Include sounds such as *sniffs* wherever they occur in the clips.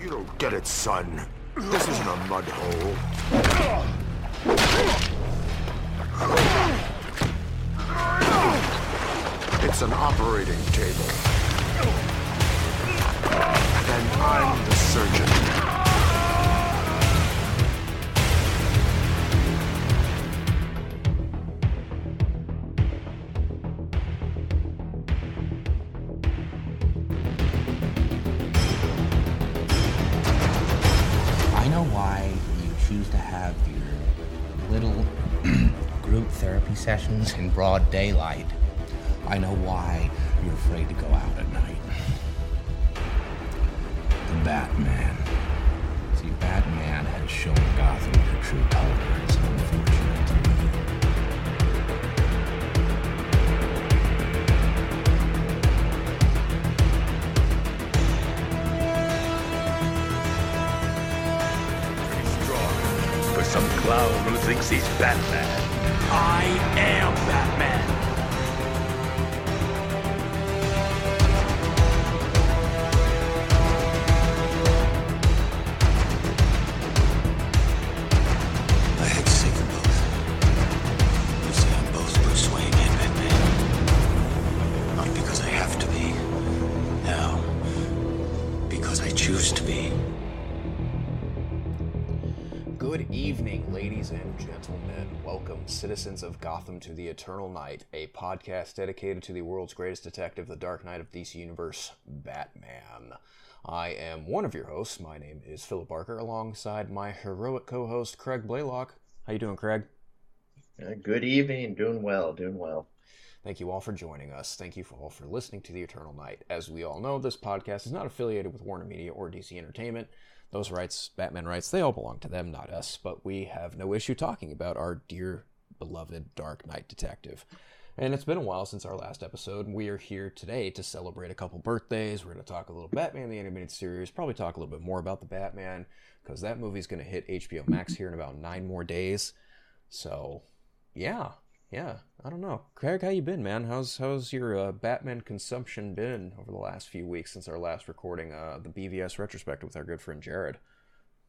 You don't get it, son. This isn't a mud hole. It's an operating table. And I'm the surgeon. Therapy in broad daylight. I know why you're afraid to go out at night. The Batman. See, Batman has shown Gotham their true colors, strong for some clown who thinks he's Batman. I am Batman. The Eternal Knight, a podcast dedicated to the world's greatest detective, the Dark Knight of DC Universe, Batman. I am one of your hosts. My name is Phillip Barker, alongside my heroic co-host Craig Blaylock. How you doing, Craig? Uh, good evening. Doing well. Doing well. Thank you all for joining us. Thank you for all for listening to the Eternal Knight. As we all know, this podcast is not affiliated with Warner Media or DC Entertainment. Those rights, Batman rights, they all belong to them, not us. But we have no issue talking about our dear, beloved Dark Knight detective. And it's been a while since our last episode. and We are here today to celebrate a couple birthdays. We're going to talk a little Batman the animated series, probably talk a little bit more about the Batman because that movie's going to hit HBO Max here in about nine more days. So, yeah, yeah. I don't know, Craig. How you been, man? How's how's your uh, Batman consumption been over the last few weeks since our last recording, uh, the BVS retrospective with our good friend Jared?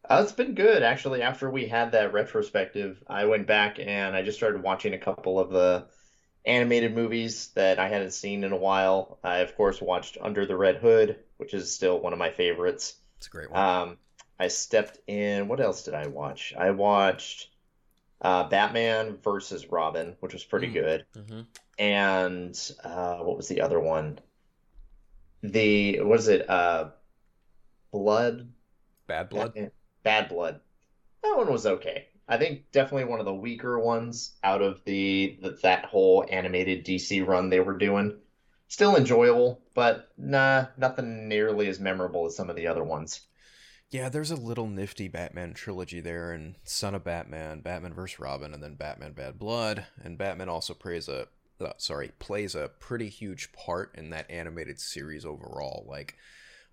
Uh, it's been good actually. After we had that retrospective, I went back and I just started watching a couple of the animated movies that I hadn't seen in a while. I of course watched Under the Red Hood, which is still one of my favorites. It's a great one. Um, I stepped in. What else did I watch? I watched uh, Batman versus Robin, which was pretty Mm. good. mm-hmm. and uh, what was the other one? The what is it? Uh, Blood. Bad Blood. Bad, Bad Blood. That one was okay. I think definitely one of the weaker ones out of the, the that whole animated DC run they were doing. Still enjoyable, but nah, nothing nearly as memorable as some of the other ones. Yeah, there's a little nifty Batman trilogy there, and Son of Batman, Batman vs Robin, and then Batman Bad Blood. And Batman also plays a uh, sorry plays a pretty huge part in that animated series overall. Like,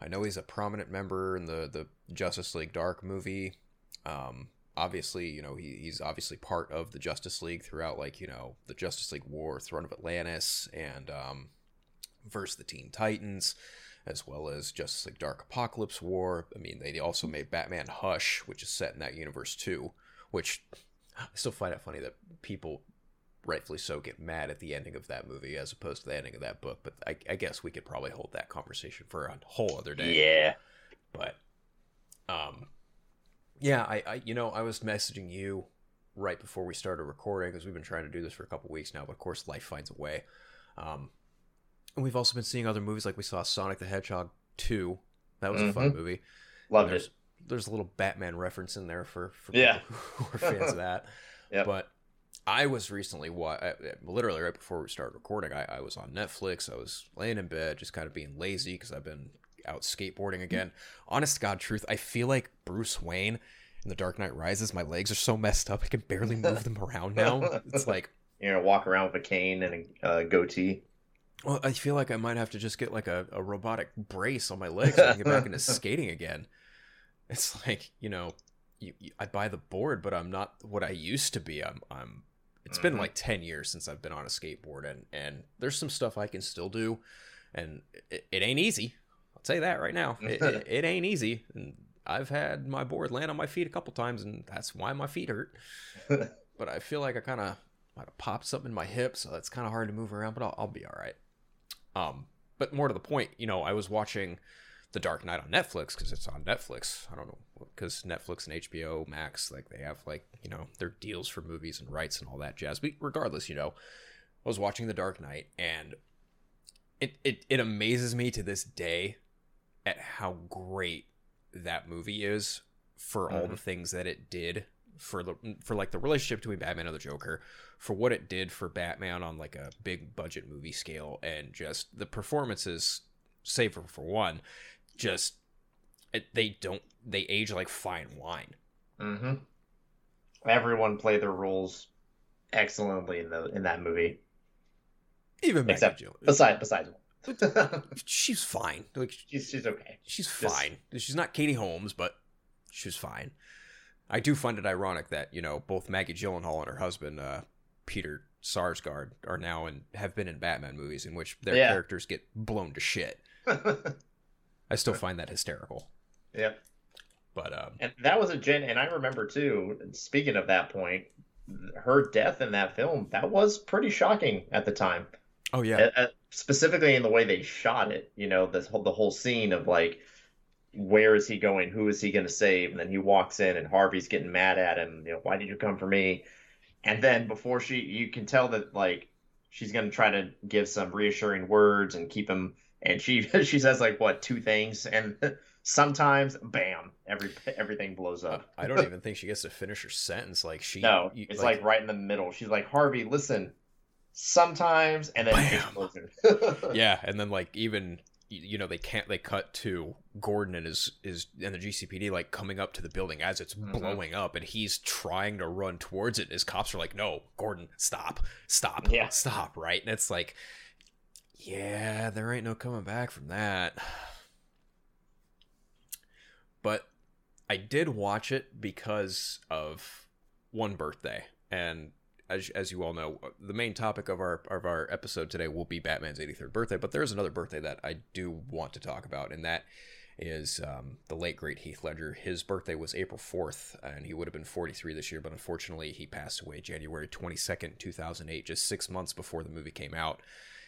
I know he's a prominent member in the the Justice League Dark movie. Um, obviously, you know he, he's obviously part of the Justice League throughout, like you know the Justice League War, Throne of Atlantis, and um, versus the Teen Titans as well as Justice League Dark Apocalypse War. I mean, they also made Batman Hush, which is set in that universe too, which I still find it funny that people, rightfully so, get mad at the ending of that movie as opposed to the ending of that book. But I, I guess we could probably hold that conversation for a whole other day. Yeah. But, um, yeah, I, I you know, I was messaging you right before we started recording because we've been trying to do this for a couple weeks now, but of course, life finds a way. Um, and we've also been seeing other movies like we saw Sonic the Hedgehog 2. That was a fun Mhm. movie. Loved there's, it. There's a little Batman reference in there for, for Yeah. people who *laughs* are fans of that. *laughs* Yep. But I was recently, I- I- literally right before we started recording, I, I was on Netflix. I was laying in bed, just kind of being lazy because I've been out skateboarding again. Honest to God, truth, I feel like Bruce Wayne in The Dark Knight Rises. My legs are so messed up, I can barely move them around now. It's *laughs* like, You know, walk around with a cane and a uh, goatee. Well, I feel like I might have to just get like a, a robotic brace on my legs so I can get back into *laughs* skating again. It's like you know, you, you, I buy the board, but I'm not what I used to be. I'm I'm. It's been Mhm. like ten years since I've been on a skateboard, and and there's some stuff I can still do, and it, it ain't easy. I'll tell you that right now. It, it, *laughs* it ain't easy, and I've had my board land on my feet a couple times, and that's why my feet hurt. *laughs* but I feel like I kind of might have popped something in my hip, so it's kind of hard to move around. But I'll, I'll be all right. Um, but more to the point, you know, I was watching The Dark Knight on Netflix because it's on Netflix. I don't know because Netflix and HBO Max, like they have like you know their deals for movies and rights and all that jazz. But regardless, you know, I was watching The Dark Knight and it it, it amazes me to this day at how great that movie is for all the mm-hmm. things that it did for the for like the relationship between Batman and the Joker, for what it did for Batman on like a big budget movie scale, and just the performances, save for, for one, just it, they don't they age like fine wine. Mm-hmm. Everyone played their roles excellently in the in that movie, Even Maggie except Jill, besides besides *laughs* she's fine. Like she's she's okay. she's Just- fine. She's not Katie Holmes, but she's fine. I do find it ironic that you know both Maggie Gyllenhaal and her husband uh, Peter Sarsgaard are now and have been in Batman movies in which their Yeah. characters get blown to shit. *laughs* I still find that hysterical. yeah. But um, And that was a gen, and I remember too. Speaking of that point, her death in that film that was pretty shocking at the time. oh yeah, Uh, specifically in the way they shot it. You know, whole the whole scene of like, where is he going? Who is he going to save? And then he walks in, and Harvey's getting mad at him. You know, why did you come for me? And then before she, you can tell that like she's going to try to give some reassuring words and keep him. And she *laughs* she says like what two things, and *laughs* sometimes bam, every everything blows up. I don't even think she gets to finish her sentence. Like she, No, you- it's like, right in the middle. She's like, Harvey, listen, sometimes, and then Bam. *laughs* yeah, and then like even you know they can't they cut to Gordon and his is and the GCPD like coming up to the building as it's Mhm. blowing up and he's trying to run towards it. His cops are like, "No, Gordon, stop, stop, Yeah. stop!" Right, and it's like, yeah, there ain't no coming back from that. But I did watch it because of one birthday, and as, as you all know, the main topic of our of our episode today will be Batman's 83rd birthday. But there's another birthday that I do want to talk about, and that is um, the late great Heath Ledger. His birthday was April 4th, and he would have been 43 this year, but unfortunately, he passed away January 22nd, 2008, just six months before the movie came out.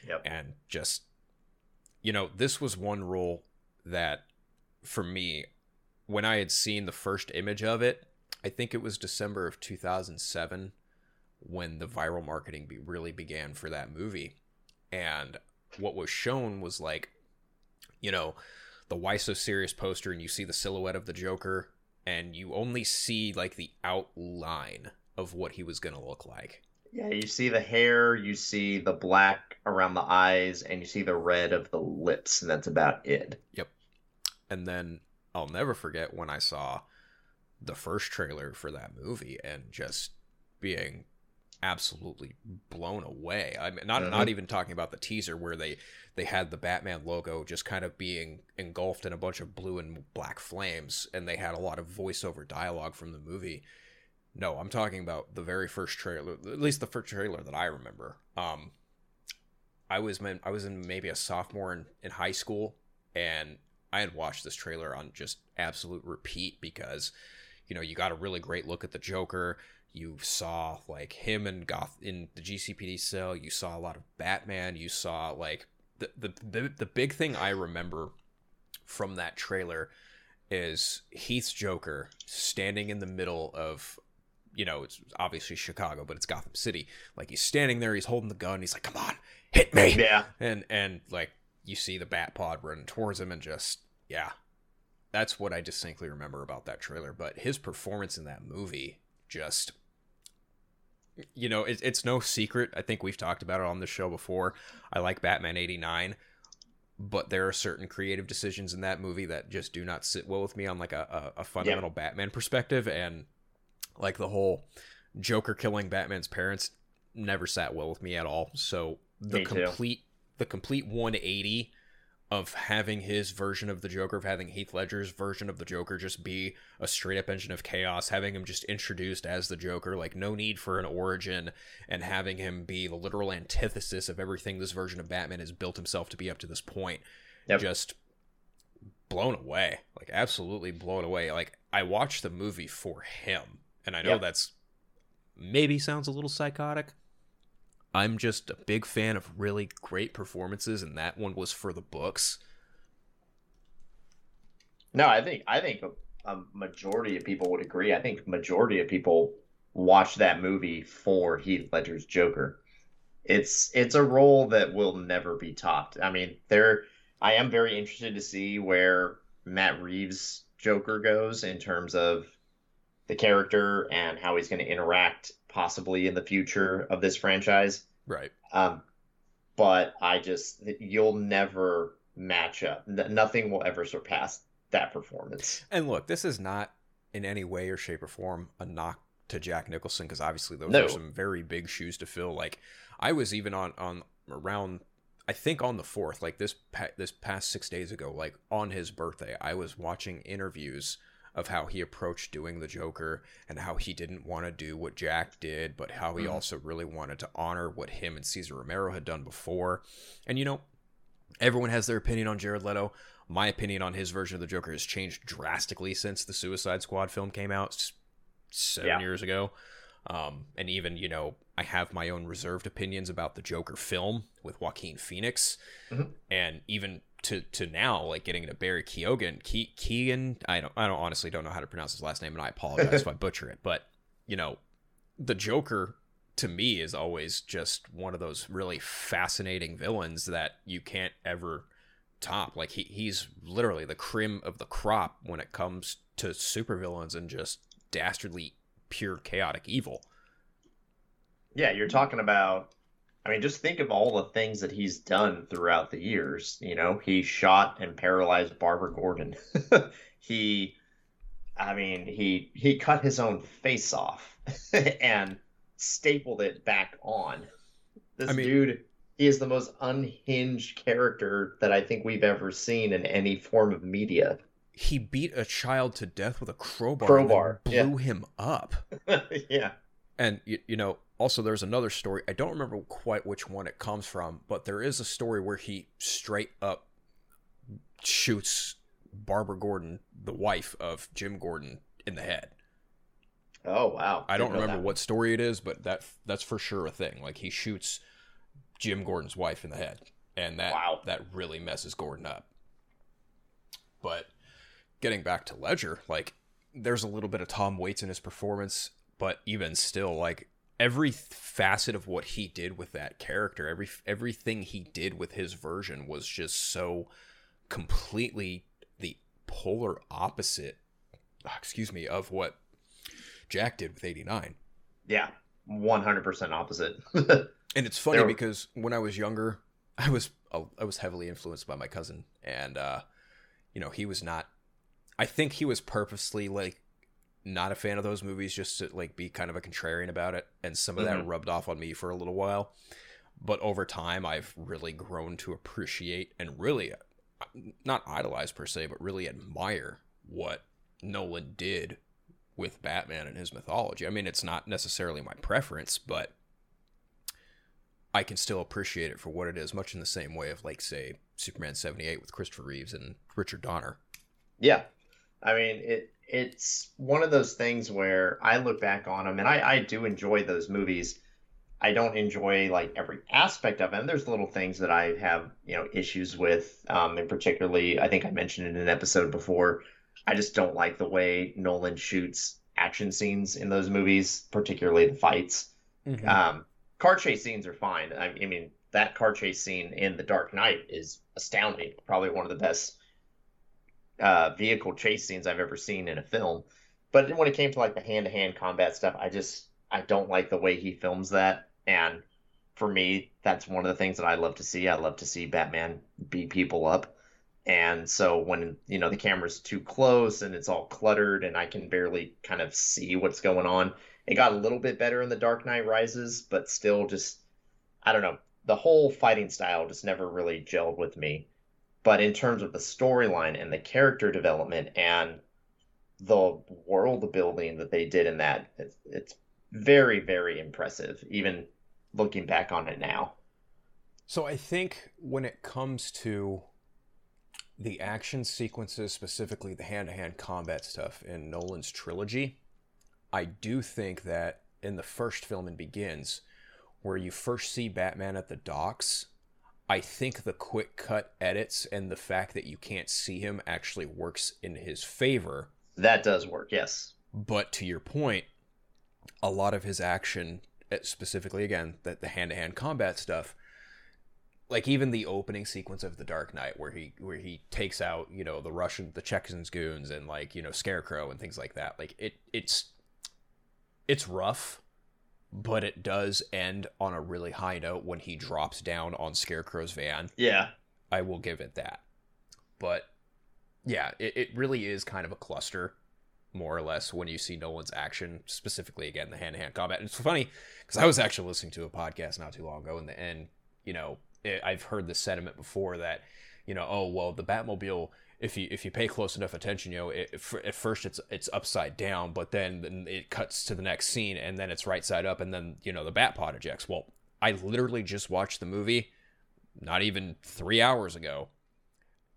Yep. And just, you know, this was one rule that, for me, when I had seen the first image of it, I think it was December of 2007 when the viral marketing be, really began for that movie. And what was shown was like, you know, the Why So Serious poster, and you see the silhouette of the Joker, and you only see like the outline of what he was going to look like. Yeah, you see the hair, you see the black around the eyes, and you see the red of the lips, and that's about it. Yep. And then I'll never forget when I saw the first trailer for that movie and just being absolutely blown away. I mean, not not Mhm. even talking about the teaser where they they had the Batman logo just kind of being engulfed in a bunch of blue and black flames, and they had a lot of voiceover dialogue from the movie. No, I'm talking about the very first trailer, at least the first trailer that I remember. Um, I was meant I was in maybe a sophomore in, in high school, and I had watched this trailer on just absolute repeat because, you know, you got a really great look at the Joker. You saw like him and Goth in the GCPD cell. You saw a lot of Batman. You saw like the the the, the big thing I remember from that trailer is Heath's Joker standing in the middle of you know, it's obviously Chicago, but it's Gotham City. Like he's standing there, he's holding the gun, he's like, "Come on, hit me!" Yeah. and and like you see the bat pod running towards him and just yeah that's what i distinctly remember about that trailer but his performance in that movie just you know it, it's no secret i think we've talked about it on the show before i like batman 89 but there are certain creative decisions in that movie that just do not sit well with me on like a, a, a fundamental batman perspective and like the whole joker killing batman's parents never sat well with me at all so the Me too. complete the complete 180 of having his version of the Joker, of having Heath Ledger's version of the Joker just be a straight up engine of chaos, having him just introduced as the Joker, like no need for an origin, and having him be the literal antithesis of everything this version of Batman has built himself to be up to this point. Yep. Just blown away. Like absolutely blown away. Like I watched the movie for him, and I know Yep. that's maybe sounds a little psychotic. I'm just a big fan of really great performances, and that one was for the books. No, I think I think a, a majority of people would agree. I think majority of people watch that movie for Heath Ledger's Joker. It's it's a role that will never be topped. I mean, there I am very interested to see where Matt Reeves' Joker goes in terms of the character and how he's going to interact possibly in the future of this franchise. Right. Um, but I just you'll never match up. N- nothing will ever surpass that performance. And look, this is not in any way or shape or form a knock to Jack Nicholson because obviously those No. are some very big shoes to fill. Like I was even on on around I think on the fourth, like this pa- this past six days ago, like on his birthday, I was watching interviews of how he approached doing the Joker and how he didn't want to do what Jack did, but how he Mhm. also really wanted to honor what him and Cesar Romero had done before. And you know, everyone has their opinion on Jared Leto. My opinion on his version of the Joker has changed drastically since the Suicide Squad film came out seven Yeah. years ago. Um, and even, you know, I have my own reserved opinions about the Joker film with Joaquin Phoenix. Mhm. And even to, to now, like getting into Barry Keoghan, Ke- Keegan, I don't, I don't honestly don't know how to pronounce his last name, and I apologize if I butcher it. But you know, the Joker to me is always just one of those really fascinating villains that you can't ever top. Like he he's literally the cream of the crop when it comes to supervillains and just dastardly pure chaotic evil. Yeah, you're talking about. I mean, just think of all the things that he's done throughout the years. You know, he shot and paralyzed Barbara Gordon. *laughs* he, I mean, he he cut his own face off *laughs* and stapled it back on. This I mean- dude, he is the most unhinged character that I think we've ever seen in any form of media. He beat a child to death with a crowbar, Crowbar, and yeah. blew him up. *laughs* yeah. And you, you know, also there's another story. I don't remember quite which one it comes from, but there is a story where he straight up shoots Barbara Gordon, the wife of Jim Gordon, in the head. Oh wow. I don't remember what story it is, but that that's for sure a thing. Like he shoots Jim Gordon's wife in the head, and that Wow. that really messes Gordon up. But getting back to Ledger, like there's a little bit of Tom Waits in his performance, but even still, like every facet of what he did with that character, every everything he did with his version was just so completely the polar opposite. Excuse me, of what Jack did with 89. Yeah, one hundred percent opposite. *laughs* And it's funny There- because when I was younger, I was I was heavily influenced by my cousin, and uh, you know he was not. I think he was purposely like not a fan of those movies just to like be kind of a contrarian about it, and some of that Mhm. rubbed off on me for a little while. But over time, I've really grown to appreciate and really not idolize per se, but really admire what Nolan did with Batman and his mythology. I mean, it's not necessarily my preference, but I can still appreciate it for what it is, much in the same way of like say Superman seventy eight with Christopher Reeves and Richard Donner. Yeah, I mean it. It's one of those things where I look back on them, and I, I do enjoy those movies. I don't enjoy like every aspect of them. There's little things that I have you know issues with, um, and particularly I think I mentioned in an episode before. I just don't like the way Nolan shoots action scenes in those movies, particularly the fights. Um, car chase scenes are fine. I, I mean, that car chase scene in The Dark Knight is astounding. Probably one of the best uh, vehicle chase scenes I've ever seen in a film. But when it came to like the hand to hand combat stuff, I just I don't like the way he films that. And for me, that's one of the things that I love to see. I love to see Batman beat people up. And so when you know the camera's too close and it's all cluttered and I can barely kind of see what's going on, it got a little bit better in The Dark Knight Rises, but still just I don't know. The whole fighting style just never really gelled with me. But in terms of the storyline and the character development and the world building that they did in that, it's, it's very, very impressive, even looking back on it now. So I think when it comes to the action sequences, specifically the hand to hand combat stuff in Nolan's trilogy, I do think that in the first film in Begins, where you first see Batman at the docks, I think the quick cut edits and the fact that you can't see him actually works in his favor. That does work, yes. But to your point, a lot of his action, eh, specifically again, that the hand to hand combat stuff, like even the opening sequence of the Dark Knight, where he where he takes out you know the Russian the Chekhov's goons and like you know Scarecrow and things like that. Like it it's it's rough, but it does end on a really high note when he drops down on Scarecrow's van. Yeah. I will give it that. But yeah, it, it really is kind of a cluster, more or less, when you see Nolan's action, specifically again the hand to hand combat. And it's funny because I was actually listening to a podcast not too long ago, and the end, you know, it, I've heard the sentiment before that, you know, oh well, the Batmobile. If you if you pay close enough attention, you know, it, at first it's it's upside down, but then, it cuts to the next scene, and then it's right side up, and then you know the Batpod ejects. Well, I literally just watched the movie, not even three hours ago.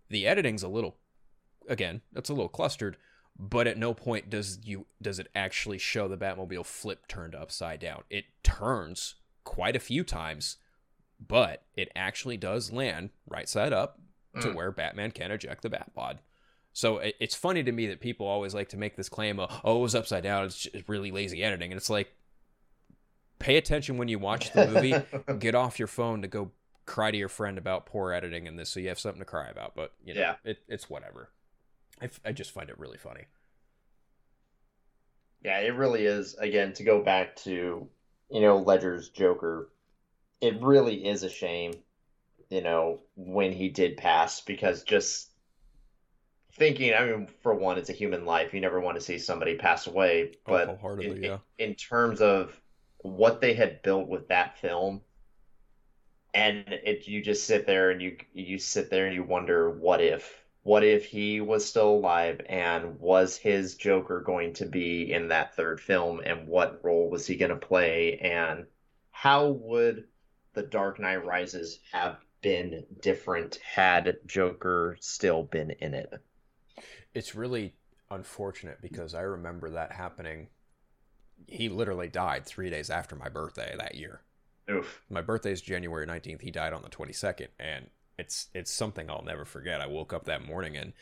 The editing's a little, again, it's a little clustered, but at no point does you does it actually show the Batmobile flip turned upside down. It turns quite a few times, but it actually does land right side up to Mm. where Batman can eject the Batpod. So it, it's funny to me that people always like to make this claim of, oh, it was upside down. It's just really lazy editing. And it's like, pay attention when you watch the movie. *laughs* Get off your phone to go cry to your friend about poor editing in this so you have something to cry about. But, you know, Yeah. it, it's whatever. I, f- I just find it really funny. Yeah, it really is. Again, to go back to, you know, Ledger's Joker, it really is a shame, you know, when he did pass because just thinking, I mean, for one, it's a human life. You never want to see somebody pass away, Oh, but wholeheartedly, in, yeah. in terms of what they had built with that film, and it you just sit there and you you sit there and you wonder what if what if he was still alive and was his Joker going to be in that third film and what role was he going to play and how would the Dark Knight Rises have been different had Joker still been in it? It's really unfortunate because I remember that happening. He literally died three days after my birthday that year. Oof. my birthday is January 19th. He died on the 22nd and it's it's something I'll never forget. I woke up that morning and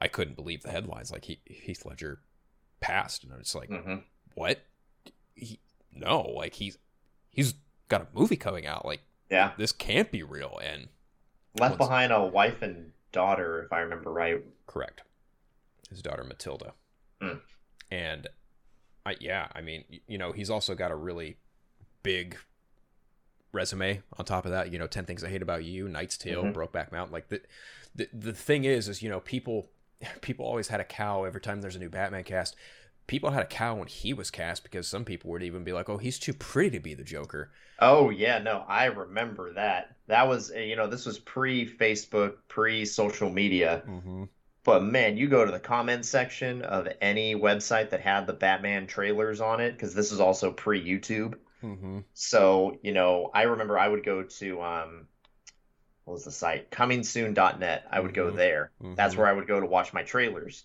I couldn't believe the headlines like he, Heath Ledger passed and I was like, hmm "What? He no, like he's he's got a movie coming out. Like Yeah. this can't be real." And Left Once- behind a wife and daughter, if I remember right. correct. His daughter Matilda. Hmm. And I yeah, I mean, you know, he's also got a really big resume on top of that you know 10 things i hate about you knight's tale Mhm. brokeback mountain like the, the the thing is is you know people *laughs* people always had a cow every time there's a new batman cast people had a cow when he was cast because some people would even be like oh he's too pretty to be the joker Oh yeah, no, I remember that. That was, uh, you know, this was pre-Facebook, pre-social media. mm-hmm. But man, you go to the comment section of any website that had the Batman trailers on it, because this is also pre-YouTube. Mm-hmm. So, you know, I remember I would go to um what was the site? Comingsoon.net. I would go Mhm. there. That's Mhm. where I would go to watch my trailers.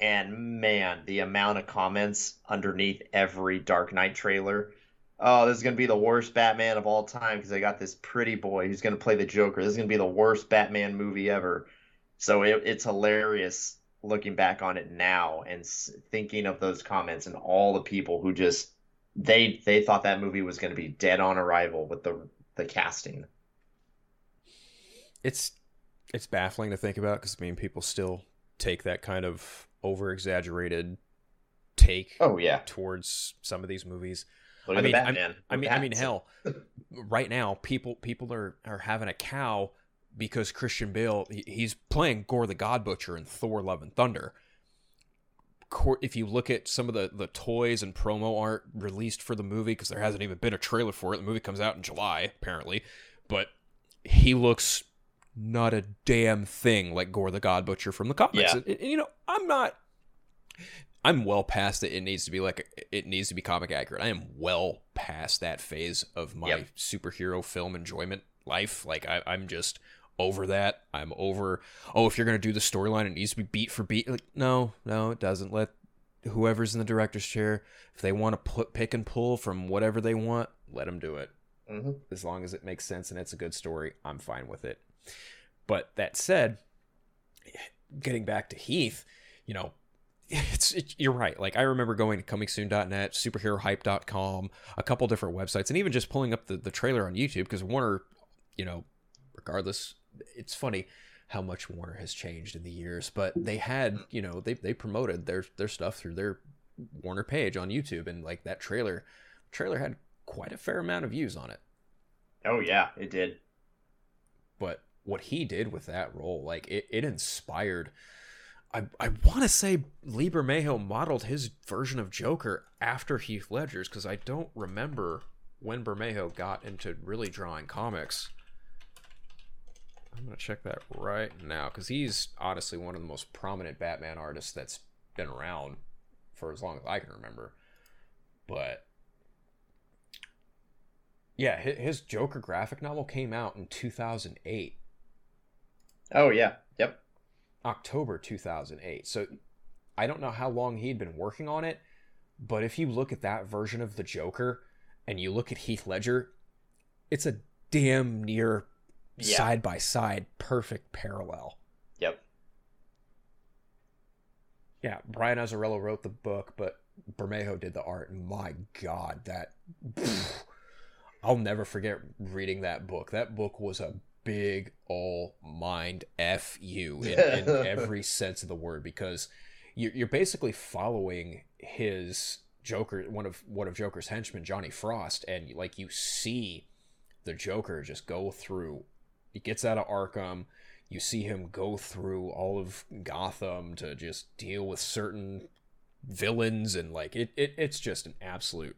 And man, the amount of comments underneath every Dark Knight trailer. Oh, this is gonna be the worst Batman of all time because I got this pretty boy who's gonna play the Joker. This is gonna be the worst Batman movie ever. So it, it's hilarious looking back on it now and thinking of those comments and all the people who just they they thought that movie was going to be dead on arrival with the the casting. it's it's baffling to think about because i mean people still take that kind of over exaggerated take Oh yeah, towards some of these movies look I at mean, Batman. I mean, I mean, hell, *laughs* right now, people people are are having a cow because Christian Bale he- he's playing Gorr the God Butcher in Thor: Love and Thunder. If you look at some of the the toys and promo art released for the movie, because there hasn't even been a trailer for it, the movie comes out in July apparently, but he looks not a damn thing like Gorr the God Butcher from the comics. Yeah. And- and, you know, I'm not. I'm well past it. It needs to be like it needs to be comic accurate. I am well past that phase of my Yep. superhero film enjoyment life. Like I, I'm just over that. I'm over. Oh, if you're gonna do the storyline, it needs to be beat for beat. Like, no, no, it doesn't. Let whoever's in the director's chair, if they want to put pick and pull from whatever they want, let them do it. hmm As long as it makes sense and it's a good story, I'm fine with it. But that said, getting back to Heath, you know, it's it, you're right. Like I remember going to comingsoon.net, superherohype.com, a couple different websites, and even just pulling up the, the trailer on YouTube because Warner, you know, regardless, it's funny how much Warner has changed in the years, but they had, you know, they they promoted their their stuff through their Warner page on YouTube, and like that trailer, trailer had quite a fair amount of views on it. Oh yeah, it did. but what he did with that role, like it, it inspired. I, I want to say Lee Bermejo modeled his version of Joker after Heath Ledger's because I don't remember when Bermejo got into really drawing comics. I'm gonna check that right now because he's honestly one of the most prominent Batman artists that's been around for as long as I can remember. But yeah, his Joker graphic novel came out in 2008. Oh yeah, yep. October 2008. So I don't know how long he'd been working on it, but if you look at that version of the Joker and you look at Heath Ledger, it's a damn near side by side perfect parallel. Yep. Yeah, Brian Azzarello wrote the book, but Bermejo did the art. My God, that I'll never forget reading that book. That book was a big ol' mind f you in, *laughs* in every sense of the word because you're, you're basically following his Joker, one of one of Joker's henchmen, Johnny Frost, and like you see the Joker just go through. He gets out of Arkham. You see him go through all of Gotham to just deal with certain villains and like it, it it's just an absolute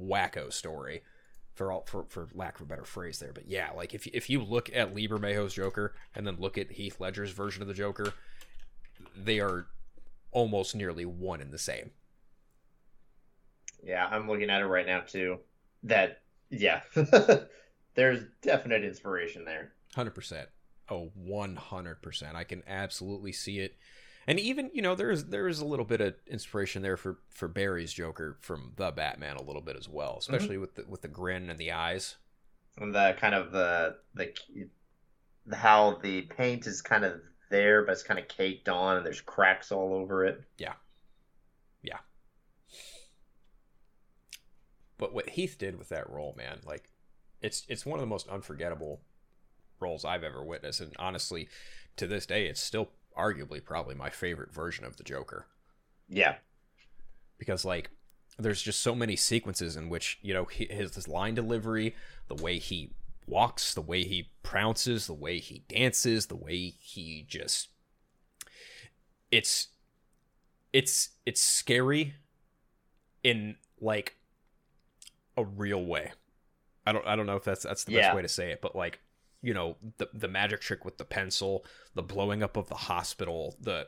wacko story for all for, for lack of a better phrase there but yeah like if, if you look at Lee Bermejo's Joker and then look at Heath Ledger's version of the Joker they are almost nearly one and the same Yeah, I'm looking at it right now too. That yeah. *laughs* There's definite inspiration there. 100% oh 100% I can absolutely see it and even you know there's there's a little bit of inspiration there for for Barry's Joker from the Batman a little bit as well mm-hmm. especially with the with the grin and the eyes And the kind of the the the how the paint is kind of there, but it's kind of caked on, and there's cracks all over it. Yeah, yeah. But what Heath did with that role, man, like it's it's one of the most unforgettable roles I've ever witnessed, and honestly, to this day, it's still arguably probably my favorite version of the Joker Yeah, because like there's just so many sequences in which you know his, his line delivery, the way he walks, the way he prounces, the way he dances, the way he just it's it's it's scary in like a real way. I don't I don't know if that's that's the Yeah. best way to say it, but like you know the the magic trick with the pencil, the blowing up of the hospital, the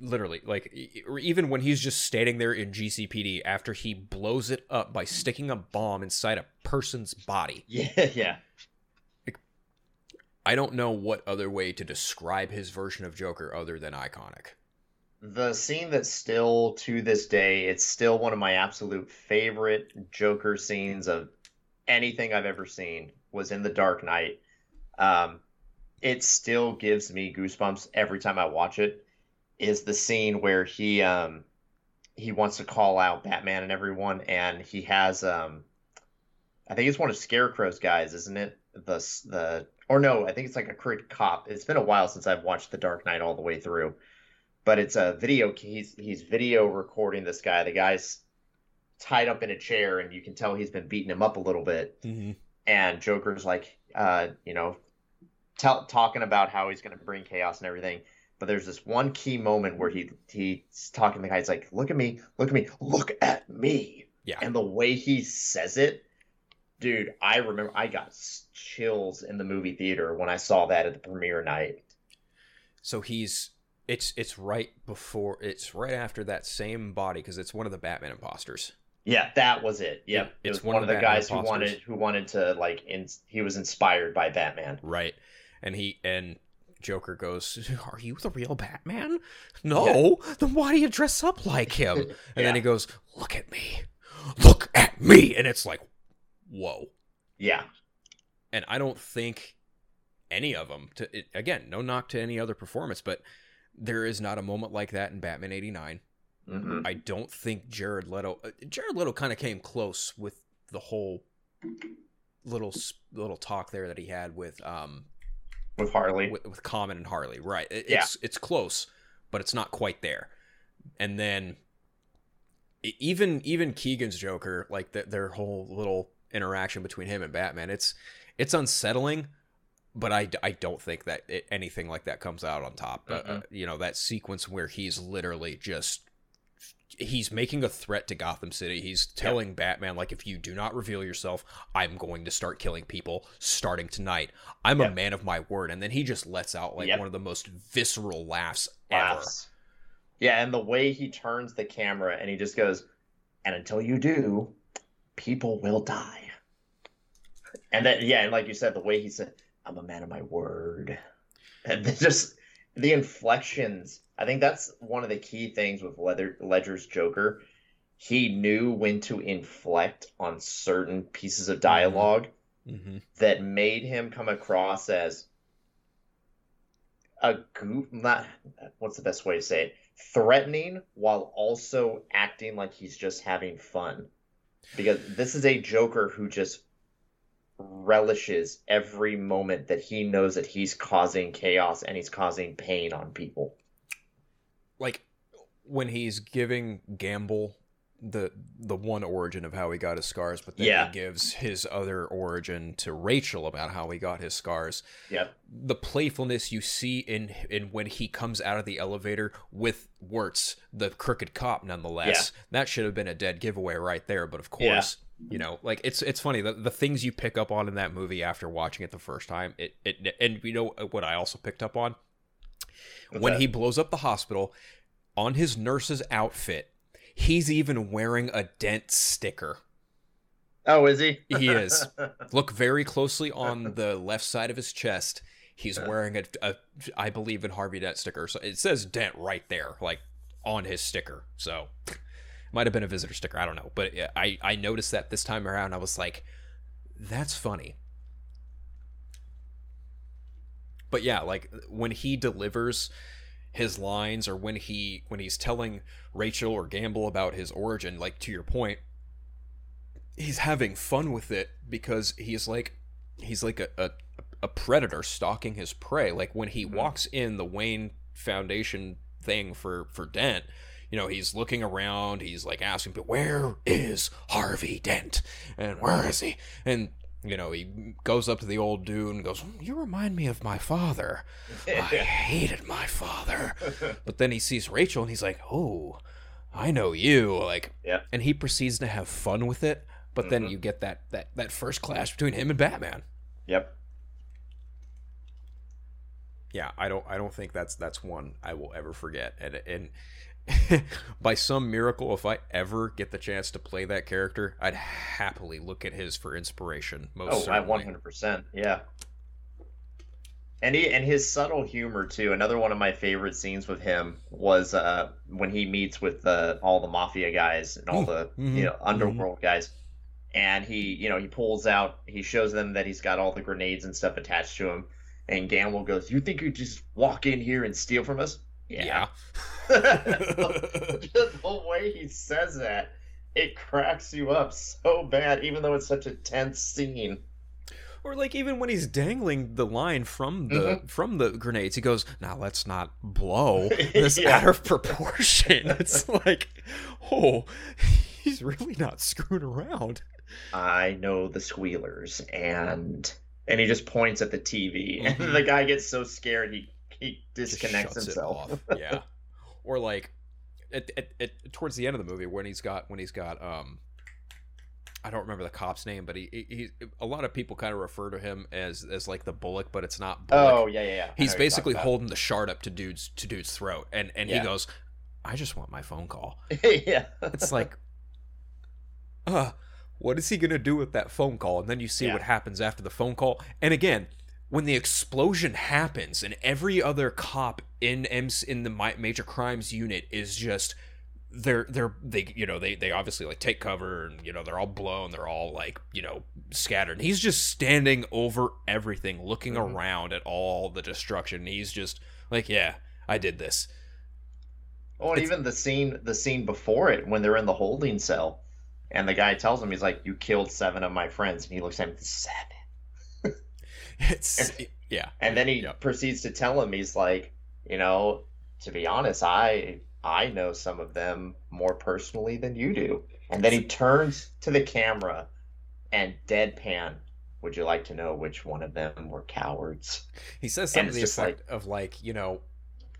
literally like or even when he's just standing there in GCPD after he blows it up by sticking a bomb inside a person's body. *laughs* yeah, yeah. Like, I don't know what other way to describe his version of Joker other than iconic. The scene that's still to this day, it's still one of my absolute favorite Joker scenes of anything I've ever seen was in The Dark Knight. Um, it still gives me goosebumps every time I watch it. Is the scene where he um he wants to call out Batman and everyone, and he has um I think it's one of Scarecrow's guys, isn't it? The the or no, I think it's like a crooked cop. It's been a while since I've watched The Dark Knight all the way through but it's a video he's he's video recording this guy the guy's tied up in a chair and you can tell he's been beating him up a little bit Mm-hmm. And joker's like uh you know tell, talking about how he's going to bring chaos and everything but there's this one key moment where he he's talking to the guy he's like look at me look at me look at me Yeah. and the way he says it dude i remember i got chills in the movie theater when i saw that at the premiere night So he's it's it's right before it's right after that same body because it's one of the Batman imposters. Yeah, that was it. Yep, Yeah, it it's was one one, of the Batman guys who wanted who wanted to like. In, he was inspired by Batman. Right. and he and Joker goes, *laughs* "Are you the real Batman? No. Then why do you dress up like him?" *laughs* And Yeah. then he goes, "Look at me, look at me," and it's like, whoa. Yeah. And I don't think any of them. To it, again, no knock to any other performance, but there is not a moment like that in Batman '89. Hmm I don't think Jared Leto. uh, Jared Leto kind of came close with the whole little little talk there that he had with um With Harley. with, with Common and Harley. Right. It, Yeah. It's it's close, but it's not quite there. And then even even Keegan's Joker, like the, their whole little interaction between him and Batman, it's it's unsettling. But I, I don't think that it, anything like that comes out on top. Uh, uh, you know that sequence where he's literally just he's making a threat to Gotham City. He's telling Batman like if you do not reveal yourself, I'm going to start killing people starting tonight. I'm a man of my word. And then he just lets out like Yep. one of the most visceral laughs ever. laughs. Yeah, and the way he turns the camera and he just goes, and until you do, people will die. And then, yeah, and like you said, the way he said, I'm a man of my word. And *laughs* just the inflections. I think that's one of the key things with Leather, Ledger's Joker. He knew when to inflect on certain pieces of dialogue Mm-hmm. that made him come across as a goof not what's the best way to say it threatening while also acting like he's just having fun because this is a joker who just relishes every moment that he knows that he's causing chaos and he's causing pain on people when he's giving Gamble the the one origin of how he got his scars, but then Yeah. he gives his other origin to Rachel about how he got his scars. yep the playfulness you see in in when he comes out of the elevator with Wuertz, the crooked cop, nonetheless. That should have been a dead giveaway right there. But of Yeah. course, you know, like it's it's funny the, the things you pick up on in that movie after watching it the first time. It it and you know what I also picked up on What's when that? he blows up the hospital on his nurse's outfit. He's even wearing a dent sticker. oh is he He is. *laughs* Look very closely on the left side of his chest. He's wearing a, a I believe in Harvey Dent sticker. So it says Dent right there, like on his sticker. So might have been a visitor sticker. I don't know, but I I noticed that this time around. I was like, that's funny. But yeah, like when he delivers his lines or when he when he's telling Rachel or Gamble about his origin, like to your point, he's having fun with it because he's like he's like a, a, a predator stalking his prey. Like when he mm-hmm. walks in the Wayne Foundation thing for for Dent, you know, he's looking around, he's like asking, "But where is Harvey Dent? And where is he?" And you know, he goes up to the old dude and goes, "You remind me of my father. *laughs* I hated my father." *laughs* But then he sees Rachel and he's like, "Oh, I know you." Like, Yeah. and he proceeds to have fun with it. But then mm-hmm. you get that that that first clash between him and Batman. yep Yeah, I don't I don't think that's that's one I will ever forget. And and *laughs* by some miracle, if I ever get the chance to play that character, I'd happily look at his for inspiration. Most Oh, I certainly. one hundred percent. Yeah. And he and his subtle humor too. Another one of my favorite scenes with him was uh, when he meets with uh, all the mafia guys and all the Mhm, you know underworld guys, and he you know he pulls out he shows them that he's got all the grenades and stuff attached to him, and Gamble goes, "You think you just walk in here and steal from us?" Yeah. *laughs* *laughs* Just the way he says that, it cracks you up so bad, even though it's such a tense scene. Or like even when he's dangling the line from the Mm-hmm. from the grenades, he goes, "Now let's not blow *laughs* this Yeah. out of proportion." It's like, oh, he's really not screwing around. I know the squealers, and and he just points at the TV, Mhm. and the guy gets so scared he he disconnects himself. Yeah. Or like, at, at, at, towards the end of the movie when he's got when he's got um. I don't remember the cop's name, but he, he, he a lot of people kind of refer to him as as like the Bullock, but it's not Bullock. Oh yeah, yeah, yeah. He's basically holding the shard up to dude's to dude's throat and and he goes i just want my phone call *laughs* yeah, it's like uh what is he gonna do with that phone call and then you see Yeah. what happens after the phone call and again when the explosion happens and every other cop in MC, in the major crimes unit is just they're they're they you know they they obviously like take cover and you know they're all blown they're all like you know scattered. And he's just standing over everything looking mm-hmm. around at all the destruction. He's just like yeah i did this. Oh, and It's- even the scene the scene before it when they're in the holding cell, and the guy tells him he's like, "You killed seven of my friends," and he looks at him seven, it's yeah and then he Yep. proceeds to tell him he's like, you know, to be honest, I I know some of them more personally than you do, and then he turns to the camera and deadpan. Would you like to know which one of them were cowards? He says And something to the effect of like, you know,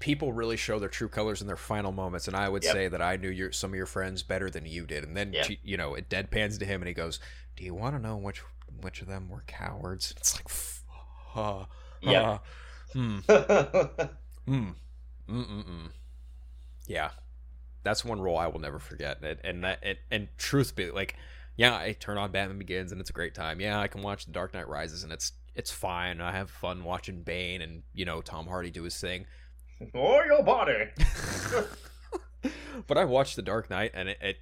people really show their true colors in their final moments, and I would Yep. say that I knew your some of your friends better than you did. And then she- you know, it deadpans to him, and he goes, "Do you want to know which which of them were cowards?" It's like, Yeah. hmm, *laughs* hmm, mm, mm, mm. yeah, that's one role I will never forget. And and that and, and truth be like, yeah, I turn on Batman Begins, and it's a great time. Yeah, I can watch The Dark Knight Rises, and it's it's fine. I have fun watching Bane and you know Tom Hardy do his thing. *laughs* or your body. *laughs* but I watch The Dark Knight, and it, it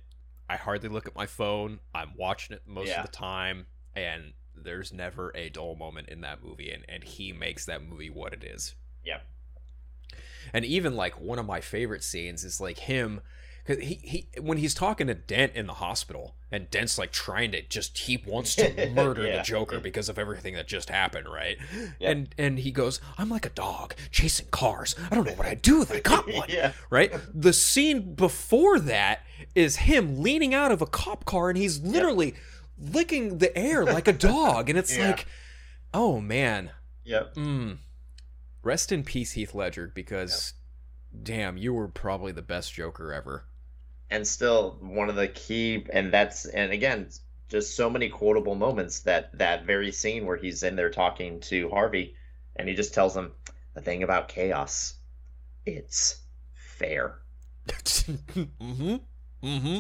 I hardly look at my phone. I'm watching it most Yeah. of the time, and there's never a dull moment in that movie, and and he makes that movie what it is. Yeah. And even like one of my favorite scenes is like him because he, he when he's talking to Dent in the hospital and Dent's like trying to just he wants to *laughs* murder Yeah. the Joker because of everything that just happened, right? Yeah. And and he goes, I'm like a dog chasing cars. I don't know what I'd do if I got one. *laughs* yeah. Right? The scene before that is him leaning out of a cop car and he's literally licking the air like a dog. And it's *laughs* Yeah. like, oh man. Yep. Mm. Rest in peace, Heath Ledger, because damn, you were probably the best Joker ever. and still one of the key and that's and again just so many quotable moments that that very scene where he's in there talking to harvey and he just tells him the thing about chaos it's fair *laughs* mm-hmm. Mm-hmm.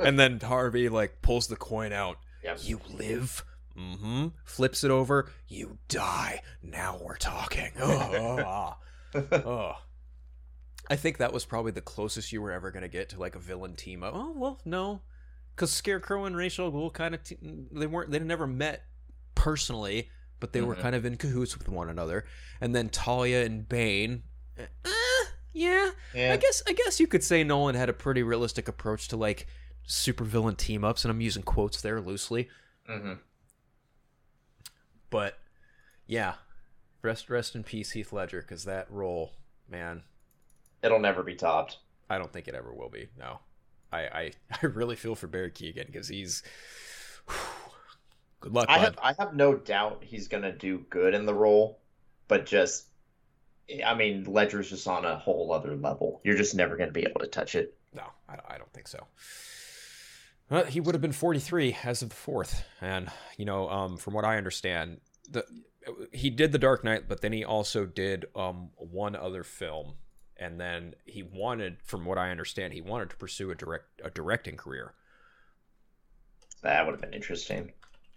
*laughs* And then Harvey like pulls the coin out. Yep. You live. Mm-hmm. Flips it over. You die. Now we're talking. *laughs* Oh, *laughs* oh. I think that was probably the closest you were ever gonna get to like a villain team up. Oh well, no, because Scarecrow and Ra's al Ghul kind of t- they weren't they never met personally, but they were Mhm. kind of in cahoots with one another. And then Talia and Bane, eh, yeah, yeah I guess I guess you could say Nolan had a pretty realistic approach to like supervillain team ups, and I'm using quotes there loosely. hmm But yeah, rest rest in peace, Heath Ledger, because that role, man, it'll never be topped I don't think it ever will be. No, I I, *laughs* I really feel for Barry Keoghan because he's. Good luck, i bud. have i have no doubt he's gonna do good in the role but just i mean ledger's just on a whole other level you're just never gonna be able to touch it No, I, I don't think so. Uh, he would have been 43 as of the fourth, and you know, um, from what I understand, the he did the Dark Knight, but then he also did um one other film, and then he wanted, from what I understand, he wanted to pursue a direct a directing career. that would have been interesting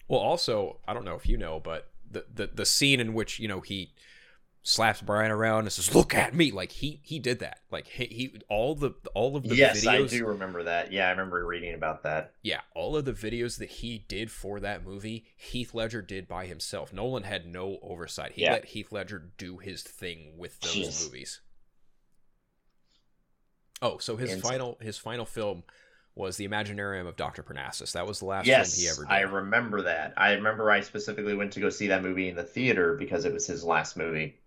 Well, also, I don't know if you know, but the the, the scene in which you know he slaps Brian around and says, "Look at me," like he he did that, like he, he all the all of the yes videos. i do remember that yeah i remember reading about that yeah, all of the videos that he did for that movie, Heath Ledger did by himself. Nolan had no oversight. He Yeah. let Heath Ledger do his thing with those Jeez. movies. Oh, so his final his final film was The Imaginarium of Dr. Parnassus. That was the last yes, film he ever did. I remember that. I remember I specifically went to go see that movie in the theater because it was his last movie.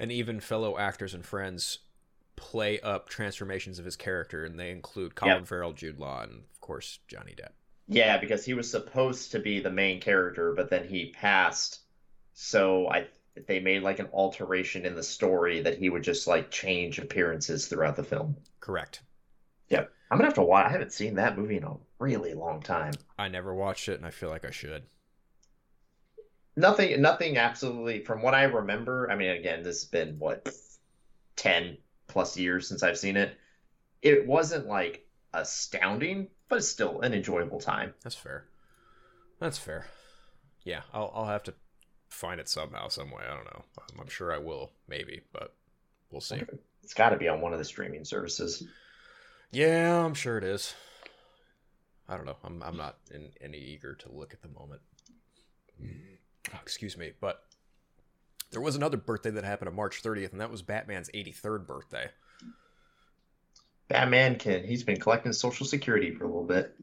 And even fellow actors and friends play up transformations of his character, and they include Colin Yep. Farrell, Jude Law, and of course Johnny Depp. Yeah, because he was supposed to be the main character, but then he passed. So I they made like an alteration in the story that he would just like change appearances throughout the film. Correct. Yep. I'm gonna have to watch. I haven't seen that movie in a really long time. I never watched it, and I feel like I should. Nothing. Nothing. Absolutely. From what I remember, I mean, again, this has been what ten plus years since I've seen it. It wasn't like astounding, but it's still an enjoyable time. That's fair. That's fair. Yeah, I'll I'll have to find it somehow, some way. I don't know. I'm, I'm sure I will, maybe, but we'll see. It's got to be on one of the streaming services. Yeah, I'm sure it is. I don't know. I'm I'm not in any eager to look at the moment. Oh, excuse me, but there was another birthday that happened on March 30th, and that was Batman's 83rd birthday. Batman kid, he's been collecting social security for a little bit.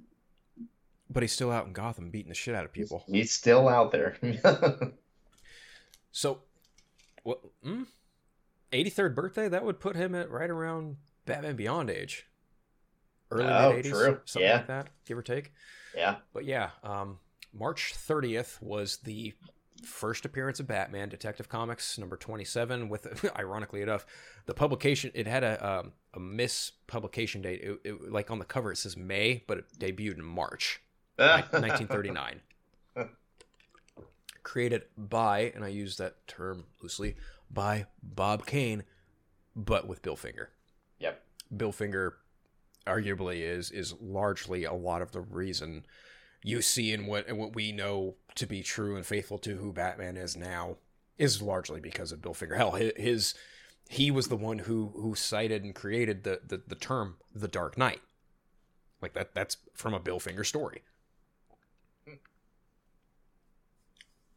But he's still out in Gotham beating the shit out of people. He's still out there. *laughs* So, what? Hmm? 83rd birthday? That would put him at right around Batman Beyond age. Early Oh, 80s, true. something Yeah. like that, give or take. yeah. But yeah, um, March 30th was the first appearance of Batman, Detective Comics number 27. With *laughs* ironically enough, the publication it had a um, a miss publication date. It, it, like on the cover, it says May, but it debuted in March, 1939. *laughs* Created by, and I use that term loosely, by Bob Kane, but with Bill Finger. Yep. Bill Finger arguably is is largely a lot of the reason you see in what and what we know to be true and faithful to who Batman is now is largely because of Bill Finger. Hell, his he was the one who who cited and created the the, the term the Dark Knight. Like that that's from a Bill Finger story.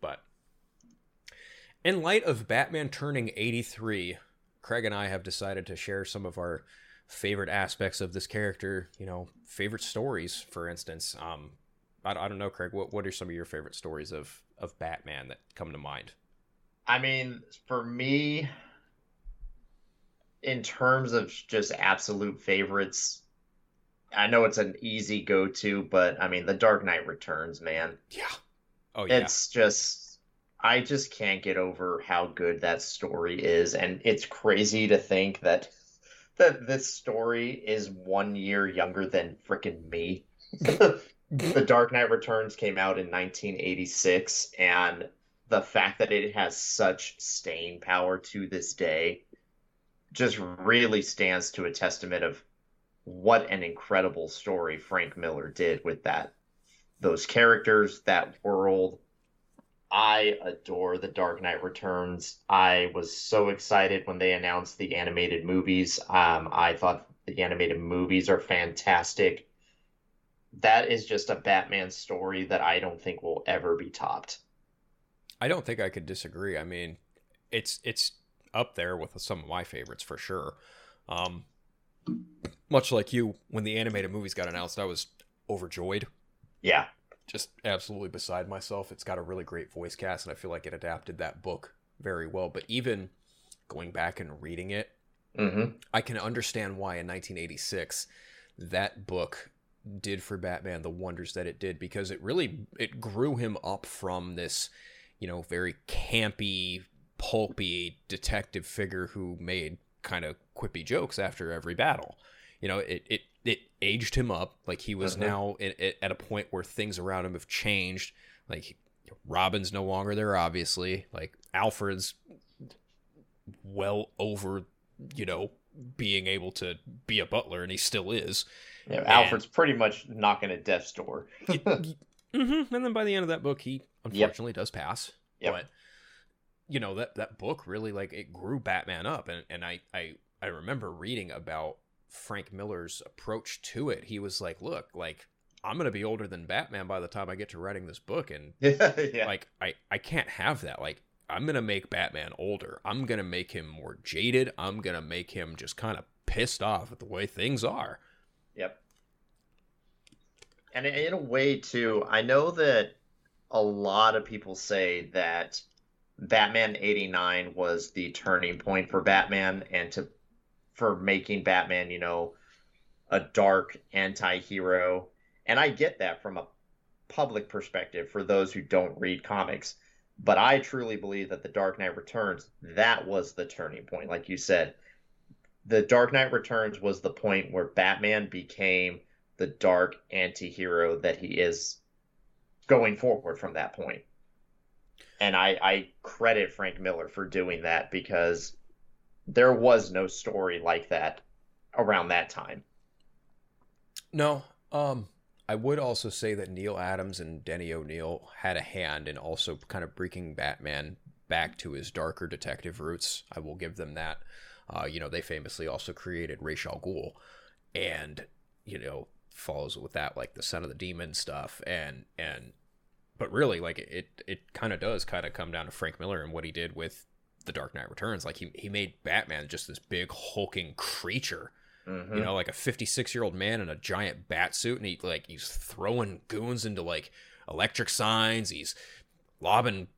But in light of Batman turning 83, Craig and I have decided to share some of our favorite aspects of this character, you know, favorite stories, for instance. Um, I, I don't know, Craig, what, what are some of your favorite stories of, of Batman that come to mind? I mean, for me, in terms of just absolute favorites, I know it's an easy go to, but I mean, The Dark Knight Returns, man. Yeah. Oh, yeah. It's just, I just can't get over how good that story is. And it's crazy to think that that this story is one year younger than frickin' me. *laughs* the Dark Knight Returns came out in 1986, and the fact that it has such staying power to this day just really stands to a testament of what an incredible story Frank Miller did with that those characters, that world. I adore The Dark Knight Returns. I was so excited when they announced the animated movies. Um, I thought the animated movies are fantastic. That is just a Batman story that I don't think will ever be topped. I don't think I could disagree. I mean, it's it's up there with some of my favorites for sure. Um, much like you, when the animated movies got announced, I was overjoyed, Yeah. just absolutely beside myself. It's got a really great voice cast, and I feel like it adapted that book very well. But even going back and reading it, Mm-hmm. I can understand why in 1986 that book did for Batman the wonders that it did because it really it grew him up from this, you know, very campy, pulpy detective figure who made kind of quippy jokes after every battle. You know, it it it aged him up like he was Mhm. now at, at a point where things around him have changed. Like Robin's no longer there, obviously. Like Alfred's well over, you know, being able to be a butler, and he still is. Yeah Alfred's pretty much knocking at death's door. Mm-hmm. And then by the end of that book, he unfortunately does pass. Yep. But you know that that book really like it grew Batman up, and and I I I remember reading about Frank Miller's approach to it. He was like, look, like I'm gonna be older than Batman by the time I get to writing this book, and *laughs* yeah. like I I can't have that. Like I'm gonna make Batman older. I'm gonna make him more jaded. I'm gonna make him just kind of pissed off at the way things are. Yep. And in a way, too, I know that a lot of people say that Batman 89 was the turning point for Batman and to for making Batman, you know, a dark anti-hero. And I get that from a public perspective for those who don't read comics. But I truly believe that The Dark Knight Returns, that was the turning point, like you said. The Dark Knight Returns was the point where Batman became the dark anti-hero that he is going forward from that point. And I, I credit Frank Miller for doing that because there was no story like that around that time. No, um, I would also say that Neal Adams and Denny O'Neil had a hand in also kind of bringing Batman back to his darker detective roots. I will give them that. Uh, you know, they famously also created Ra's al Ghul, and you know follows with that like the Son of the Demon stuff, and and but really like it it kind of does kind of come down to Frank Miller and what he did with the Dark Knight Returns. Like he he made Batman just this big hulking creature. Mhm. You know, like a 56 year old man in a giant bat suit, and he like he's throwing goons into like electric signs. He's lobbing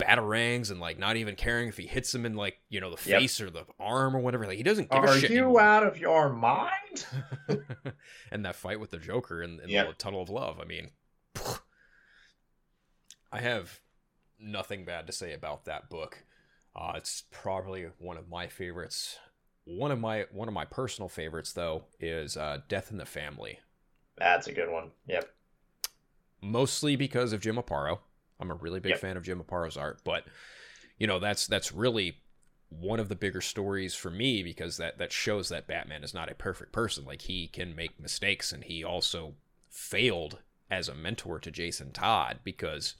batarangs and like not even caring if he hits them in like you know the Yep. face or the arm or whatever. Like he doesn't give Are a shit. you anymore. out of your mind? *laughs* and that fight with the Joker in, in Yep. the Tunnel of Love. I mean, *sighs* I have nothing bad to say about that book. Uh, it's probably one of my favorites. One of my one of my personal favorites though is uh, Death in the Family, That's a good one. Yep. mostly because of Jim Aparo. I'm a really big Yep. fan of Jim Aparo's art, but you know that's that's really one of the bigger stories for me because that that shows that Batman is not a perfect person. Like he can make mistakes, and he also failed as a mentor to Jason Todd because,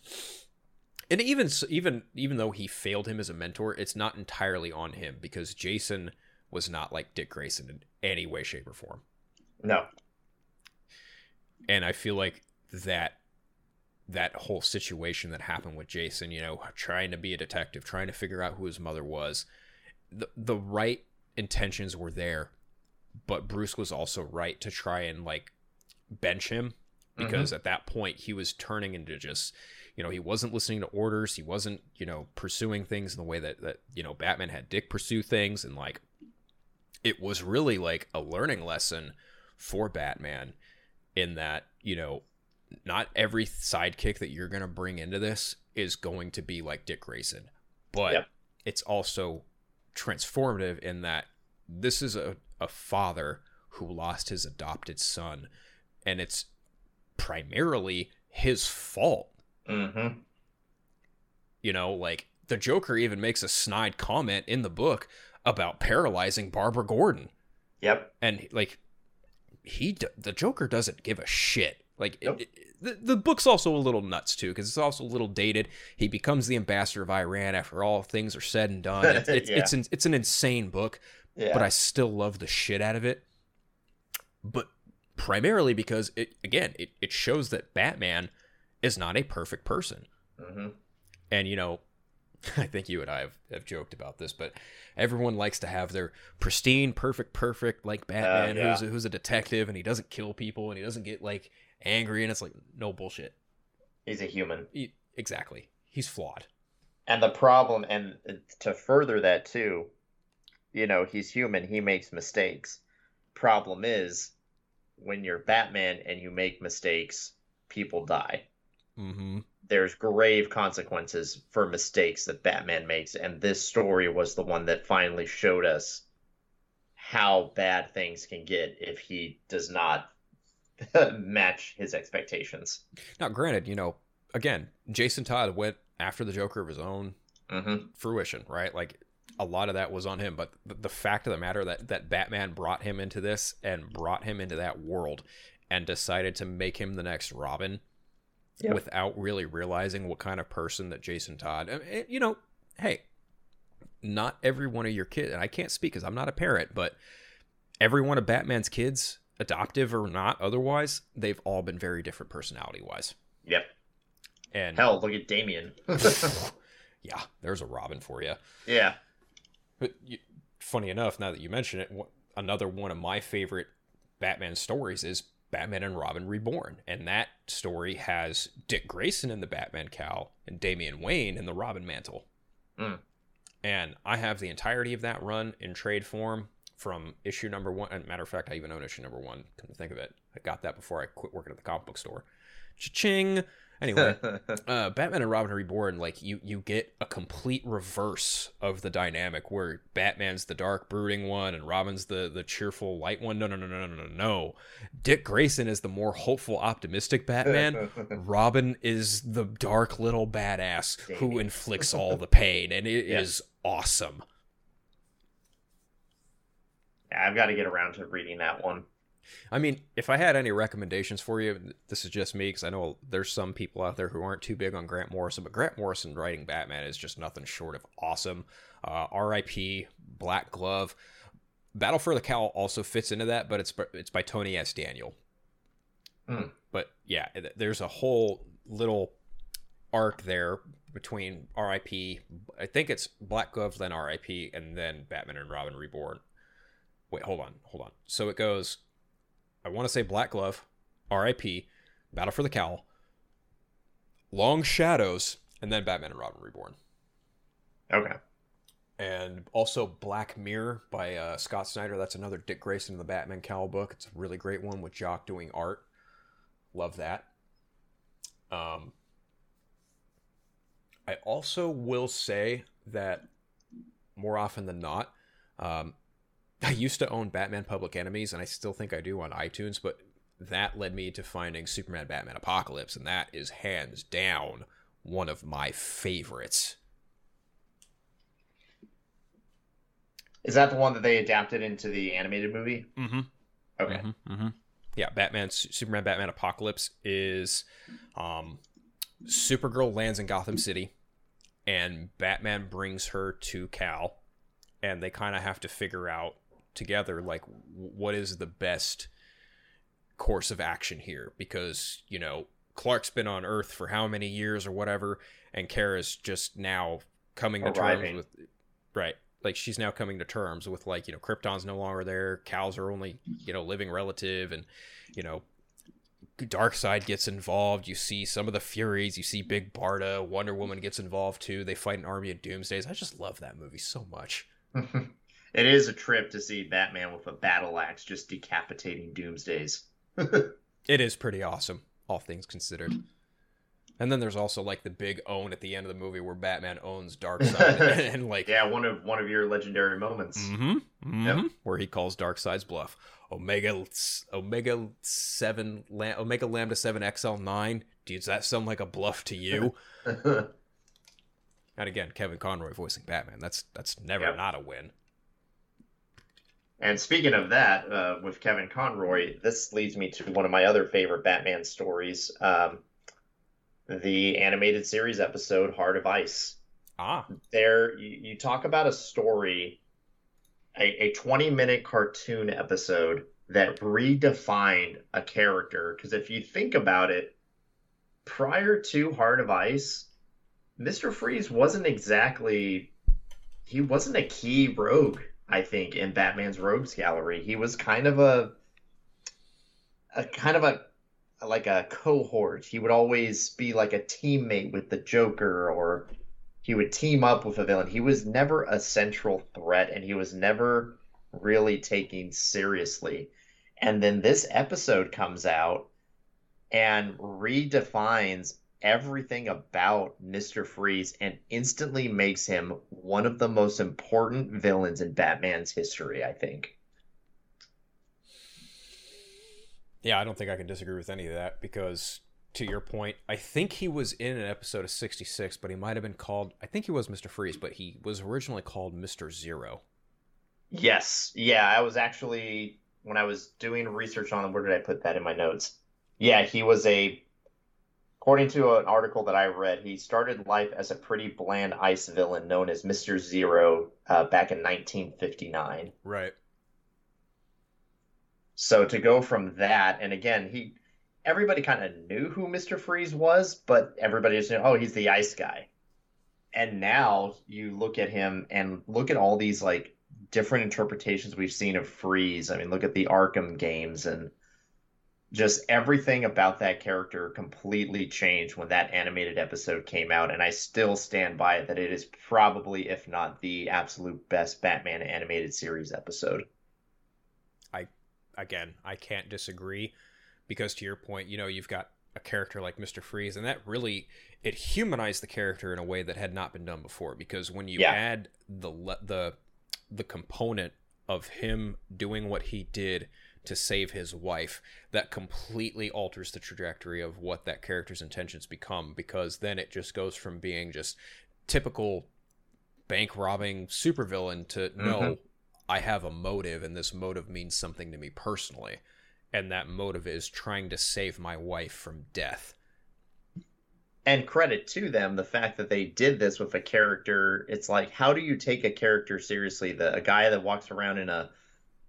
and even even even though he failed him as a mentor, it's not entirely on him because Jason was not like Dick Grayson in any way, shape, or form No. and I feel like that that whole situation that happened with Jason, you know, trying to be a detective, trying to figure out who his mother was, the the right intentions were there, but Bruce was also right to try and like bench him because mm-hmm. at that point he was turning into just you know he wasn't listening to orders. He wasn't you know pursuing things in the way that that you know batman had dick pursue things. And like it was really like a learning lesson for batman in that you know not every sidekick that you're going to bring into this is going to be like Dick Grayson but Yep. it's also transformative in that this is a, a father who lost his adopted son and it's primarily his fault Mm-hmm. you know like the joker even makes a snide comment in the book about paralyzing barbara gordon Yep. and like he the joker doesn't give a shit like Nope. it- the, the book's also a little nuts too because it's also a little dated he becomes the ambassador of iran after all things are said and done it's *laughs* it's, Yeah. it's, an, it's an insane book Yeah. but i still love the shit out of it but primarily because it again it, it shows that batman is not a perfect person mm-hmm. and you know *laughs* i think you and i have, have joked about this but everyone likes to have their pristine perfect perfect like batman yeah. who's, who's a detective and he doesn't kill people and he doesn't get like angry and it's like no bullshit He's a human. He- exactly he's flawed And the problem, and to further that too, you know, he's human. He makes mistakes. Problem is, when you're Batman and you make mistakes, people die. mm-hmm There's grave consequences for mistakes that Batman makes, and this story was the one that finally showed us how bad things can get if he does not *laughs* match his expectations. now granted you know again jason todd went after the joker of his own Mm-hmm. fruition, right? Like a lot of that was on him, but the, the fact of the matter that that Batman brought him into this and brought him into that world and decided to make him the next Robin Yep. without really realizing what kind of person that Jason Todd, I mean, you know, hey, not every one of your kids, and I can't speak because I'm not a parent, but every one of Batman's kids, adoptive or not otherwise, they've all been very different personality wise. Yep. And Hell, look at Damian. *laughs* yeah, there's a Robin for you. yeah. But you, funny enough, now that you mention it, another one of my favorite Batman stories is Batman and Robin Reborn, and that story has Dick Grayson in the Batman cowl and Damian Wayne in the Robin mantle. Mm. And I have the entirety of that run in trade form from issue number one. And matter of fact, I even own issue number one. Come to think of it, I got that before I quit working at the comic book store. Cha-ching! Anyway, *laughs* uh, Batman and Robin Reborn, like you, you get a complete reverse of the dynamic where Batman's the dark, brooding one, and Robin's the the cheerful, light one. No, no, no, no, no, no, no. Dick Grayson is the more hopeful, optimistic Batman. *laughs* Robin is the dark little badass who inflicts all *laughs* the pain, and it is Yeah. awesome. Yeah, I've got to get around to reading that one. I mean, if I had any recommendations for you, this is just me because I know there's some people out there who aren't too big on Grant Morrison, but Grant Morrison writing Batman is just nothing short of awesome. Uh, R.I.P. Black Glove. Battle for the Cowl also fits into that, but it's it's by Tony S. Daniel. Hmm. But yeah, there's a whole little arc there between R.I.P. I think it's Black Glove, then R.I.P., and then Batman and Robin Reborn. Wait, hold on, hold on. So it goes I want to say Black Glove, R.I.P., Battle for the Cowl, Long Shadows, and then Batman and Robin Reborn. Okay. And also Black Mirror by uh, Scott Snyder. That's another Dick Grayson the Batman Cowl book. It's a really great one with Jock doing art. Love that. Um, I also will say that more often than not, um, *laughs* I used to own Batman Public Enemies, and I still think I do on iTunes, but that led me to finding Superman Batman Apocalypse, and that is hands down one of my favorites. Is that the one that they adapted into the animated movie? Mm-hmm. Okay. Mm-hmm, mm-hmm. Yeah, Batman, Superman, Batman Apocalypse is, um, Supergirl lands in Gotham City, and Batman brings her to Kal, and they kind of have to figure out together like what is the best course of action here because you know Clark's been on Earth for how many years or whatever, and Kara's just now coming to Arriving. terms with right. Like she's now coming to terms with like you know Krypton's no longer there, Kal's are only you know living relative, and you know Darkseid gets involved. You see some of the Furies. You see Big Barda. Wonder Woman gets involved too. They fight an army of Doomsdays. I just love that movie so much. *laughs* it is a trip to see Batman with a battle axe just decapitating Doomsdays. *laughs* It is pretty awesome, all things considered. And then there's also like the big own at the end of the movie where Batman owns Darkseid *laughs* and, and like Yeah, one of one of your legendary moments. hmm Yep. where he calls Darkseid's bluff. Omega Omega seven Omega Lambda seven XL nine. Does that sound like a bluff to you? *laughs* and again, Kevin Conroy voicing Batman. That's that's never Yep. not a win. And speaking of that, uh, with Kevin Conroy, this leads me to one of my other favorite Batman stories, um, the animated series episode Heart of Ice. Ah, There, you, you talk about a story, a, a 20 minute cartoon episode that redefined a character. Because if you think about it, prior to Heart of Ice, Mr. Freeze wasn't exactly he wasn't a key rogue, I think, in Batman's rogues gallery. He was kind of a a kind of a like a cohort. He would always be like a teammate with the Joker or he would team up with a villain. He was never a central threat and he was never really taken seriously. And then this episode comes out and redefines everything about Mr. Freeze and instantly makes him one of the most important villains in Batman's history, I think. Yeah, I don't think I can disagree with any of that because, to your point, I think he was in an episode of 66, but he might have been called, I think he was Mr. Freeze, but he was originally called Mr. Zero. Yes. Yeah, I was actually when I was doing research on him, where did I put that in my notes? Yeah, he was a according to an article that I read, he started life as a pretty bland ice villain known as Mr. Zero uh, back in 1959. Right. So to go from that, and again, he everybody kind of knew who Mr. Freeze was, but everybody just knew, oh, he's the ice guy. And now you look at him and look at all these like different interpretations we've seen of Freeze. I mean, look at the Arkham games and just everything about that character completely changed when that animated episode came out. And I still stand by it that it is probably, if not the absolute best Batman animated series episode. I again, I can't disagree because, to your point, you know, you've got a character like Mr. Freeze, and that really it humanized the character in a way that had not been done before. Because when you Yeah. add the the the component of him doing what he did to save his wife, that completely alters the trajectory of what that character's intentions become. Because then it just goes from being just typical bank robbing supervillain to no, mm-hmm. I have a motive, and this motive means something to me personally. and that motive is trying to save my wife from death. and credit to them the fact that they did this with a character it's like how do you take a character seriously the a guy that walks around in a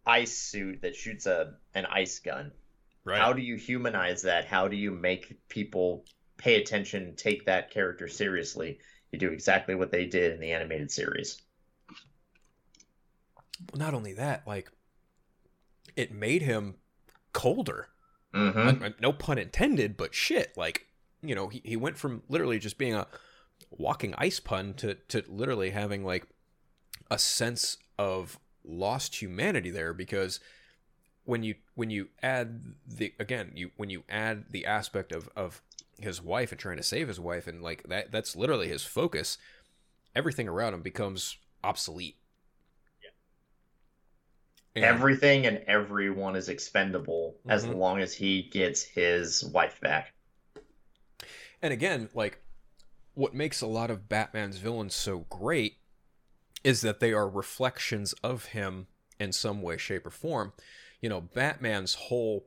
ice suit that shoots a an ice gun Right. how do you humanize that how do you make people pay attention take that character seriously you do exactly what they did in the animated series Not only that, like it made him colder. mm-hmm. Uh, no pun intended, but shit, like you know, he, he went from literally just being a walking ice pun to to literally having like a sense of lost humanity there because when you when you add the again you when you add the aspect of of his wife and trying to save his wife and like that that's literally his focus everything around him becomes obsolete yeah. everything and everyone is expendable as Mhm. long as he gets his wife back And again, like what makes a lot of Batman's villains so great is that they are reflections of him in some way, shape, or form. You know, Batman's whole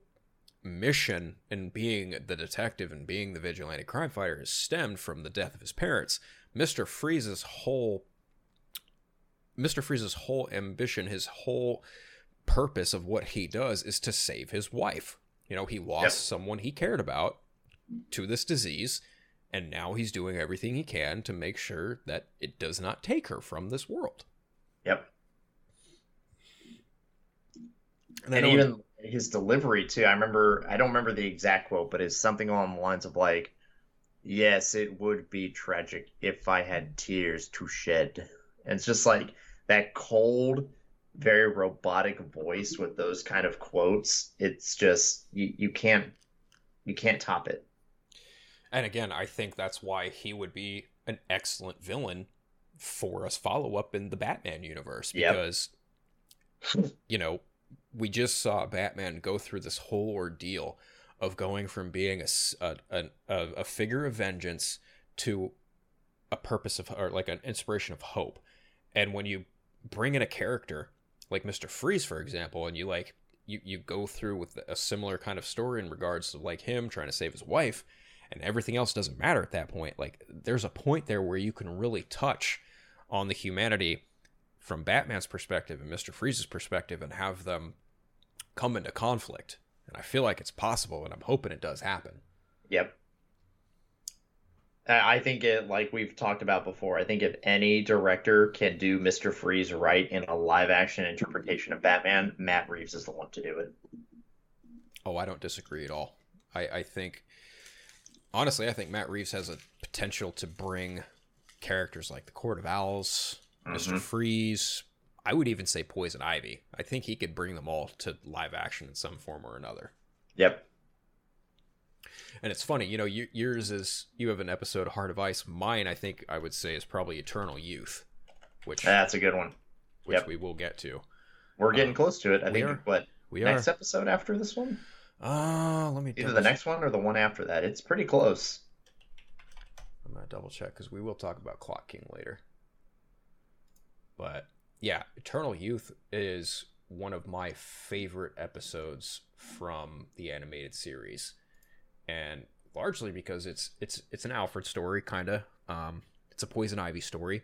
mission in being the detective and being the vigilante crime fighter is stemmed from the death of his parents. Mr. Freeze's whole Mr. Freeze's whole ambition, his whole purpose of what he does is to save his wife. You know, he lost Yep. someone he cared about to this disease, and now he's doing everything he can to make sure that it does not take her from this world. yep And, I and even his delivery too. I remember I don't remember the exact quote, but it's something along the lines of like, "Yes, it would be tragic if I had tears to shed." And it's just like that cold, very robotic voice with those kind of quotes. It's just you, you can't you can't top it. And again, I think that's why he would be an excellent villain for us follow up in the Batman universe Yep. because you know, we just saw Batman go through this whole ordeal of going from being a a figure of vengeance to a purpose of, or like an inspiration of hope. And when you bring in a character like Mr. Freeze, for example, and you like, you, you go through with a similar kind of story in regards to like him trying to save his wife and everything else doesn't matter at that point. Like there's a point there where you can really touch on the humanity from Batman's perspective and Mr. Freeze's perspective and have them come into conflict. And I feel like it's possible, and I'm hoping it does happen. Yep. I I think it, like we've talked about before, I think if any director can do Mr. Freeze right in a live action interpretation of Batman, Matt Reeves is the one to do it. Oh, I don't disagree at all. I, I think, honestly, I think Matt Reeves has a potential to bring characters like the Court of Owls, Mr. Mhm. Freeze. I would even say Poison Ivy. I think he could bring them all to live action in some form or another. Yep. And it's funny, you know, you, yours is you have an episode Heart of Ice. Mine, I think, I would say is probably Eternal Youth, which That's a good one. which yep. we will get to. We're getting close to it. I think are. what We next are. episode after this one? Uh, let me Either the next one or the one after that. It's pretty close. I'm gonna double check because we will talk about Clock King later. But yeah, Eternal Youth is one of my favorite episodes from the animated series, and largely because it's it's it's an Alfred story, kind of. Um, it's a Poison Ivy story.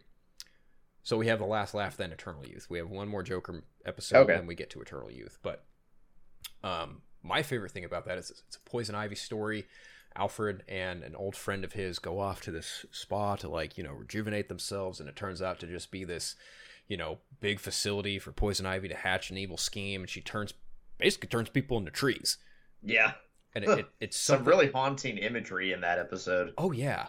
So we have the last laugh, then Eternal Youth. We have one more Joker episode, Okay. then we get to Eternal Youth. But um, my favorite thing about that is it's a Poison Ivy story. Alfred and an old friend of his go off to this spa to like you know rejuvenate themselves, and it turns out to just be this you know big facility for Poison Ivy to hatch an evil scheme, and she turns basically turns people into trees, Yeah. and it, it, it's Some really haunting imagery in that episode. Oh yeah,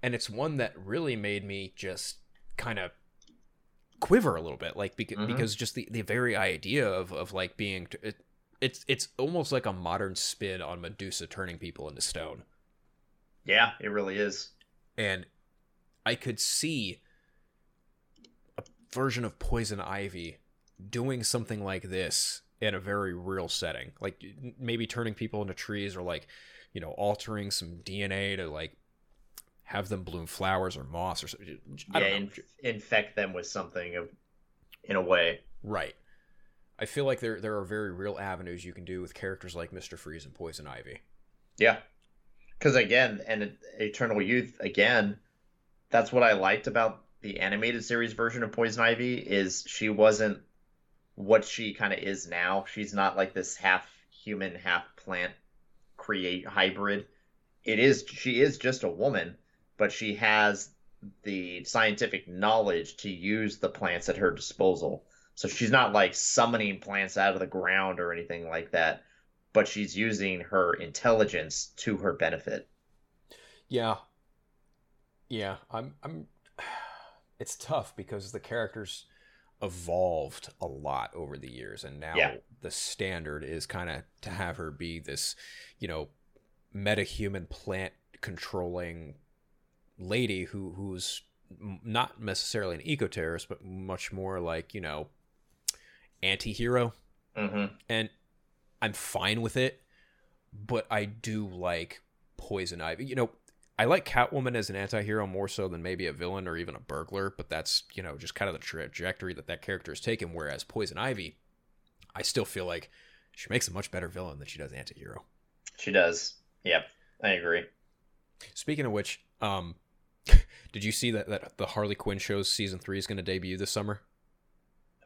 and it's one that really made me just kind of quiver a little bit, like beca- Mhm. because just the, the very idea of of like being it, it's it's almost like a modern spin on Medusa turning people into stone, Yeah, it really is. and I could see a version of Poison Ivy doing something like this in a very real setting, like maybe turning people into trees or like you know altering some DNA to like have them bloom flowers or moss or something. I yeah, inf- infect them with something of, in a way. Right. I feel like there there are very real avenues you can do with characters like Mister Freeze and Poison Ivy. Yeah. Because again, and Eternal Youth, again, that's what I liked about the animated series version of Poison Ivy is she wasn't what she kind of is now. She's not like this half human, half plant create hybrid. It is she is just a woman, but she has the scientific knowledge to use the plants at her disposal. So she's not like summoning plants out of the ground or anything like that, but she's using her intelligence to her benefit. Yeah. Yeah, I'm I'm *sighs* it's tough because the characters evolved a lot over the years and now Yeah. the standard is kind of to have her be this, you know, metahuman plant controlling lady who who's not necessarily an eco-terrorist but much more like, you know, anti-hero Mm-hmm. and I'm fine with it, but I do like Poison Ivy. You know, I like Catwoman as an anti-hero more so than maybe a villain or even a burglar, but that's, you know, just kind of the trajectory that that character has taken whereas Poison Ivy, I still feel like she makes a much better villain than she does anti-hero. She does. Yep, I agree. Speaking of which, um *laughs* did you see that that the Harley Quinn show's season 3 is going to debut this summer?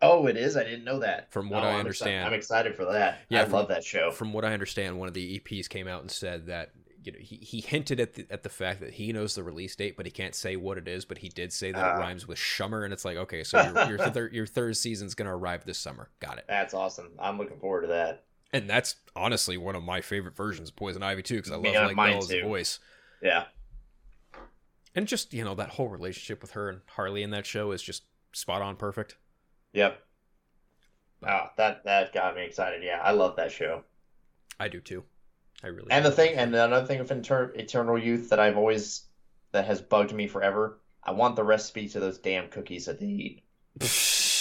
Oh, it is. I didn't know that. From what Oh, I I'm exci- understand- I'm excited for that. Yeah, I from- love that show. From what I understand, one of the EPs came out and said that you know he, he hinted at the at the fact that he knows the release date, but he can't say what it is. But he did say that Ah. it rhymes with Shummer, and it's like okay, so your your, *laughs* thir- your third season's gonna arrive this summer. Got it. That's awesome. I'm looking forward to that. And that's honestly one of my favorite versions of Poison Ivy too, because I love Yeah, Lake Bell's too. voice, Yeah. and just you know that whole relationship with her and Harley in that show is just spot on, perfect. Yep. Oh, that that got me excited. Yeah, I love that show. I do too. I really. And the thing, and another thing with Inter- Eternal Youth that I've always that has bugged me forever. I want the recipe to those damn cookies that they eat. *laughs*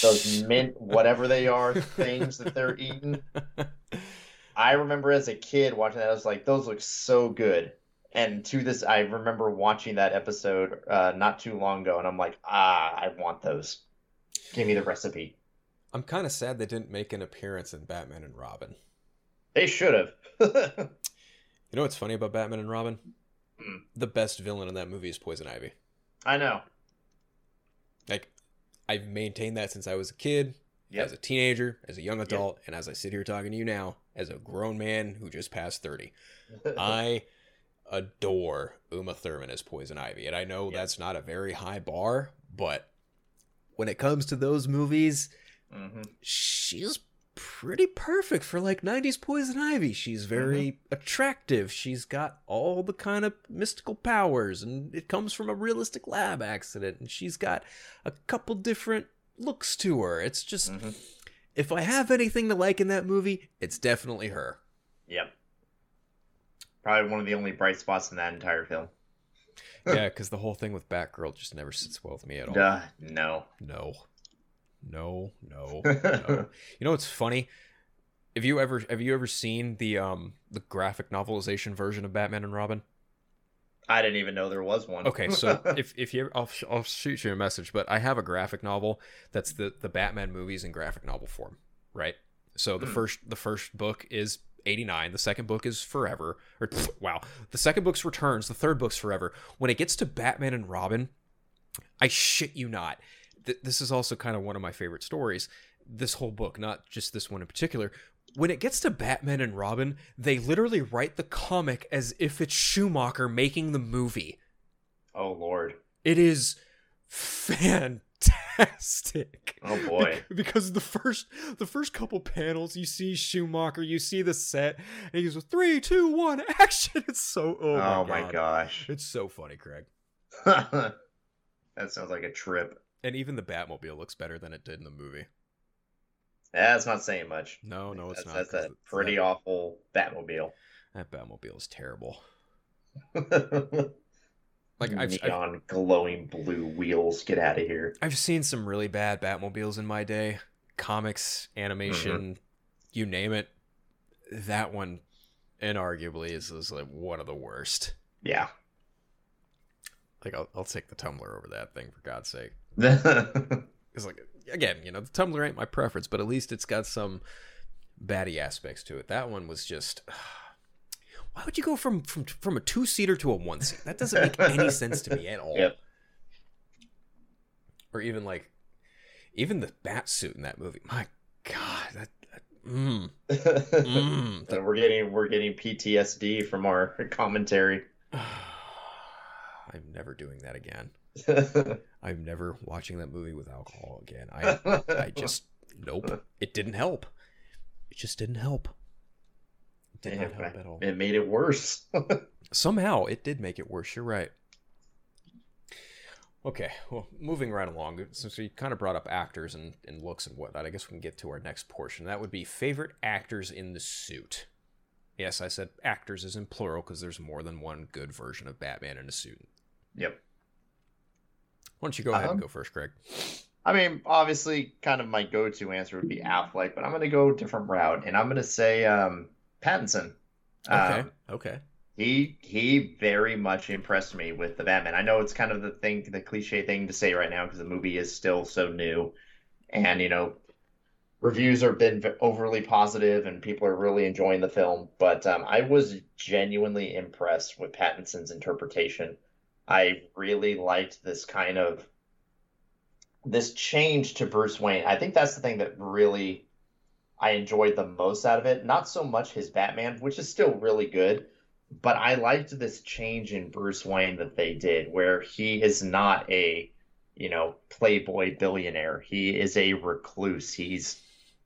Those mint, whatever they are, things that they're *laughs* eating. I remember as a kid watching that. I was like, those look so good. And to this, I remember watching that episode uh, not too long ago, and I'm like, ah, I want those. Give me the recipe. I'm kind of sad they didn't make an appearance in Batman and Robin. They should have. *laughs* You know what's funny about Batman and Robin? Hmm. The best villain in that movie is Poison Ivy. I know. Like, I've maintained that since I was a kid, Yep. as a teenager, as a young adult, and as I sit here talking to you now, as a grown man who just passed 30. *laughs* I adore Uma Thurman as Poison Ivy. And I know Yep. that's not a very high bar, but when it comes to those movies, hmm she's pretty perfect for like 90s poison ivy she's very attractive she's got all the kind of mystical powers and it comes from a realistic lab accident and she's got a couple different looks to her it's just Mhm. if i have anything to like in that movie it's definitely her Yep. Probably one of the only bright spots in that entire film. Yeah *laughs* because the whole thing with batgirl just never sits well with me at all Duh, no. no no no *laughs* no You know what's funny? Have you ever have you ever seen the um the graphic novelization version of Batman and Robin? I didn't even know there was one. Okay, so *laughs* if if you I'll I'll shoot you a message, but I have a graphic novel that's the the Batman movies in graphic novel form, right? So the Hmm. first the first book is 89, the second book is Forever or *sniffs* wow, the second book's Returns, the third book's Forever. When it gets to Batman and Robin, I shit you not. Th- this is also kind of one of my favorite stories. This whole book, not just this one in particular. When it gets to Batman and Robin, they literally write the comic as if it's Schumacher making the movie. oh lord. It is *laughs* fantastic. Oh boy. Bec- Because the first the first couple panels you see Schumacher, you see the set, and he goes three, two, one, *laughs* action. It's so oh, Oh, my, my gosh. It's so funny, Craig. *laughs* that sounds like a trip. And even the Batmobile looks better than it did in the movie. Yeah, That's not saying much. No, no, it's that's, not. That's a pretty that, awful Batmobile. that Batmobile is terrible. *laughs* like I've, I've neon glowing blue wheels. Get out of here. I've seen some really bad Batmobiles in my day. Comics, animation, Mm-hmm. you name it. That one, inarguably, is, is like one of the worst. Yeah. Like I'll, I'll take the tumbler over that thing for God's sake. *laughs* It's like again, you know, the tumbler ain't my preference, but at least it's got some batty aspects to it. That one was just. Why would you go from from from a two seater to a one seat? That doesn't make any *laughs* sense to me at all. Yep. Or even like, even the bat suit in that movie. My God, that. that mm, mm, *laughs* And we're getting we're getting PTSD from our commentary. *sighs* I'm never doing that again. *laughs* I'm never watching that movie with alcohol again. I I just nope. It didn't help. It just didn't help. It did not help at all. It made it worse. *laughs* Somehow it did make it worse. You're right. Okay, well, moving right along, since we kind of brought up actors and, and looks and whatnot, I guess we can get to our next portion. That would be favorite actors in the suit. Yes, I said actors is in plural because there's more than one good version of Batman in a suit. yep. Why don't you go ahead and Um, go first, Craig? I mean, obviously, kind of my go-to answer would be Affleck, but I'm going to go a different route, and I'm going to say um, Pattinson. Okay, Um, okay. he he very much impressed me with the Batman. I know it's kind of the thing, the cliche thing to say right now because the movie is still so new, and you know, reviews have been overly positive and people are really enjoying the film. But um, I was genuinely impressed with Pattinson's interpretation. I really liked this kind of this change to Bruce Wayne. I think that's the thing that really I enjoyed the most out of it. Not so much his Batman, which is still really good, but I liked this change in Bruce Wayne that they did, where he is not a, you know, playboy billionaire. He is a recluse. He's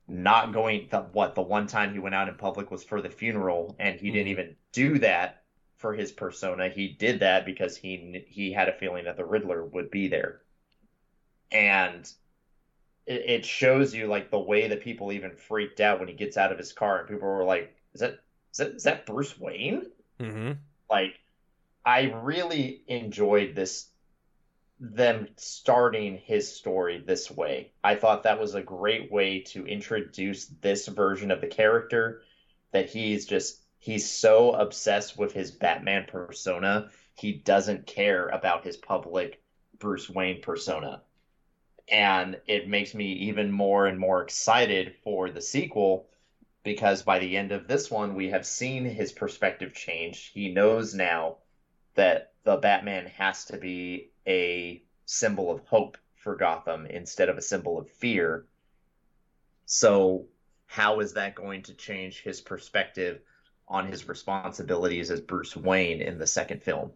not going the what the one time he went out in public was for the funeral, and he didn't Mhm. even do that for his persona. He did that because he he had a feeling that the Riddler would be there, and it, it shows you like the way that people even freaked out when he gets out of his car, and people were like, "Is that is that is that Bruce Wayne?" Mm-hmm. like I really enjoyed this them starting his story this way. I thought that was a great way to introduce this version of the character that he's just he's so obsessed with his Batman persona, he doesn't care about his public Bruce Wayne persona. And it makes me even more and more excited for the sequel because by the end of this one, we have seen his perspective change. He knows now that the Batman has to be a symbol of hope for Gotham instead of a symbol of fear. So, how is that going to change his perspective on his responsibilities as Bruce Wayne in the second film?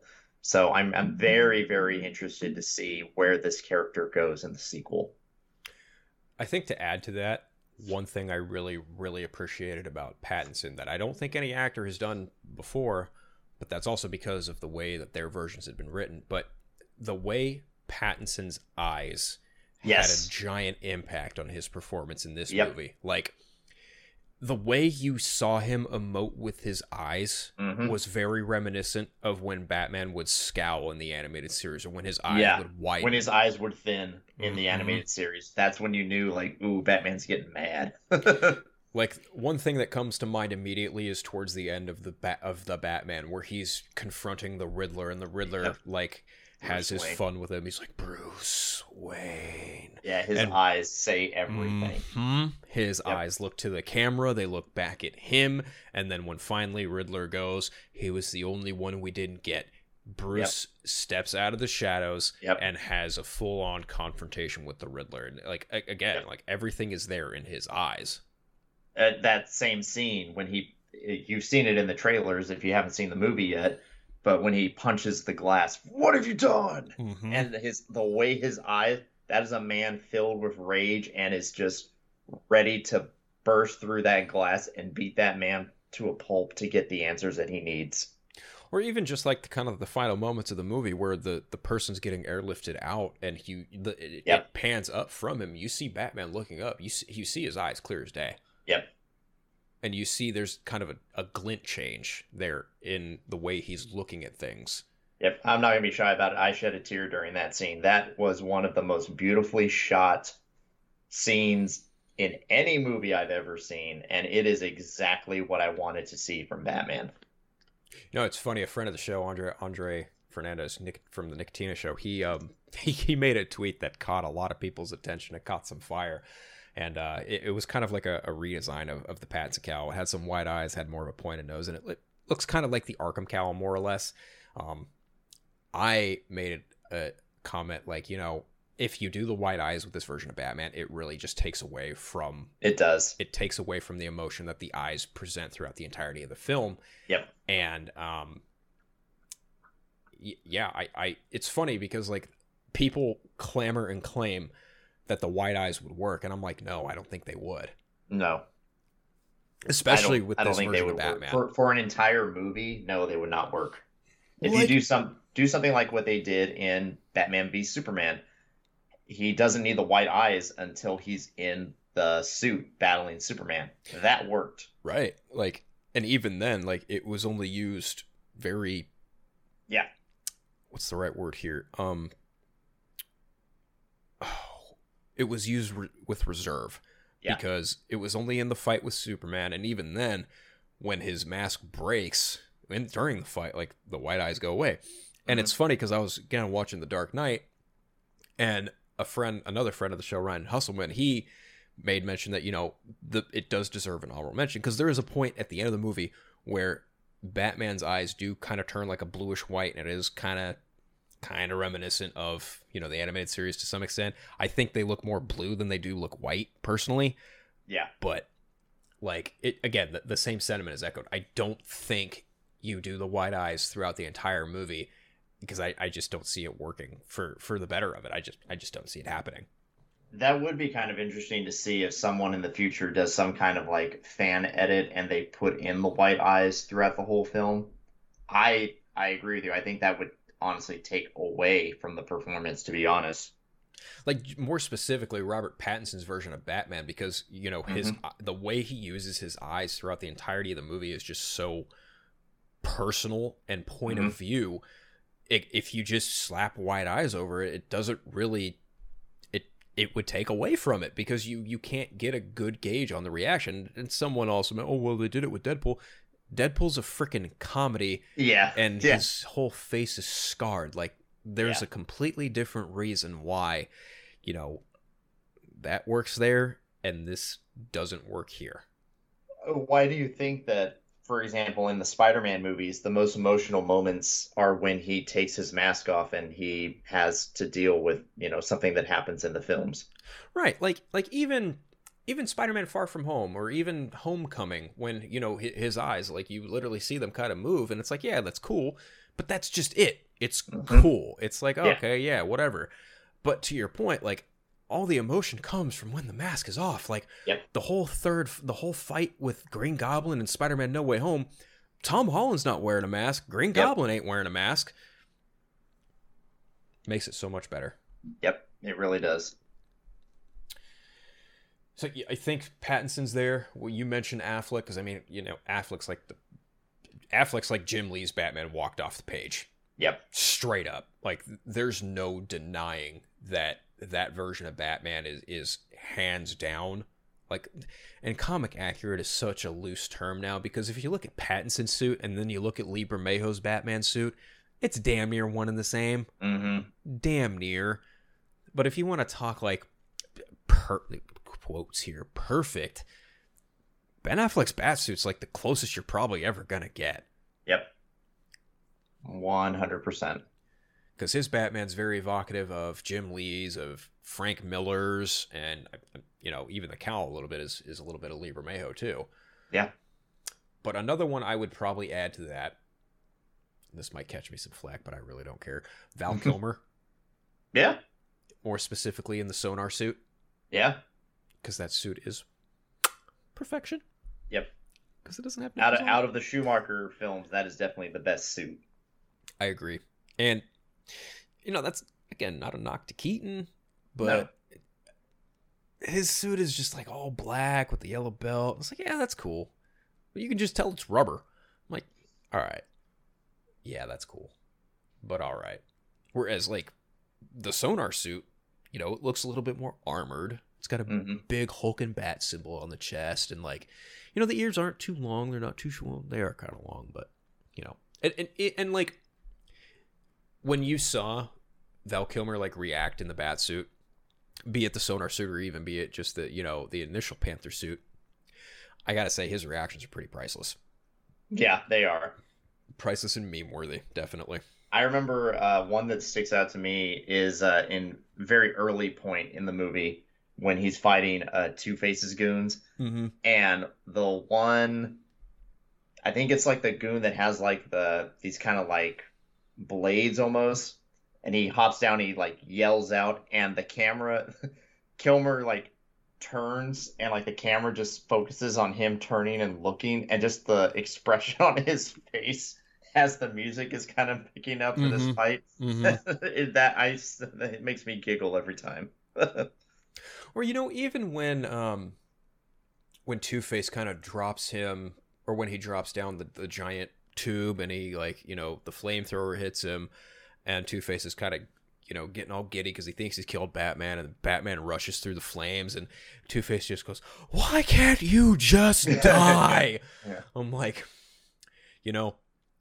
So, I'm I'm mm-hmm. very very interested to see where this character goes in the sequel. I think to add to that, one thing I really, really appreciated about Pattinson that I don't think any actor has done before, but that's also because of the way that their versions had been written. But the way Pattinson's eyes Yes. had a giant impact on his performance in this Yep. movie. Like the way you saw him emote with his eyes Mhm. was very reminiscent of when Batman would scowl in the animated series or when his eyes Yeah, would widen. When his eyes were thin in the Mhm. animated series, that's when you knew like, ooh, Batman's getting mad. *laughs* Like one thing that comes to mind immediately is towards the end of the bat of the Batman, where he's confronting the Riddler, and the Riddler Yep. like has Bruce his Wayne. fun with him. He's like Bruce Wayne. yeah, his And- eyes say everything. Mhm. His Yep. eyes look to the camera, they look back at him, and then when finally Riddler goes, he was the only one we didn't get. Bruce steps out of the shadows Yep. and has a full-on confrontation with the Riddler. And like again, Yep. like everything is there in his eyes. At that same scene when he, you've seen it in the trailers if you haven't seen the movie yet, but when he punches the glass, what have you done? Mm-hmm. And his the way his eyes, that is a man filled with rage and is just ready to burst through that glass and beat that man to a pulp to get the answers that he needs. or even just like the kind of the final moments of the movie where the the person's getting airlifted out and he the, it, Yep. it pans up from him you see batman looking up you see, you see his eyes clear as day Yep. And you see there's kind of a, a glint change there in the way he's looking at things Yep, I'm not gonna be shy about it. I shed a tear during that scene. That was one of the most beautifully shot scenes in any movie I've ever seen, and it is exactly what I wanted to see from Batman. you know it's funny a friend of the show andre andre Fernandez Nick, from the Nicotina show, he um *laughs* he, he made a tweet that caught a lot of people's attention. It caught some fire, and uh, it, it was kind of like a, a redesign of, of the Pattinson cowl. It had some wide eyes, had more of a pointed nose, and it, it looks kind of like the Arkham cowl more or less. Um, I made a comment like, you know, if you do the white eyes with this version of Batman, it really just takes away from It does. it takes away from the emotion that the eyes present throughout the entirety of the film. Yep. And um y- yeah, I I it's funny because like people clamor and claim that the white eyes would work and I'm like, no, I don't think they would. No. Especially I don't- with I don't this think they version of would Batman. work. For for an entire movie, no, they would not work. If Like- you do some do something like what they did in Batman v Superman, he doesn't need the white eyes until he's in the suit battling Superman. That worked. Right. Like and even then like it was only used very Yeah. what's the right word here? Um it was used re- with reserve Yeah. because it was only in the fight with Superman and even then when his mask breaks and during the fight like the white eyes go away. And Mhm. it's funny cuz I was again watching The Dark Knight and a friend another friend of the show Ryan Hustleman he made mention that you know the it does deserve an honorable mention because there is a point at the end of the movie where Batman's eyes do kind of turn like a bluish white and it is kind of kind of reminiscent of you know the animated series to some extent. I think they look more blue than they do look white personally, Yeah. but like it again the, the same sentiment is echoed. I don't think you do the white eyes throughout the entire movie because I, I just don't see it working for for the better of it. I just I just don't see it happening. That would be kind of interesting to see if someone in the future does some kind of like fan edit and they put in the white eyes throughout the whole film. I I agree with you. I think that would honestly take away from the performance to be honest. like more specifically robert pattinson's version of batman because you know his mm-hmm. the way he uses his eyes throughout the entirety of the movie is just so personal and point of mm-hmm. view. It, if you just slap white eyes over it it doesn't really it it would take away from it because you you can't get a good gauge on the reaction. And someone also meant, oh well they did it with deadpool deadpool's a freaking comedy Yeah. and yeah. his whole face is scarred. Like there's Yeah. a completely different reason why, you know, that works there and this doesn't work here. Oh, why do you think that, for example, in the Spider-Man movies, the most emotional moments are when he takes his mask off and he has to deal with, you know, something that happens in the films? Right. Like like even even Spider-Man Far From Home or even Homecoming when, you know, his eyes like you literally see them kind of move and it's like, yeah, that's cool, but that's just it. It's Mhm. cool. It's like, Yeah. okay, yeah, whatever. But to your point, like all the emotion comes from when the mask is off. Like Yep. the whole third, the whole fight with Green Goblin and Spider-Man No Way Home. Tom Holland's not wearing a mask. Green Yep. Goblin ain't wearing a mask. Makes it so much better. Yep, it really does. So I think Pattinson's there. Well, you mentioned Affleck because I mean, you know, Affleck's like the Affleck's like Jim Lee's Batman walked off the page Yep. straight up. Like there's no denying that that version of Batman is is hands down like and comic accurate is such a loose term now because if you look at Pattinson's suit and then you look at Lee Bermejo's Batman suit, it's damn near one and the same. Mm-hmm. Damn near. But if you want to talk like per quotes here, perfect. Ben Affleck's Batsuit's like the closest you're probably ever gonna get. Yep. One hundred percent. because his Batman's very evocative of Jim Lee's, of Frank Miller's, and uh, you know even the cowl a little bit is is a little bit of Lee Bermejo too. Yeah. But another one I would probably add to that. This might catch me some flack, but I really don't care. Val *laughs* Kilmer, Yeah. more specifically in the sonar suit, Yeah. Because that suit is perfection. Yep. Because it doesn't have Out of on out of the Schumacher films, that is definitely the best suit. I agree. And you know, that's again not a knock to Keaton, but his suit is just like all black with the yellow belt. It's like, yeah, that's cool. But you can just tell it's rubber. I'm like, all right. Yeah, that's cool. But all right. Whereas like the sonar suit, you know, it looks a little bit more armored. It's got a Mhm. big Hulk and bat symbol on the chest and like you know the ears aren't too long they're not too short they are kind of long but you know and and, and like when you saw Val Kilmer like react in the bat suit, be it the sonar suit or even be it just the you know the initial Panther suit, I gotta say his reactions are pretty priceless. Yeah, they are. Priceless and meme worthy, definitely. I remember uh, one that sticks out to me is uh, in very early point in the movie when he's fighting uh, Two Faces goons, Mm-hmm. and the one, I think it's like the goon that has like the these kind of like blades almost, and he hops down, he like yells out, and the camera, *laughs* Kilmer like turns and like the camera just focuses on him turning and looking and just the *laughs* expression on his face as the music is kind of picking up for this Mhm. fight Mm-hmm. *laughs* that I it makes me giggle every time Or you know, even when um when Two Face kind of drops him, or when he drops down the, the giant tube and he like you know the flamethrower hits him, and Two Face is kind of you know getting all giddy because he thinks he's killed Batman, and Batman rushes through the flames, and Two Face just goes, "Why can't you just *laughs* die?" Yeah. I'm like, you know.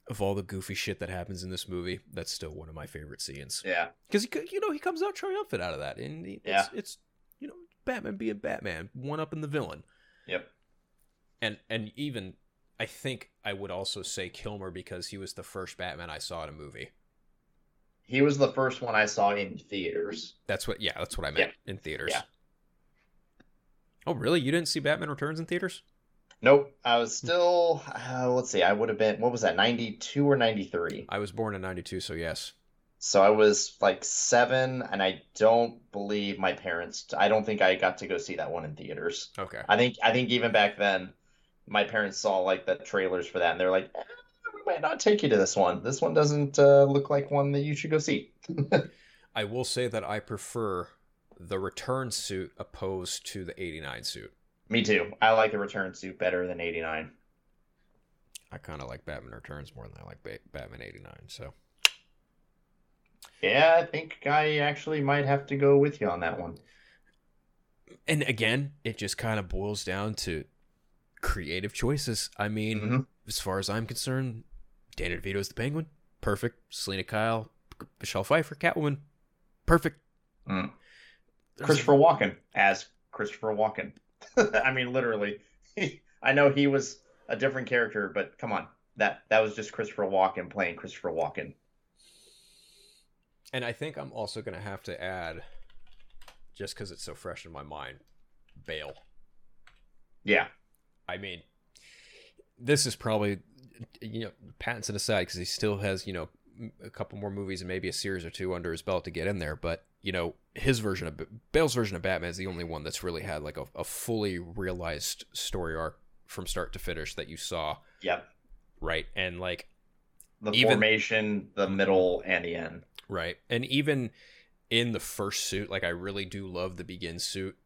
Of all the goofy shit that happens in this movie, that's still one of my favorite scenes yeah because you know he comes out triumphant out of that, and it's, Yeah. it's you know Batman being Batman, one up in the villain, yep and and even I think I would also say Kilmer because he was the first Batman I saw in a movie. he was the first one I saw in theaters That's what, yeah, that's what I meant in theaters. Yeah. Oh, really? You didn't see Batman Returns in theaters? nope I was still uh, let's see I would have been what was that 92 or 93 I was born in '92, so yes. So I was like seven, and I don't believe my parents. I don't think I got to go see that one in theaters. Okay. I think I think even back then, my parents saw like the trailers for that, and they're like, eh, "We might not take you to this one. This one doesn't uh, look like one that you should go see." *laughs* I will say that I prefer the return suit opposed to the '89 suit. Me too. I like the return suit better than '89. I kind of like Batman Returns more than I like ba- Batman '89. So Yeah, I think I actually might have to go with you on that one. and again, it just kind of boils down to creative choices. I mean, Mhm. as far as I'm concerned, Danny DeVito's the Penguin, perfect. Selina Kyle, Michelle Pfeiffer, Catwoman, perfect. Mm. Christopher Walken as Christopher Walken. *laughs* I mean, literally. *laughs* I know he was a different character, but come on, that that was just Christopher Walken playing Christopher Walken. And I think I'm also gonna have to add, just because it's so fresh in my mind, Bale. Yeah, I mean, this is probably, you know, Pattinson aside, because he still has, you know, a couple more movies and maybe a series or two under his belt to get in there. But, you know, his version of, Bale's version of Batman is the only one that's really had like a, a fully realized story arc from start to finish that you saw, yep. right? And like, The Even- formation, the middle, and the end. Right. And even in the first suit, like I really do love the begin suit.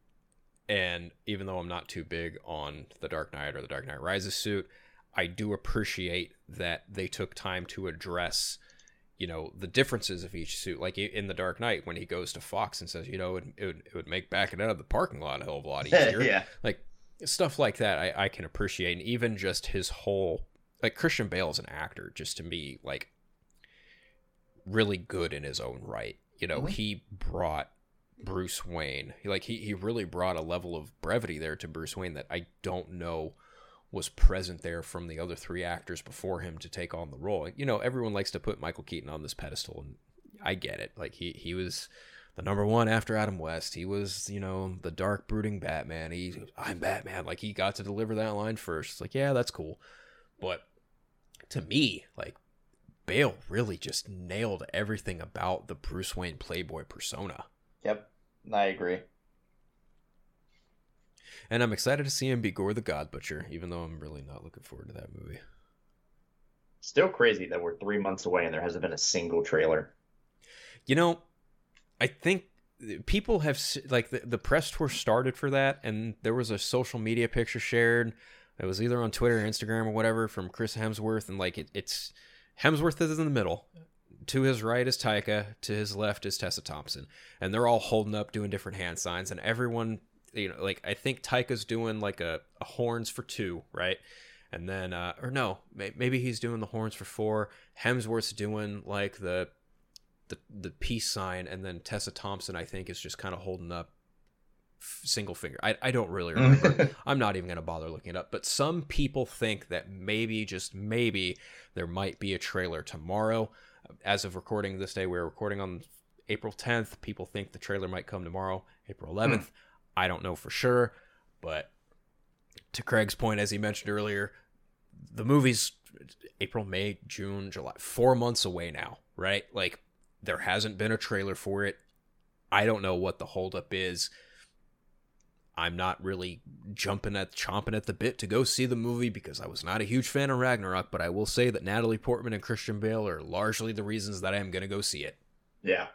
And even though I'm not too big on the Dark Knight or the Dark Knight Rises suit, I do appreciate that they took time to address, you know, the differences of each suit. Like in the Dark Knight, when he goes to Fox and says, you know, it, it, would, it would make backing out of the parking lot a hell of a lot *laughs* easier yeah, like stuff like that I, I can appreciate and even just his whole like christian bale is an actor just to me like really good in his own right you know Mhm. he brought bruce wayne like he, he really brought a level of brevity there to bruce wayne that i don't know was present there from the other three actors before him to take on the role you know everyone likes to put michael keaton on this pedestal and i get it like he, he was the number one after Adam West. He was, you know, the dark brooding Batman. He I'm Batman. Like he got to deliver that line first. It's like, yeah, that's cool. But to me, like Bale really just nailed everything about the Bruce Wayne Playboy persona. yep. I agree. And I'm excited to see him be Gorr the God Butcher, even though I'm really not looking forward to that movie. Still crazy that we're three months away and there hasn't been a single trailer. You know, I think people have like the, the press tour started for that, and there was a social media picture shared. It was either on Twitter or Instagram or whatever from Chris Hemsworth, and like it, it's Hemsworth is in the middle. To his right is Taika, to his left is Tessa Thompson, and they're all holding up, doing different hand signs, and everyone, you know, like I think Taika's doing like a, a horns for two, right? And then, uh, or no, may, maybe he's doing the horns for four. Hemsworth's doing like the the the peace sign, and then Tessa Thompson, I think, is just kind of holding up f- single finger. I I don't really mm-hmm. remember. *laughs* I'm not even gonna bother looking it up. But some people think that maybe, just maybe, there might be a trailer tomorrow. As of recording this day, we're recording on April 10th. People think the trailer might come tomorrow, April hmm. 11th. I don't know for sure, but to Craig's point, as he mentioned earlier, the movie's April, May, June, July, four months away now, right? Like there hasn't been a trailer for it. I don't know what the holdup is. I'm not really jumping at chomping at the bit to go see the movie because I was not a huge fan of Ragnarok, but I will say that Natalie Portman and Christian Bale are largely the reasons that I am going to go see it. Yeah.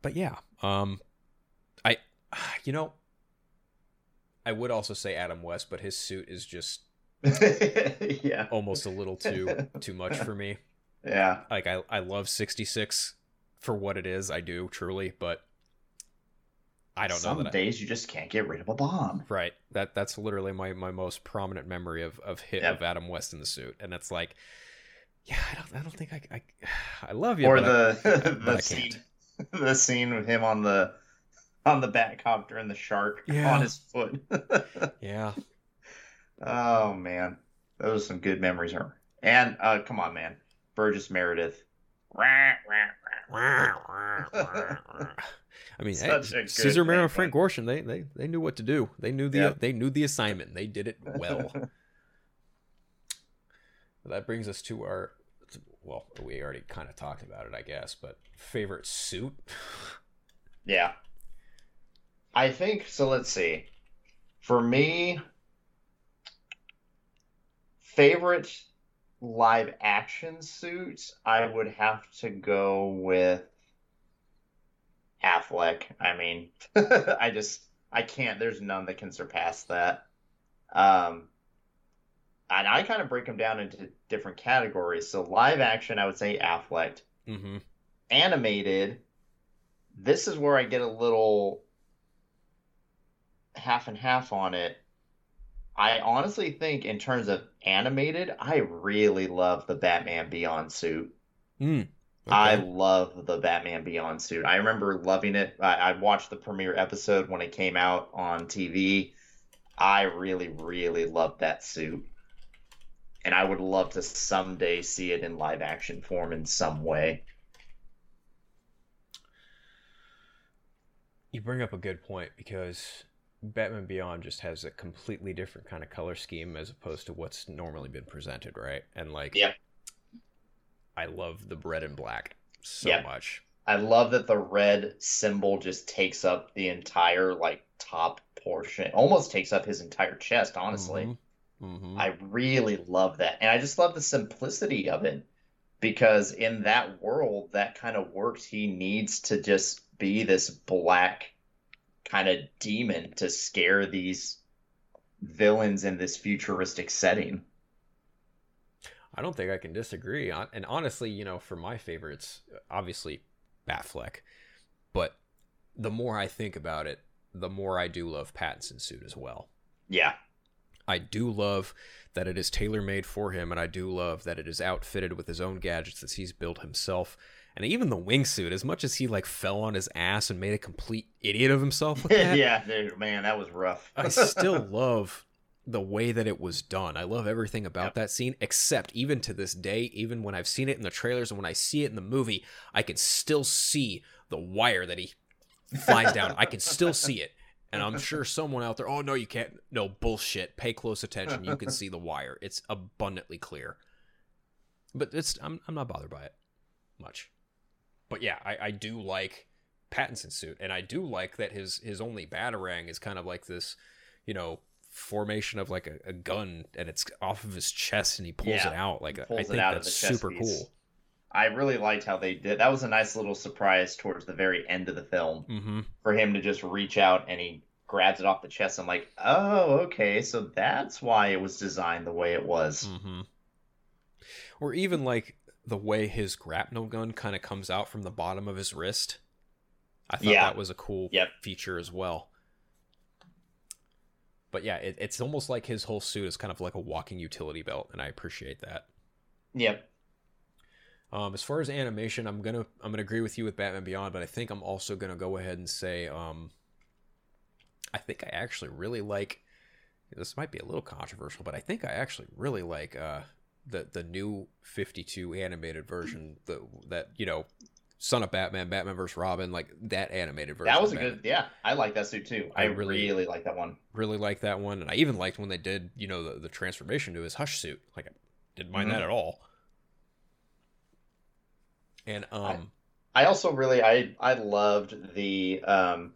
But yeah, um I you know I would also say Adam West, but his suit is just *laughs* yeah. almost a little too *laughs* too much for me. Yeah. Like I I love 66 for what it is, I do truly, but I don't Some know I, days you just can't get rid of a bomb. right. That that's literally my my most prominent memory of of hit Yep. of Adam West in the suit, and it's like, yeah, I don't I don't think I I, *sighs* I love you, or I- the *laughs* *laughs* I the scene *laughs* the scene with him on the on the Batcopter and the shark Yeah. on his foot. yeah, oh man, those are some good memories. And uh, come on, man, Burgess Meredith. I mean, hey, Such Cesar Romero and. Frank Gorshin, they, they they knew what to do. They knew the Yep. they knew the assignment. They did it well. *laughs* that brings us to our well, we already kind of talked about it, I guess, but favorite suit. Yeah. I think so. Let's see. For me, favorite live action suit, I would have to go with Affleck. I mean, *laughs* I just I can't. There's none that can surpass that. Um, and I kind of break them down into different categories. So live action, I would say Affleck Mm-hmm. animated, this is where I get a little half and half on it. I honestly think, in terms of animated, I really love the Batman Beyond suit. Mm. I love the Batman Beyond suit. I remember loving it. I, I watched the premiere episode when it came out on TV. I really, really loved that suit. And I would love to someday see it in live action form in some way. You bring up a good point because Batman Beyond just has a completely different kind of color scheme as opposed to what's normally been presented, right? And like, Yep. I love the red and black so Yep. much. I love that the red symbol just takes up the entire like top portion. Almost takes up his entire chest, honestly. Mm-hmm. I really love that. And I just love the simplicity of it because in that world that kind of works. He needs to just be this black kind of demon to scare these villains in this futuristic setting. I don't think I can disagree. And honestly, you know, for my favorites, obviously Batfleck. But the more I think about it, the more I do love Pattinson's suit as well. Yeah. I do love that it is tailor made for him, and I do love that it is outfitted with his own gadgets that he's built himself. And even the wingsuit, as much as he like fell on his ass and made a complete idiot of himself with *laughs* that, yeah, dude, man, that was rough. I still *laughs* love the way that it was done. I love everything about Yep. that scene, except even to this day, even when I've seen it in the trailers and when I see it in the movie, I can still see the wire that he flies down. I can still see it. And I'm sure *laughs* someone out there, oh no, you can't. No, bullshit. Pay close attention. You can see the wire. It's abundantly clear. But it's I'm I'm not bothered by it much. But yeah, I, I do like Pattinson's suit, and I do like that his his only batarang is kind of like this, you know, formation of like a, a gun, and it's off of his chest, and he pulls Yeah, it out. Like I think that's the chest super piece. cool. I really liked how they did. That was a nice little surprise towards the very end of the film Mm-hmm. for him to just reach out and he grabs it off the chest. I'm like, oh, okay, so that's why it was designed the way it was. Mm-hmm. Or even like the way his grapnel gun kind of comes out from the bottom of his wrist. I thought Yeah. that was a cool Yep. feature as well. But yeah, it, it's almost like his whole suit is kind of like a walking utility belt, and I appreciate that. Yep. Um, as far as animation, I'm gonna I'm gonna agree with you with Batman Beyond, but I think I'm also gonna go ahead and say um, I think I actually really like. This might be a little controversial, but I think I actually really like uh, the the new 52 animated version. The that you know, Son of Batman, Batman vs Robin, like that animated version. That was a Batman. good. Yeah, I like that suit too. I I, really- really, like that one. really like that one, and I even liked when they did you know the, the transformation to his Hush suit. Like I didn't mind Mhm. that at all. And um, I also really I I loved the um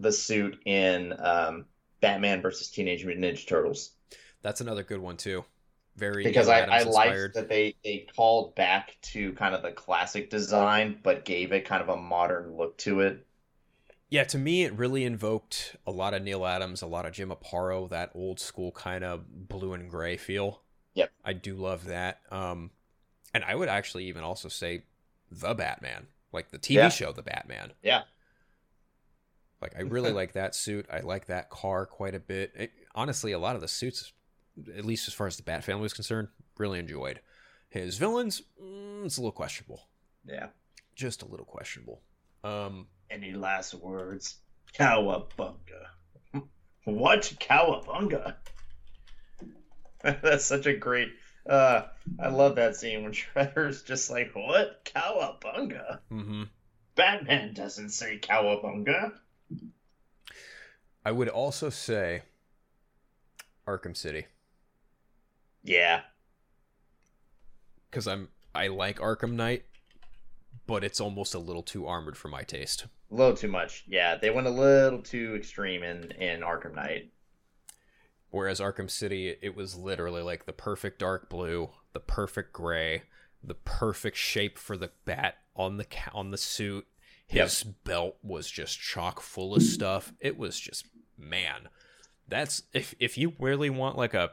the suit in um Batman versus Teenage Mutant Ninja Turtles that's another good one too. Very because I I liked that they they called back to kind of the classic design but gave it kind of a modern look to it. Yeah, to me, it really invoked a lot of Neal Adams, a lot of Jim Aparo, that old school kind of blue and gray feel. Yep. I do love that. Um, and I would actually even also say the Batman, like the TV Yeah. show, the Batman. Yeah. Like I really like that suit. I like that car quite a bit. It- honestly, a lot of the suits, at least as far as the Bat family was concerned, really enjoyed. His villains, mm, it's a little questionable. Yeah. Just a little questionable. Um, Any last words? Cowabunga. What cowabunga? *laughs* That's such a great. Uh, I love that scene when *laughs* Shredder's just like, "What cowabunga?" hmm Batman doesn't say cowabunga. I would also say Arkham City Yeah, because I'm I like Arkham Knight, but it's almost a little too armored for my taste. a little too much. Yeah, they went a little too extreme in in Arkham Knight. Whereas Arkham City, it was literally like the perfect dark blue, the perfect gray, the perfect shape for the bat on the on the suit. His belt was just chock full of stuff. It was just man. That's if if you really want like a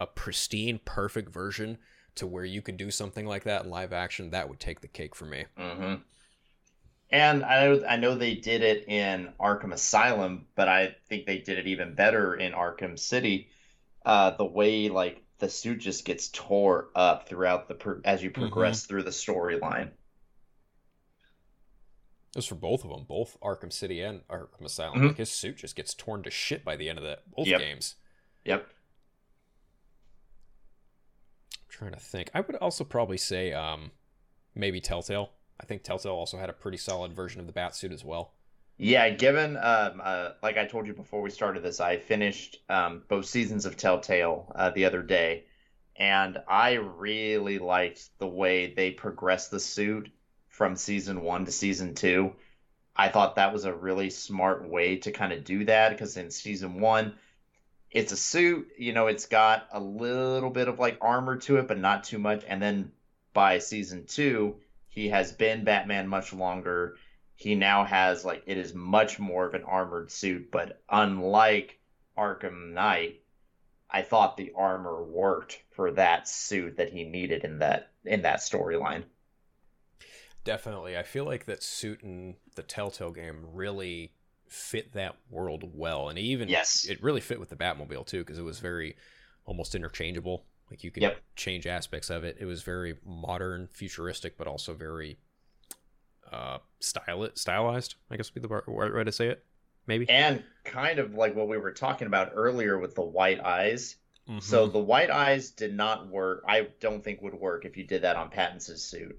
a pristine perfect version to where you could do something like that in live action, that would take the cake for me. hmm And I know I know they did it in Arkham Asylum, but I think they did it even better in Arkham City. Uh, the way like the suit just gets tore up throughout the pro- as you progress through the storyline. It was for both of them, both Arkham City and Arkham Asylum. Mhm. Like his suit just gets torn to shit by the end of the both Yep. games. Yep. I'm trying to think. I would also probably say um maybe Telltale. I think Telltale also had a pretty solid version of the bat suit as well. Yeah, given um, uh, like I told you before we started this, I finished um, both seasons of Telltale uh, the other day, and I really liked the way they progressed the suit from season one to season two. I thought that was a really smart way to kind of do that because in season one, it's a suit, you know, it's got a little bit of like armor to it, but not too much. And then by season two, he has been Batman much longer he now has like it is much more of an armored suit but unlike arkham knight i thought the armor worked for that suit that he needed in that in that storyline Definitely. I feel like that suit in the Telltale game really fit that world well. And even Yes. it really fit with the Batmobile too, because it was very almost interchangeable. Like you could Yep. change aspects of it. It was very modern, futuristic, but also very uh style stylized, I guess would be the right right way to say it. Maybe. and kind of like what we were talking about earlier with the white eyes Mhm. so the white eyes did not work i don't think would work if you did that on pattinson's suit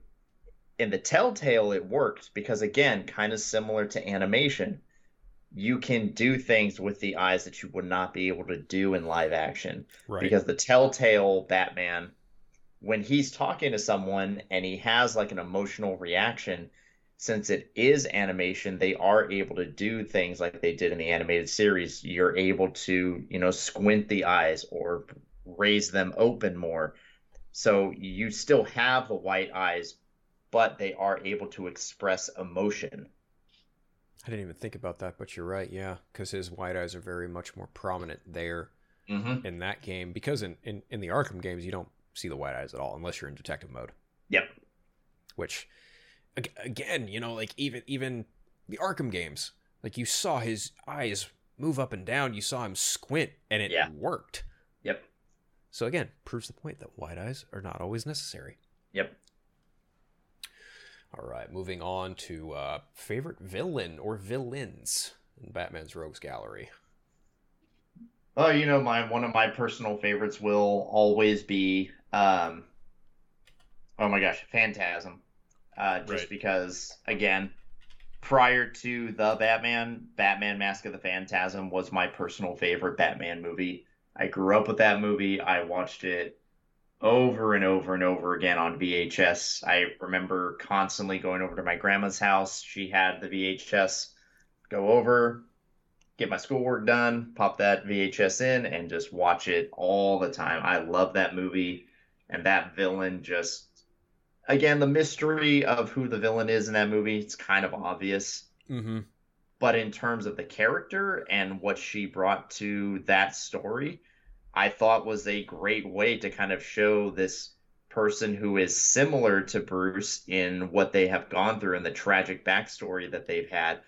in the telltale it worked because again kind of similar to animation you can do things with the eyes that you would not be able to do in live action. Right. because the telltale batman when he's talking to someone and he has like an emotional reaction since it is animation they are able to do things like they did in the animated series. You're able to you know squint the eyes or raise them open more. So you still have the white eyes but they are able to express emotion I didn't even think about that, but you're right, yeah. Because his wide eyes are very much more prominent there mm-hmm. in that game. Because in, in, in the Arkham games, you don't see the white eyes at all unless you're in detective mode. yep Which, again, you know, like even even the Arkham games, like you saw his eyes move up and down, you saw him squint, and it Yeah. worked. yep So again, proves the point that wide eyes are not always necessary. yep All right, moving on to uh, favorite villain or villains in Batman's Rogues Gallery. Oh, you know, my one of my personal favorites will always be, um, oh my gosh, Phantasm. Uh, just Right. because, again, prior to the Batman, Batman Mask of the Phantasm was my personal favorite Batman movie. I grew up with that movie. I watched it over and over and over again on VHS. I remember constantly going over to my grandma's house. She had the VHS. Go over, get my schoolwork done, pop that VHS in, and just watch it all the time. I love that movie, and that villain just. Again, the mystery of who the villain is in that movie, it's kind of obvious. Mm-hmm. But in terms of the character and what she brought to that story, I thought was a great way to kind of show this person who is similar to Bruce in what they have gone through and the tragic backstory that they've had.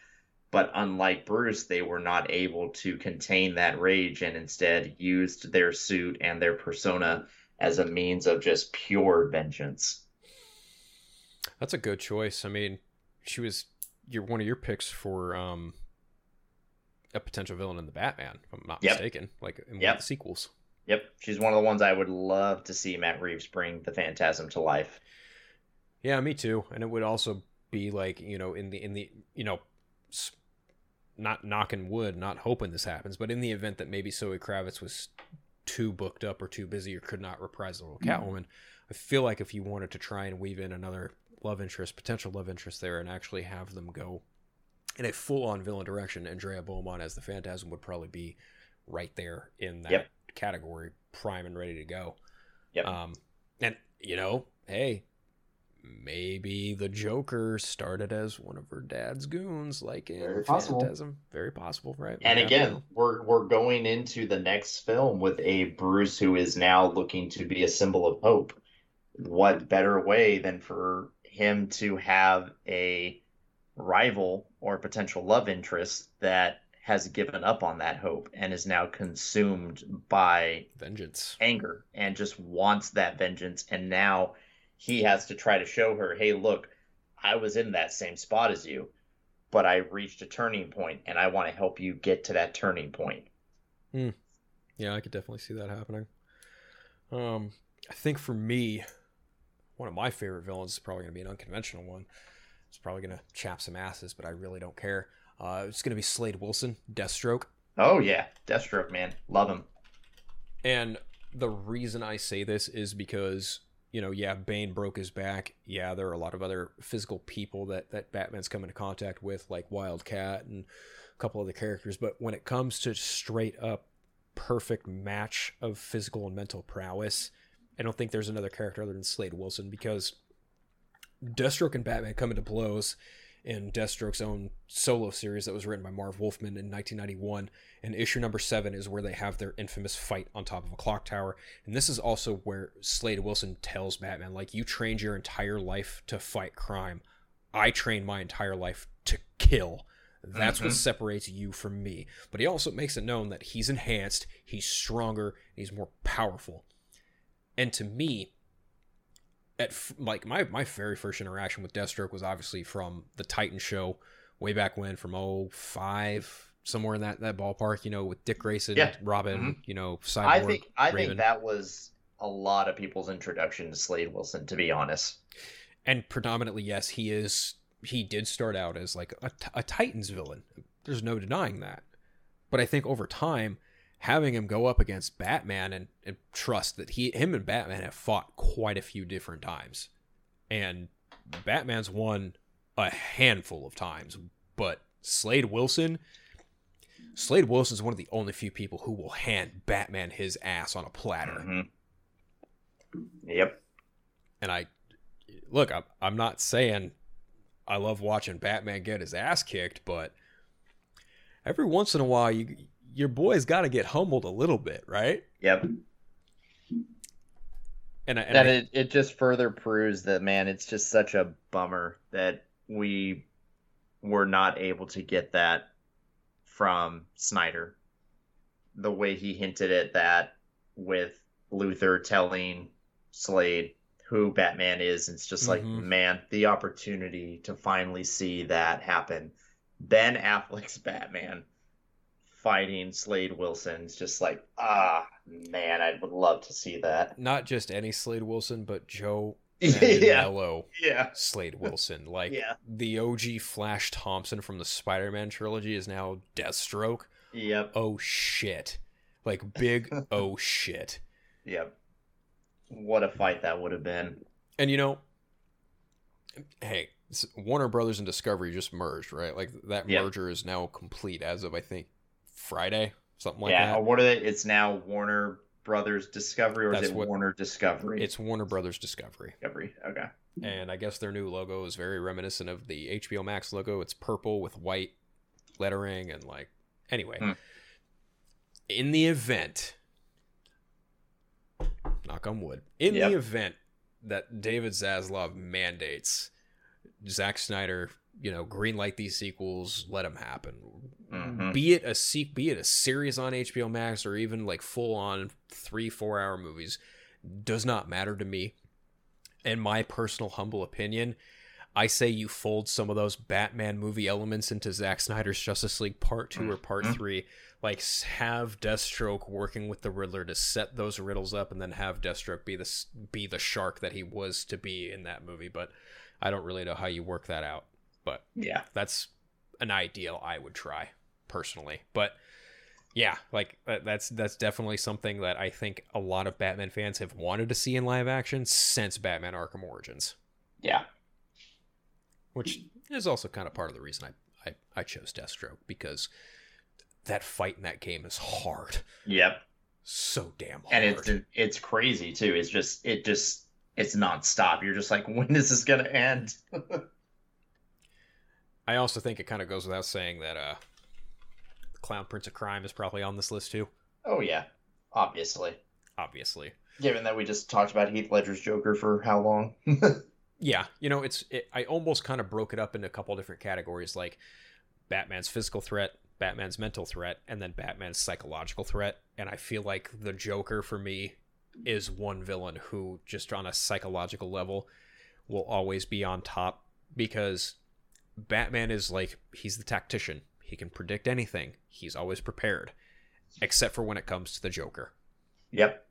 But unlike Bruce, they were not able to contain that rage and instead used their suit and their persona as a means of just pure vengeance. That's a good choice. I mean, she was your one of your picks for um, a potential villain in the Batman, if I'm not Yep. mistaken, like in one Yep. of the sequels. Yep, she's one of the ones I would love to see Matt Reeves bring the Phantasm to life. Yeah, me too. And it would also be like you know in the in the you know, not knocking wood, not hoping this happens, but in the event that maybe Zoe Kravitz was too booked up or too busy or could not reprise the role of hmm. Catwoman, I feel like if you wanted to try and weave in another love interest, potential love interest there, and actually have them go in a full on villain direction, Andrea Beaumont as the Phantasm would probably be right there in that Yep. category, prime and ready to go. Yep. Um, and you know, hey, maybe the Joker started as one of her dad's goons, like in Very possible. Phantasm. Very possible, right? And We never again, we're we're going into the next film with a Bruce who is now looking to be a symbol of hope. What better way than for him to have a rival or potential love interest that has given up on that hope and is now consumed by vengeance. anger and just wants that vengeance and now he has to try to show her hey look i was in that same spot as you but i reached a turning point and i want to help you get to that turning point Yeah, I could definitely see that happening. Um, I think for me, one of my favorite villains is probably going to be an unconventional one. It's probably going to chap some asses, but I really don't care. Uh, it's going to be Slade Wilson, Deathstroke. oh yeah deathstroke man love him And the reason I say this is because, you know, yeah, Bane broke his back. Yeah, there are a lot of other physical people that, that Batman's come into contact with, like Wildcat and a couple of other characters. But when it comes to straight up perfect match of physical and mental prowess, I don't think there's another character other than Slade Wilson because Deathstroke and Batman come into blows in Deathstroke's own solo series that was written by Marv Wolfman in 1991. And issue number seven is where they have their infamous fight on top of a clock tower. And this is also where Slade Wilson tells Batman, like, you trained your entire life to fight crime. I trained my entire life to kill. That's what mm-hmm. separates you from me. But he also makes it known that he's enhanced, he's stronger, he's more powerful. And to me, at f- like my my very first interaction with Deathstroke was obviously from the Titan show way back when from 05 somewhere in that that ballpark, you know, with Dick Grayson, Yeah. Robin, Mhm. you know, Cyborg, i think i Raven. think that was a lot of people's introduction to slade wilson to be honest and predominantly yes, he is he did start out as like a, a Titans villain. There's no denying that. But I think over time having him go up against Batman and, and trust that he him and Batman have fought quite a few different times. And Batman's won a handful of times, but Slade Wilson Slade Wilson's one of the only few people who will hand Batman his ass on a platter. Mhm. yep And I look, I'm, I'm not saying I love watching Batman get his ass kicked, but every once in a while, you your boy's got to get humbled a little bit, right? yep And, I, and and I- it, it just further proves that man it's just such a bummer that we were not able to get that from snyder the way he hinted at that with luther telling slade who Batman is. And it's just like, Mhm. man, the opportunity to finally see that happen. Ben Affleck's Batman fighting Slade Wilson. It's just like, ah, man, I would love to see that. Not just any Slade Wilson, but Joe *laughs* Yeah. Yeah. Slade Wilson. *laughs* Like Yeah. the OG Flash Thompson from the Spider-Man trilogy is now Deathstroke. Yep. Oh shit. Like big *laughs* oh shit. Yep. What a fight that would have been. And you know, hey, Warner Brothers and Discovery just merged, right? Like that Yep. merger is now complete as of I think Friday, something like yeah. that. Or what are they? It's now Warner Brothers Discovery, or That's is it what- Warner Discovery? It's Warner Brothers Discovery. Discovery. Okay. And I guess their new logo is very reminiscent of the HBO Max logo. It's purple with white lettering and like anyway. Hmm. In the event knock on wood. In Yep. the event that David Zaslav mandates Zack Snyder, you know, green light these sequels, let them happen. Mhm. Be it a be it a series on HBO Max or even like full on 3-4 hour movies does not matter to me. In my personal humble opinion, I say you fold some of those Batman movie elements into Zack Snyder's Justice League Part 2 or Part Mhm. 3. Like have Deathstroke working with the Riddler to set those riddles up and then have Deathstroke be the be the shark that he was to be in that movie, but I don't really know how you work that out. But Yeah. that's an ideal I would try personally. But yeah, like uh, that's that's definitely something that I think a lot of Batman fans have wanted to see in live action since Batman Arkham Origins, Yeah. which is also kind of part of the reason I I, I chose Deathstroke because that fight in that game is hard, Yep. so damn hard. And it's it's crazy too. It's just it just it's nonstop. You're just like, when is this gonna end? *laughs* I also think it kind of goes without saying that uh, Clown Prince of Crime is probably on this list too. oh yeah, obviously. Obviously, Given that we just talked about Heath Ledger's Joker for how long? *laughs* Yeah, you know, it's it, I almost kind of broke it up into a couple different categories, like Batman's physical threat, Batman's mental threat, and then Batman's psychological threat. And I feel like the Joker for me is one villain who, just on a psychological level, will always be on top because Batman is like he's the tactician. He can predict anything. He's always prepared, except for when it comes to the Joker. yep.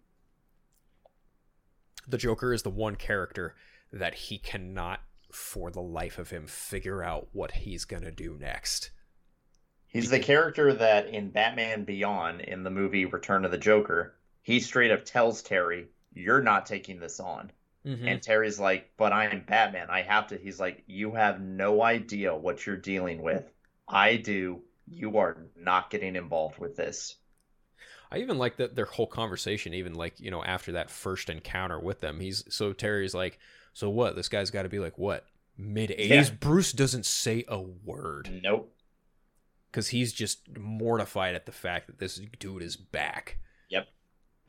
the Joker is the one character that he cannot, for the life of him, figure out what he's gonna do next. He's the character that in Batman Beyond in the movie Return of the Joker, he straight up tells Terry, "You're not taking this on." Mm-hmm. And Terry's like, "But I'm Batman. I have to." He's like, "You have no idea what you're dealing with. I do. You are not getting involved with this." I even like that their whole conversation, even like you know after that first encounter with them. He's so Terry's like, so what? This guy's got to be like what mid eighties. Yeah. Bruce doesn't say a word Nope. because he's just mortified at the fact that this dude is back.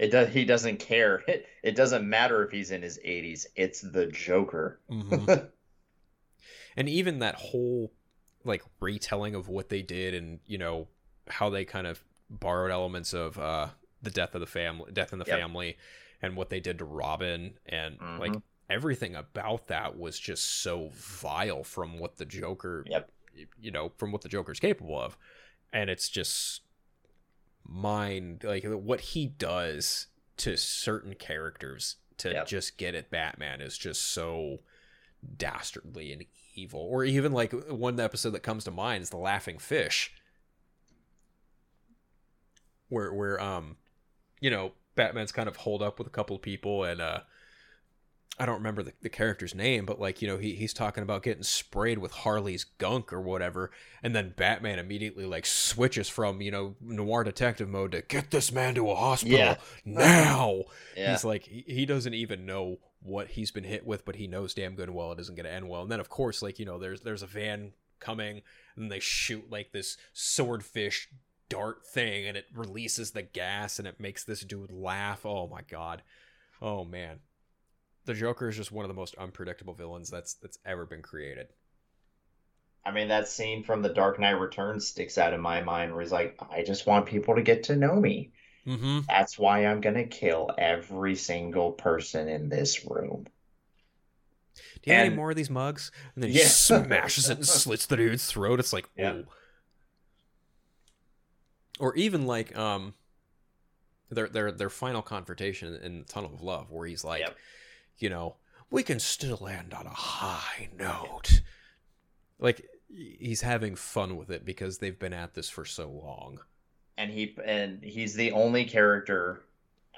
It does. He doesn't care. *laughs* It, it doesn't matter if he's in his 80s. It's the Joker. Mhm. *laughs* and even that whole like retelling of what they did and you know how they kind of borrowed elements of uh the death of the family death in the Yep. family and what they did to robin and like Mhm. everything about that was just so vile from what the joker Yep. you know from what the joker's capable of and it's just mind like what he does to certain characters to Yep. just get at batman is just so dastardly and evil or even like one episode that comes to mind is the laughing fish where where um you know batman's kind of holed up with a couple of people and uh I don't remember the, the character's name, but like, you know, he, he's talking about getting sprayed with Harley's gunk or whatever. And then Batman immediately like switches from, you know, noir detective mode to get this man to a hospital Yeah. *laughs* now. Yeah. He's like, he, he doesn't even know what he's been hit with, but he knows damn good and well it isn't going to end well. And then of course, like, you know, there's, there's a van coming and they shoot like this swordfish dart thing and it releases the gas and it makes this dude laugh. Oh my God. Oh man the Joker is just one of the most unpredictable villains that's that's ever been created. I mean, that scene from The Dark Knight Returns sticks out in my mind where he's like, I just want people to get to know me. Mm-hmm. That's why I'm going to kill every single person in this room. Do you have any more of these mugs? And then he Yeah. smashes it and *laughs* slits the dude's throat. It's like, Yeah. ooh. Or even like um their their their final confrontation in Tunnel of Love, where he's like, Yep. You know, we can still end on a high note. Like he's having fun with it because they've been at this for so long. and he and he's the only character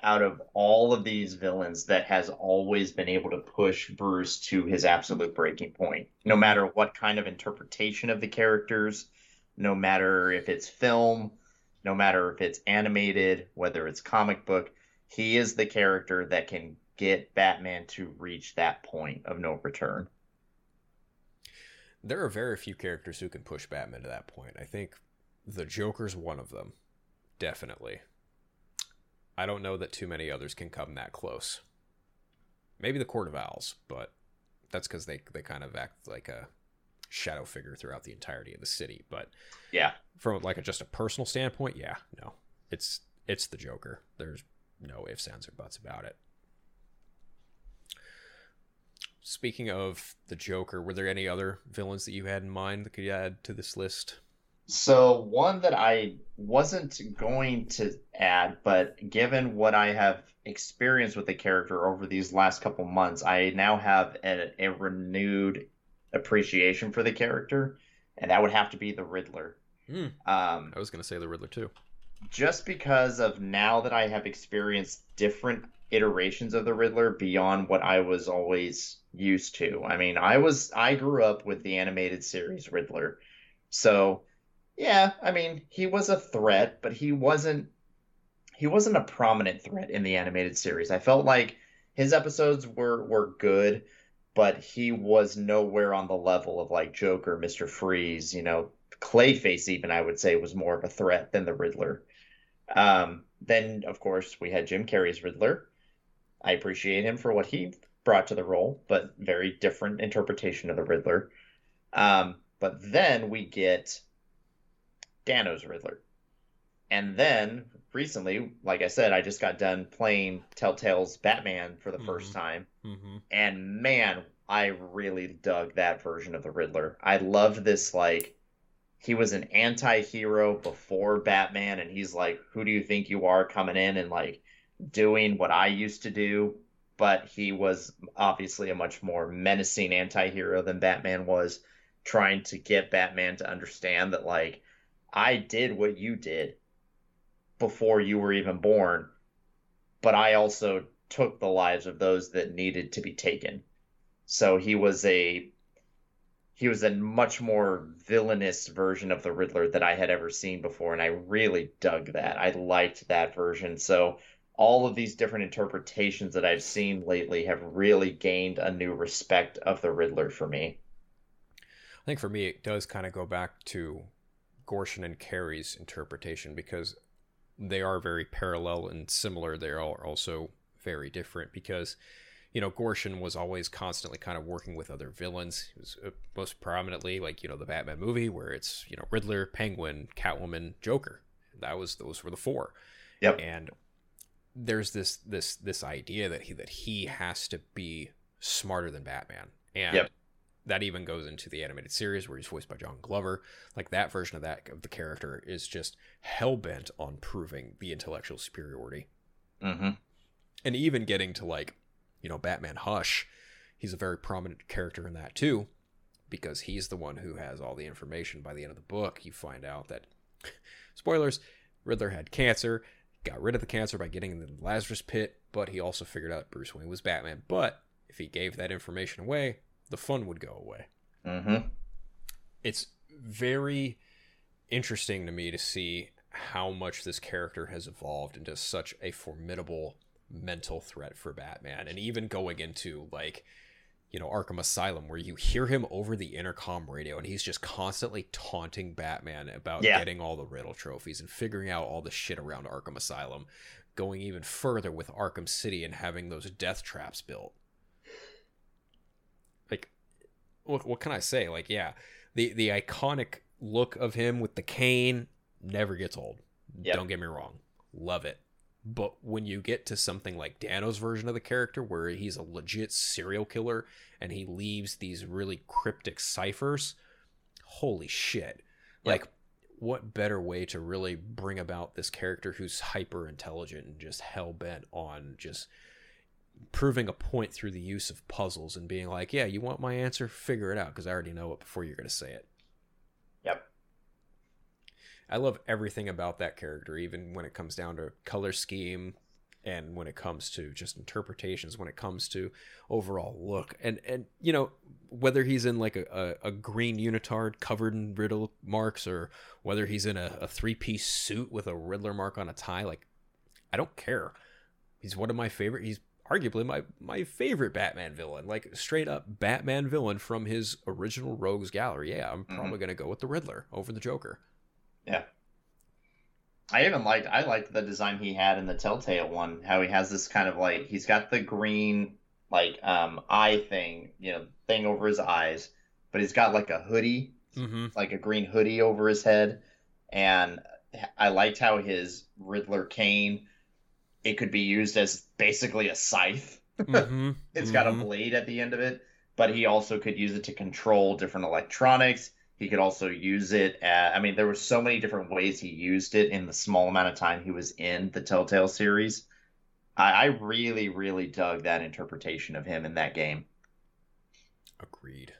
out of all of these villains that has always been able to push Bruce to his absolute breaking point. No matter what kind of interpretation of the characters, no matter if it's film, no matter if it's animated, whether it's comic book, he is the character that can get Batman to reach that point of no return. There are very few characters who can push Batman to that point. I think the Joker's one of them. Definitely. I don't know that too many others can come that close. Maybe the Court of Owls, but that's because they, they kind of act like a shadow figure throughout the entirety of the city. But Yeah. from like a, just a personal standpoint, yeah, no, it's it's the Joker. There's no ifs, ands, or buts about it. Speaking of the Joker, were there any other villains that you had in mind that could you add to this list? So one that I wasn't going to add, but given what I have experienced with the character over these last couple months, I now have a, a renewed appreciation for the character, and that would have to be the Riddler. Hmm. Um, I was gonna say the Riddler too. just because of now that I have experienced different iterations of the Riddler beyond what I was always used to. I mean, I was I grew up with the animated series Riddler. So, yeah, I mean, he was a threat, but he wasn't he wasn't a prominent threat in the animated series. I felt like his episodes were were good, but he was nowhere on the level of like Joker, Mr. Freeze, you know, Clayface even I would say was more of a threat than the Riddler. Um, then of course we had Jim Carrey's Riddler. I appreciate him for what he brought to the role, but very different interpretation of the Riddler. Um, but then we get Dano's Riddler. And then recently, like I said, I just got done playing Telltale's Batman for the first Mhm. time. Mm-hmm. And man, I really dug that version of the Riddler. I loved this like he was an anti-hero before Batman and he's like, "Who do you think you are coming in and like doing what I used to do?" But he was obviously a much more menacing anti-hero than Batman was, trying to get Batman to understand that like I did what you did before you were even born, but I also took the lives of those that needed to be taken. So he was a he was a much more villainous version of the Riddler that I had ever seen before, and I really dug that. I liked that version. So all of these different interpretations that I've seen lately have really gained a new respect of the Riddler for me. I think for me, it does kind of go back to Gorshin and Carrey's interpretation because they are very parallel and similar. They are also very different because, you know, Gorshin was always constantly kind of working with other villains. He was uh, most prominently like, you know, the Batman movie where it's, you know, Riddler, Penguin, Catwoman, Joker. That was, those were the four. Yep. And there's this, this, this idea that he, that he has to be smarter than Batman. And Yep. that even goes into the animated series where he's voiced by John Glover. Like that version of that of the character is just hell bent on proving the intellectual superiority, Mm-hmm. and even getting to like, you know, Batman Hush. He's a very prominent character in that too, because he's the one who has all the information. By the end of the book, you find out that, *laughs* spoilers, Riddler had cancer. Got rid of the cancer by getting in the Lazarus pit, but he also figured out Bruce Wayne was Batman. But if he gave that information away, the fun would go away Mm-hmm. it's very interesting to me to see how much this character has evolved into such a formidable mental threat for Batman and even going into like you know Arkham Asylum where you hear him over the intercom radio and he's just constantly taunting Batman about Yeah. getting all the riddle trophies and figuring out all the shit around Arkham Asylum going even further with Arkham City and having those death traps built like what what can I say? Like, yeah, the the iconic look of him with the cane never gets old. Yep. Don't get me wrong, love it. But when you get to something like Dano's version of the character, where he's a legit serial killer and he leaves these really cryptic ciphers, holy shit. Like, what better way to really bring about this character who's hyper intelligent and just hell bent on just proving a point through the use of puzzles and being like, yeah, you want my answer? Figure it out because I already know it before you're going to say it. I love everything about that character, even when it comes down to color scheme and when it comes to just interpretations, when it comes to overall look. And and you know, whether he's in like a, a, a green unitard covered in riddle marks or whether he's in a, a three piece suit with a Riddler mark on a tie, like I don't care. He's one of my favorite he's arguably my my favorite Batman villain, like straight up Batman villain from his original Rogues Gallery. Yeah, I'm mm-hmm. probably gonna go with the Riddler over the Joker. Yeah. I even liked I liked the design he had in the Telltale one. How he has this kind of like he's got the green like um eye thing, you know, thing over his eyes, but he's got like a hoodie, Mm-hmm. like a green hoodie over his head, and I liked how his Riddler cane it could be used as basically a scythe. Mm-hmm. *laughs* It's got a blade at the end of it, but he also could use it to control different electronics. He could also use it. At, I mean, there were so many different ways he used it in the small amount of time he was in the Telltale series. I, I really, really dug that interpretation of him in that game. Agreed.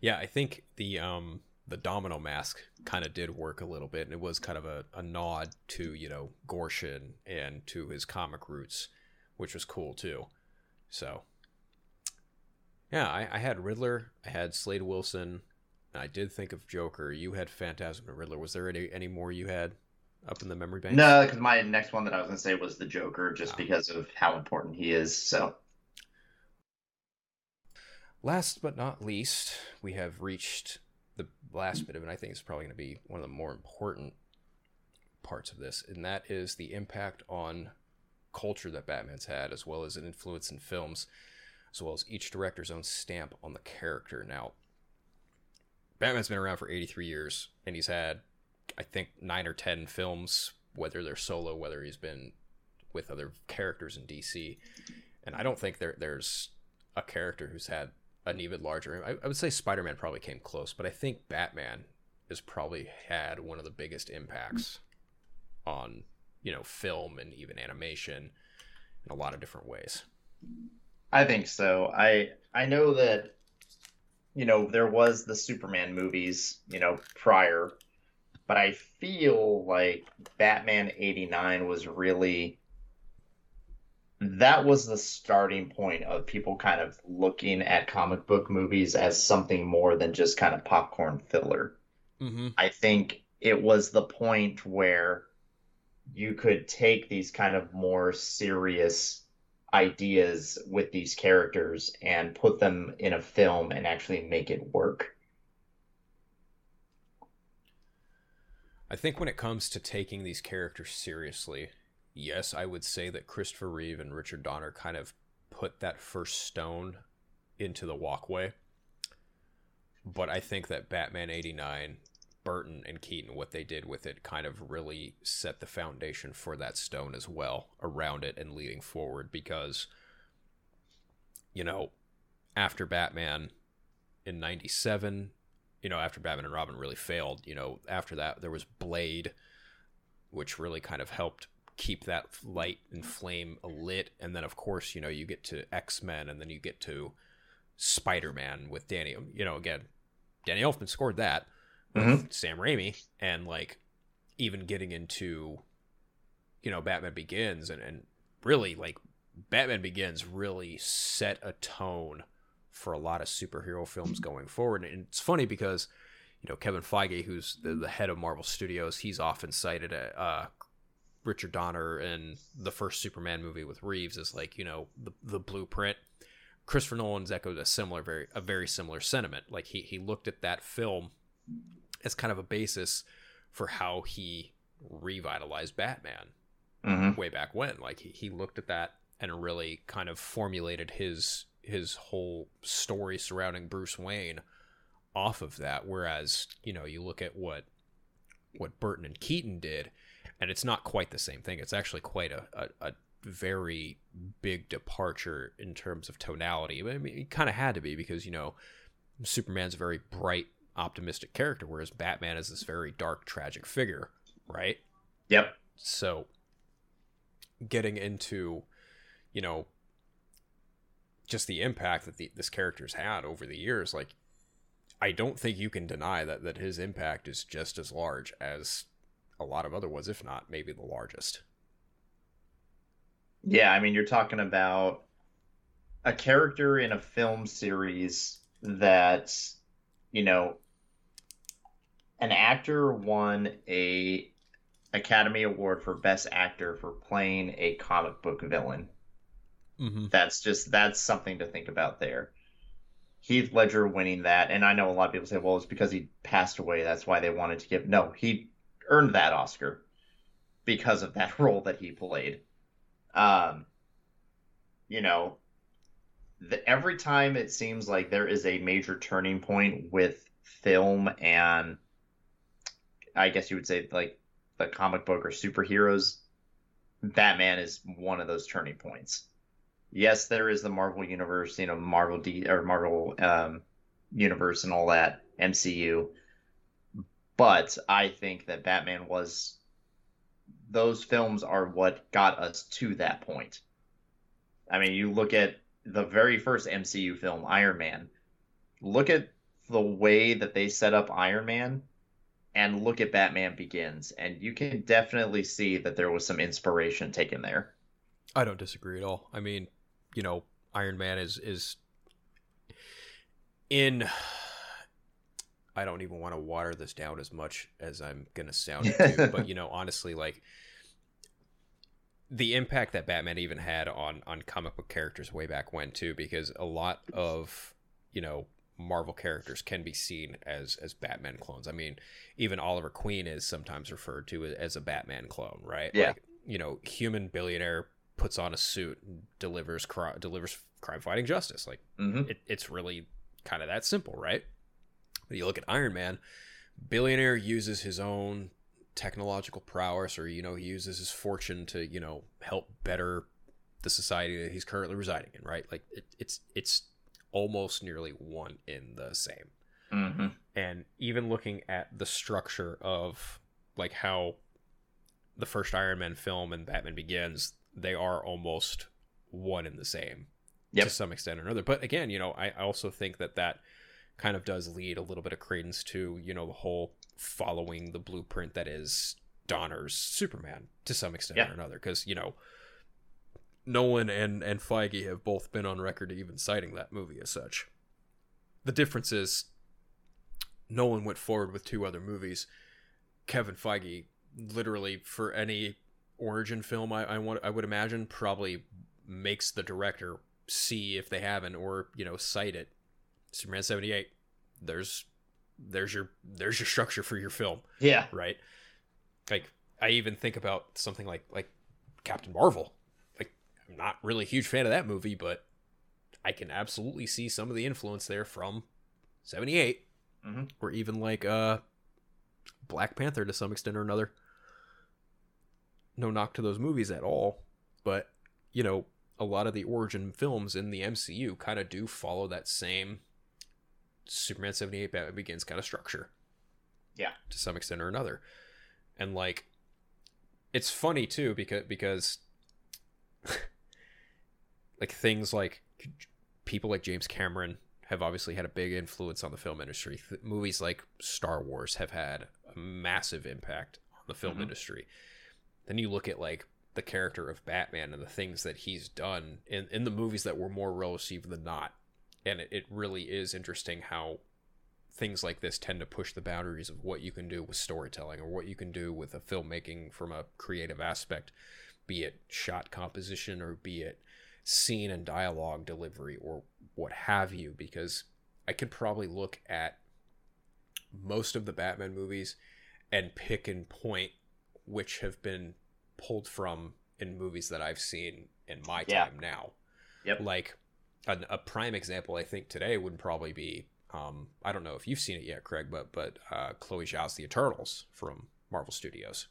Yeah, I think the um the domino mask kind of did work a little bit, and it was kind of a, a nod to you know Gorshin and to his comic roots, which was cool too. So yeah, I, I had Riddler, I had Slade Wilson, I did think of Joker. You had Phantasm and Riddler. Was there any any more you had up in the memory bank? No, because my next one that I was going to say was the Joker, just Ah. because of how important he is. So Last but not least, we have reached the last bit of it. and I think it's probably going to be one of the more important parts of this, and that is the impact on culture that Batman's had, as well as an influence in films, as well as each director's own stamp on the character. Now, Batman's been around for 83 years, and he's had, I think, nine or 10 films, whether they're solo, whether he's been with other characters in DC. And I don't think there there's a character who's had an even larger. I, I would say Spider Man probably came close, but I think Batman has probably had one of the biggest impacts on you know film and even animation in a lot of different ways. I think so. I I know that you know there was the Superman movies, you know, prior, but I feel like Batman 89 was really that was the starting point of people kind of looking at comic book movies as something more than just kind of popcorn filler. Mm-hmm. I think it was the point where you could take these kind of more serious ideas with these characters and put them in a film and actually make it work. I think when it comes to taking these characters seriously, yes, I would say that Christopher Reeve and Richard Donner kind of put that first stone into the walkway. But I think that Batman 89, Burton and Keaton, what they did with it kind of really set the foundation for that stone as well around it and leading forward because, you know, after Batman in 97, you know, after Batman and Robin really failed, you know, after that there was Blade, which really kind of helped keep that light and flame lit. And then, of course, you know, you get to X Men and then you get to Spider Man with Danny. You know, again, Danny Elfman scored that with Sam Raimi. And, like, even getting into, you know, Batman Begins and, and really, like, Batman Begins really set a tone for a lot of superhero films going forward. And it's funny because, you know, Kevin Feige, who's the, the head of Marvel Studios, he's often cited at, uh, Richard Donner and the first Superman movie with Reeves is like, you know, the, the blueprint. Christopher Nolan's echoed a similar, very a very similar sentiment. Like he he looked at that film as kind of a basis for how he revitalized Batman Mm-hmm. way back when. Like he, he looked at that and really kind of formulated his his whole story surrounding Bruce Wayne off of that. Whereas, you know, you look at what what Burton and Keaton did, and it's not quite the same thing. It's actually quite a, a, a very big departure in terms of tonality. I mean, it kind of had to be because you know Superman's a very bright, optimistic character, whereas Batman is this very dark, tragic figure, right? Yep. So getting into, you know, just the impact that the, this character's had over the years, like I don't think you can deny that that his impact is just as large as a lot of other ones, if not maybe the largest. Yeah, I mean, you're talking about a character in a film series that, you know, an actor won a Academy Award for Best Actor for playing a comic book villain. Mm-hmm. That's just that's something to think about there. Heath Ledger winning that, and I know a lot of people say, well, it's because he passed away. That's why they wanted to give. No, he earned that Oscar because of that *laughs* role that he played. Um, you know, the, every time it seems like there is a major turning point with film and I guess you would say like the comic book or superheroes, Batman is one of those turning points. Yes, there is the Marvel universe, you know, Marvel D or Marvel um, universe and all that MCU, but I think that Batman was those films are what got us to that point. I mean, you look at the very first MCU film, Iron Man. Look at the way that they set up Iron Man and look at Batman Begins, and you can definitely see that there was some inspiration taken there. I don't disagree at all. I mean, you know, Iron Man is is in I don't even want to water this down as much as I'm gonna sound it to, but you *laughs* know, honestly, like the impact that Batman even had on on comic book characters way back when too, because a lot of you know Marvel characters can be seen as as Batman clones. I mean, even Oliver Queen is sometimes referred to as a Batman clone, right? Yeah. Like, you know, human billionaire puts on a suit, delivers cri- delivers crime fighting justice. Like hmm it, it's really kind of that simple, right? But you look at Iron Man, billionaire uses his own technological prowess, or you know, he uses his fortune to you know help better the society that he's currently residing in, right? Like it, it's it's almost nearly one in the same. hmm And even looking at the structure of like how the first Iron Man film and Batman Begins, they are almost one in the same Yep. to some extent or another. But again, you know, I, I also think that that kind of does lead a little bit of credence to you know the whole following the blueprint that is Donner's Superman to some extent Yeah. or another, because you know. Nolan and, and Feige have both been on record even citing that movie as such. The difference is Nolan went forward with two other movies. Kevin Feige, literally for any origin film, I, I want I would imagine probably makes the director see if they haven't or you know cite it. Superman seventy eight. There's there's your there's your structure for your film, Yeah. right? Like I even think about something like like Captain Marvel. Not really a huge fan of that movie, but I can absolutely see some of the influence there from seventy eight Mhm. or even like uh Black Panther to some extent or another. No knock to those movies at all, but you know, a lot of the origin films in the MCU kind of do follow that same Superman 78 Batman Begins kind of structure. Yeah. To some extent or another. And like it's funny too because because *laughs* like things like people like James Cameron have obviously had a big influence on the film industry. Th- movies like Star Wars have had a massive impact on the film Mhm. industry. Then you look at like the character of Batman and the things that he's done in, in the movies that were more well received than not. And it, it really is interesting how things like this tend to push the boundaries of what you can do with storytelling or what you can do with a filmmaking from a creative aspect, be it shot composition or be it scene and dialogue delivery or what have you because I could probably look at most of the Batman movies and pick and point which have been pulled from in movies that I've seen in my Yeah. time now. Yep. Like an, a prime example I think today would probably be um, I don't know if you've seen it yet, Craig, but but uh, Chloe Zhao's The Eternals from Marvel Studios.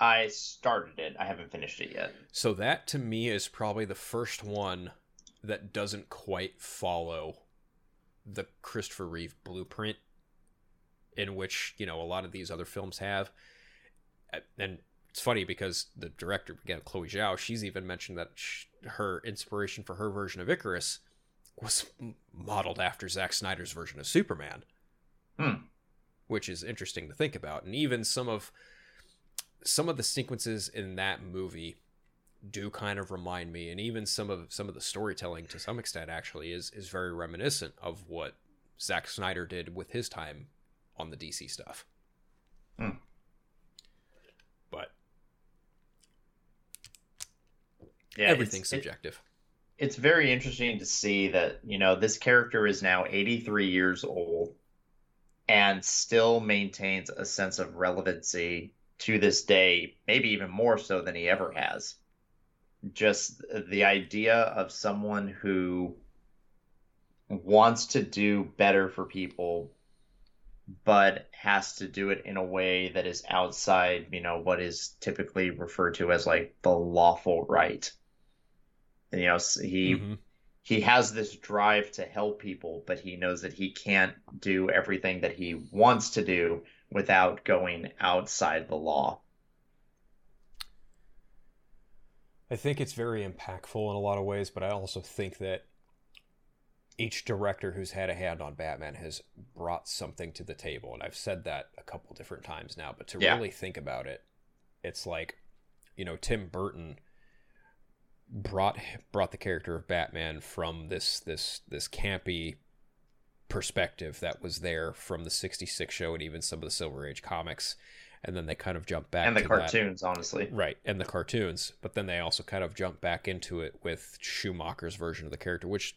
I started it. I haven't finished it yet. So that to me is probably the first one that doesn't quite follow the Christopher Reeve blueprint in which, you know, a lot of these other films have. And it's funny because the director, again, Chloe Zhao, she's even mentioned that sh her inspiration for her version of Ikaris was modeled after Zack Snyder's version of Superman. Hmm. Which is interesting to think about. And even some of some of the sequences in that movie do kind of remind me and even some of some of the storytelling to some extent actually is is very reminiscent of what Zack Snyder did with his time on the DC stuff. Hmm. But Yeah, everything's it's, it- subjective. it's very interesting to see that you know this character is now 83 years old and still maintains a sense of relevancy to this day maybe even more so than he ever has just the idea of someone who wants to do better for people but has to do it in a way that is outside you know what is typically referred to as like the lawful right And, you know he Mhm. he has this drive to help people, but he knows that he can't do everything that he wants to do without going outside the law. I think it's very impactful in a lot of ways, but I also think that each director who's had a hand on Batman has brought something to the table. And I've said that a couple different times now, but to Yeah. really think about it, it's like, you know, Tim Burton brought brought the character of Batman from this this this campy perspective that was there from the 66 show and even some of the Silver Age comics and then they kind of jump back and the to that. cartoons, honestly. Right, and the cartoons, but then they also kind of jump back into it with Schumacher's version of the character, which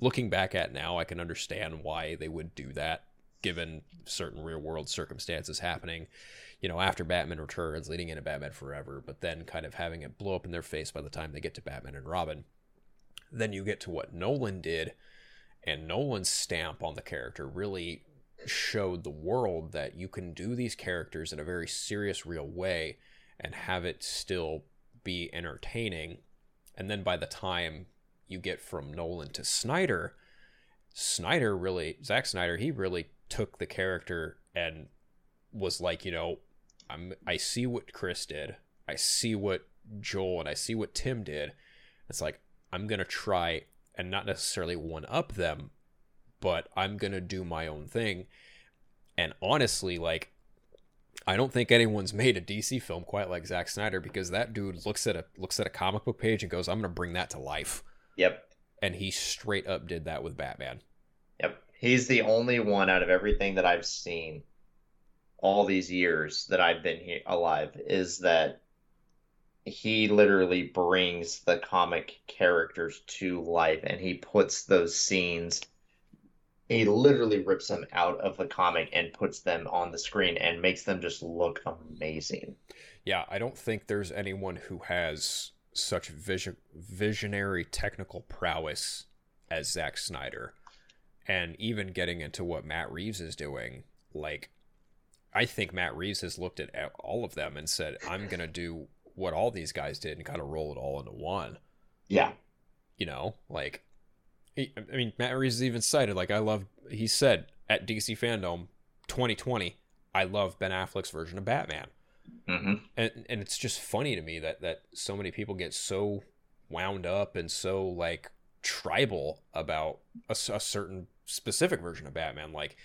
looking back at now, I can understand why they would do that given certain real world circumstances happening, you know, after Batman Returns, leading into Batman Forever, but then kind of having it blow up in their face by the time they get to Batman and Robin. Then you get to what Nolan did, and Nolan's stamp on the character really showed the world that you can do these characters in a very serious, real way and have it still be entertaining. And then by the time you get from Nolan to Snyder, Snyder really, Zack Snyder, he really took the character and was like, you know, I'm, I see what Chris did, I see what Joel and I see what Tim did. It's like I'm gonna try and not necessarily one up them, but I'm gonna do my own thing. And honestly, like I don't think anyone's *laughs* made a DC film quite like Zack Snyder because that dude looks at a looks at a comic book page and goes, "I'm gonna bring that to life," Yep. and he straight up did that with Batman. Yep. He's the only one out of everything that I've seen all these years that I've been here alive is that he literally brings the comic characters to life and he puts those scenes he literally rips them out of the comic and puts them on the screen and makes them just look amazing. Yeah, I don't think there's anyone who has such vision visionary technical prowess as Zack Snyder. And even getting into what Matt Reeves is doing, like I think Matt Reeves has looked at all of them and said, "I'm going to do what all these guys did and kind of roll it all into one." Yeah. You know, like I mean, Matt Reeves even cited like I love. He said at DC Fandom 2020, I love Ben Affleck's version of Batman hmm and and it's just funny to me that that so many people get so wound up and so like tribal about a certain specific version of Batman like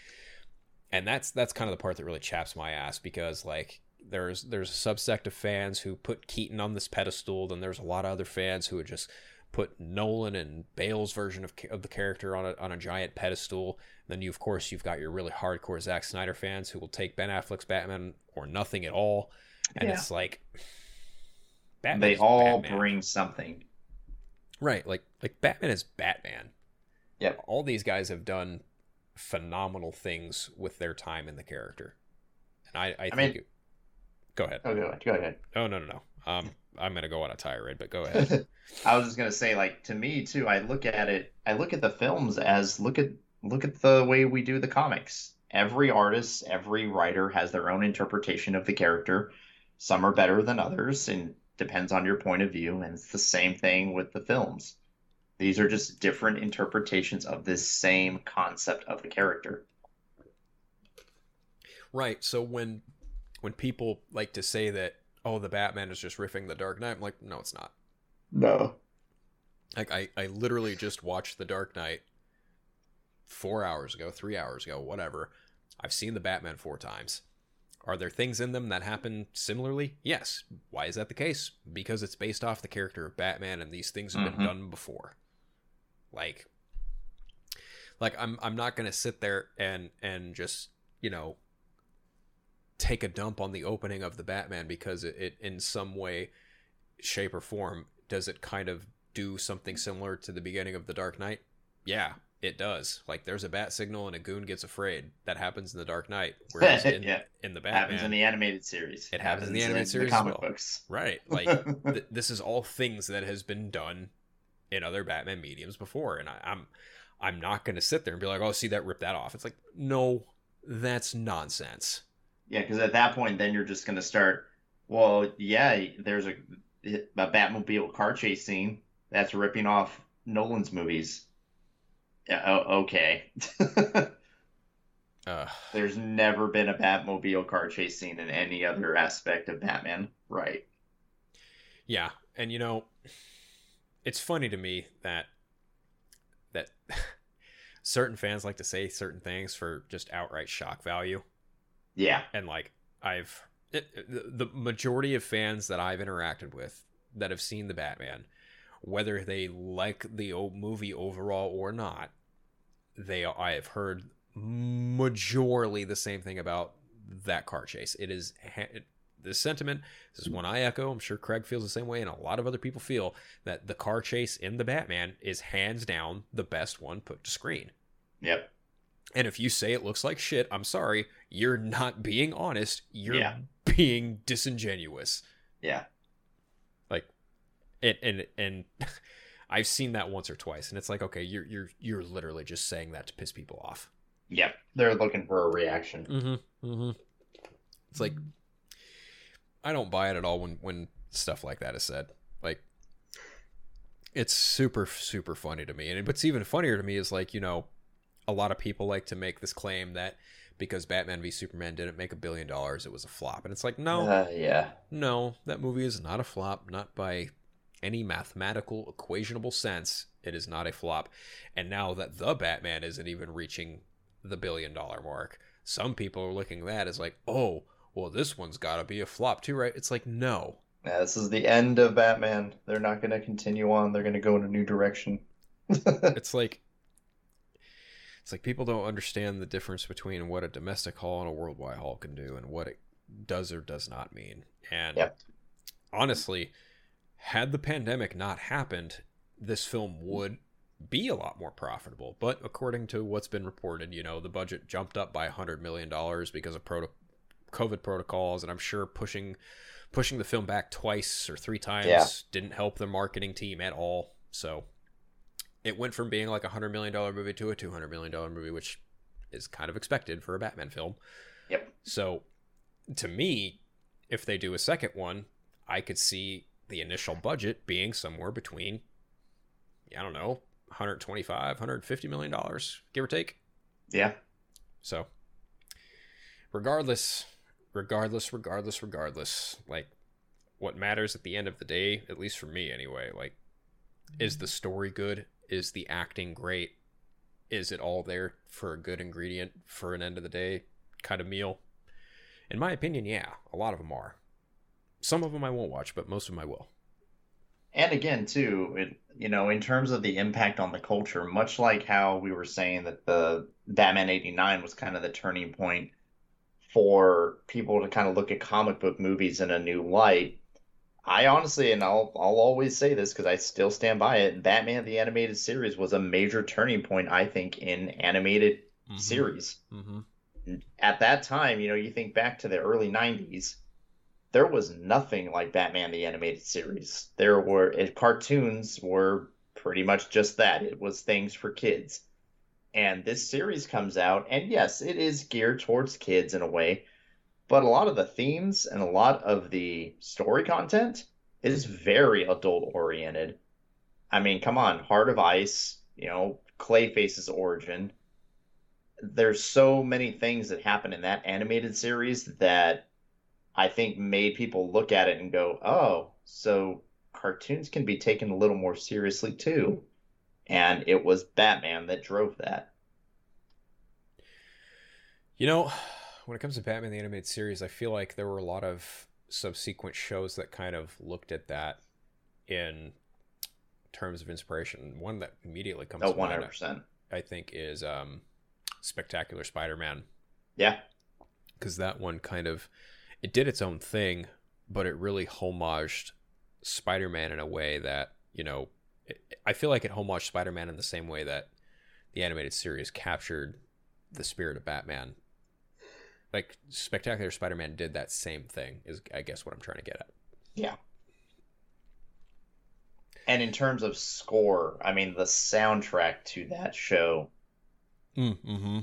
and that's that's kind of the part that really chaps my ass because like there's there's a subsect of fans who put Keaton on this pedestal then there's a lot of other fans who would just put Nolan and Bale's version of, of the character on a, on a giant pedestal then you of course you've got your really hardcore Zack Snyder fans who will take Ben Affleck's Batman or nothing at all and Yeah. it's like *sighs* Batman They all Batman. bring something. right like like Batman is Batman Yep. all these guys have done phenomenal things with their time in the character and I I, I think mean- it, go ahead Oh, go ahead. Go ahead. oh no no no um *laughs* I'm gonna go on a tirade but go *laughs* ahead I was just gonna say, like to me too. I look at it. I look at the films as look at look at the way we do the comics. Every artist, every writer has their own interpretation of the character. Some are better than others, and depends on your point of view. And it's the same thing with the films. These are just different interpretations of this same concept of the character. Right. So when when people like to say that oh the Batman is just riffing the Dark Knight, I'm like no, it's not. No. Like I I literally just watched the Dark Knight four hours ago, three hours ago, whatever. I've seen the Batman four times. Are there things in them that happen similarly? Yes. Why is that the case? Because it's based off the character of Batman and these things have been Mhm. done before. Like like I'm I'm not going to sit there and and just, you know, take a dump on the opening of the Batman because it, it in some way shape or form does it kind of do something similar to the beginning of the Dark Knight? Yeah, it does. Like there's a bat signal and a goon gets afraid. That happens in the Dark Knight. Whereas *laughs* in, Yeah. in the Batman, happens in the animated series. It happens in the animated series as comic well. books. right? *laughs* Like th- this is all things that has been done in other Batman mediums before, and I, I'm I'm not going to sit there and be like, oh, see that, rip that off. It's like, no, that's nonsense. Yeah, because at that point, then you're just gonna start. Well, yeah, there's a a Batmobile car chase scene that's ripping off Nolan's movies. Yeah, o- okay. *laughs* Uh, there's never been a Batmobile car chase scene in any other aspect of Batman, right? Yeah, and you know, it's funny to me that that *laughs* certain fans like to say certain things for just outright shock value, Yeah, and like I've it, the the majority of fans that I've interacted with that have seen the Batman, whether they like the old movie overall or not, they I have heard majorly the same thing about that car chase. It is it, the sentiment. This is one I echo. I'm sure Craig feels the same way, and a lot of other people feel that the car chase in the Batman is hands down the best one put to screen. yep, And if you say it looks like shit, I'm sorry, you're not being honest. You're Yeah. being disingenuous. yeah, Like, and and and *laughs* I've seen that once or twice, and it's like, okay, you're you're you're literally just saying that to piss people off. yep. They're looking for a reaction. Mm-hmm. Mm-hmm. It's like I don't buy it at all when when stuff like that is said. Like it's super super funny to me, and what's even funnier to me is like you know a lot of people like to make this claim that because Batman v Superman didn't make a billion dollars, it was a flop, and it's like no, Uh, yeah, no, that movie is not a flop, not by any mathematical equationable sense. It is not a flop. And now that the Batman isn't even reaching the billion dollar mark, some people are looking at that as like, oh, well, this one's got to be a flop too, right? It's like, no. Yeah, this is the end of Batman. They're not going to continue on. They're going to go in a new direction. *laughs* It's like, it's like people don't understand the difference between what a domestic haul and a worldwide haul can do and what it does or does not mean. And Yep. honestly, had the pandemic not happened, this film would be a lot more profitable. But according to what's been reported, you know, the budget jumped up by $100 million because of proto- COVID protocols, and I'm sure pushing pushing the film back twice or three times Yeah. didn't help the marketing team at all. So it went from being like a $100 million movie to a $200 million movie, which is kind of expected for a Batman film. Yep. So to me, if they do a second one, I could see the initial budget being somewhere between, I don't know, 125, 150 million dollars, give or take. Yeah. So, regardless, regardless, regardless, regardless, like what matters at the end of the day, at least for me anyway, like is the story good? Is the acting great? Is it all there for a good ingredient for an end of the day kind of meal? In my opinion, yeah, a lot of them are. Some of them I won't watch, but most of them I will. And again, too, it, you know, in terms of the impact on the culture, much like how we were saying that the Batman 89 was kind of the turning point for people to kind of look at comic book movies in a new light. I honestly, and I'll I'll always say this because I still stand by it, Batman the animated series was a major turning point, I think, in animated series. Mm-hmm. At that time, you know, you think back to the early 90s, there was nothing like Batman the animated series. There were it, cartoons were pretty much just that. It was things for kids. And this series comes out, and yes, it is geared towards kids in a way, but a lot of the themes and a lot of the story content is very adult oriented. I mean, come on, Heart of Ice, you know, Clayface's origin. There's so many things that happen in that animated series that I think made people look at it and go, "Oh, so cartoons can be taken a little more seriously too." And it was Batman that drove that. You know, when it comes to Batman the Animated Series, I feel like there were a lot of subsequent shows that kind of looked at that in terms of inspiration. One that immediately comes Oh, to mind, 100%. I think, is um, Spectacular Spider-Man, Yeah. because that one kind of it did its own thing, but it really homaged Spider-Man in a way that you know. It, I feel like it homaged Spider-Man in the same way that the animated series captured the spirit of Batman. Like Spectacular Spider-Man did that same thing. Is I guess what I'm trying to get at. Yeah. And in terms of score, I mean, the soundtrack to that show, Mm-hmm.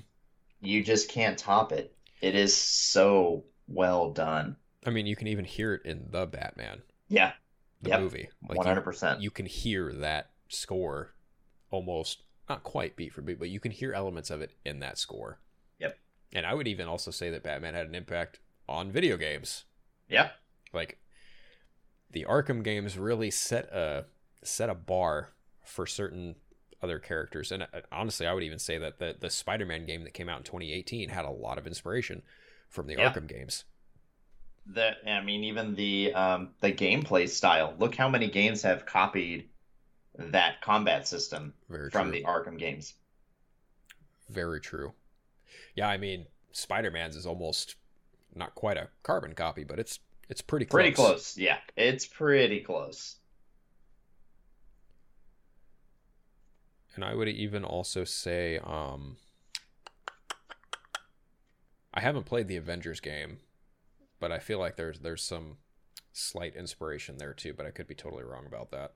you just can't top it. It is so well done. I mean, you can even hear it in the Batman, Yeah, the Yep. movie. Like hundred percent. you can hear that score almost not quite beat for beat, but you can hear elements of it in that score. And I would even also say that Batman had an impact on video games. Yeah, Like the Arkham games really set a set a bar for certain other characters. And uh, honestly, I would even say that the the Spider-Man game that came out in 2018 had a lot of inspiration from the Yeah. Arkham games. that I mean, even the um, the gameplay style. Look how many games have copied that combat system Very from true. the Arkham games. Very true. Yeah, I mean, Spider Man's is almost not quite a carbon copy, but it's it's pretty close. Pretty close. Yeah, it's pretty close. And I would even also say, um, I haven't played the Avengers game, but I feel like there's there's some slight inspiration there too. But I could be totally wrong about that.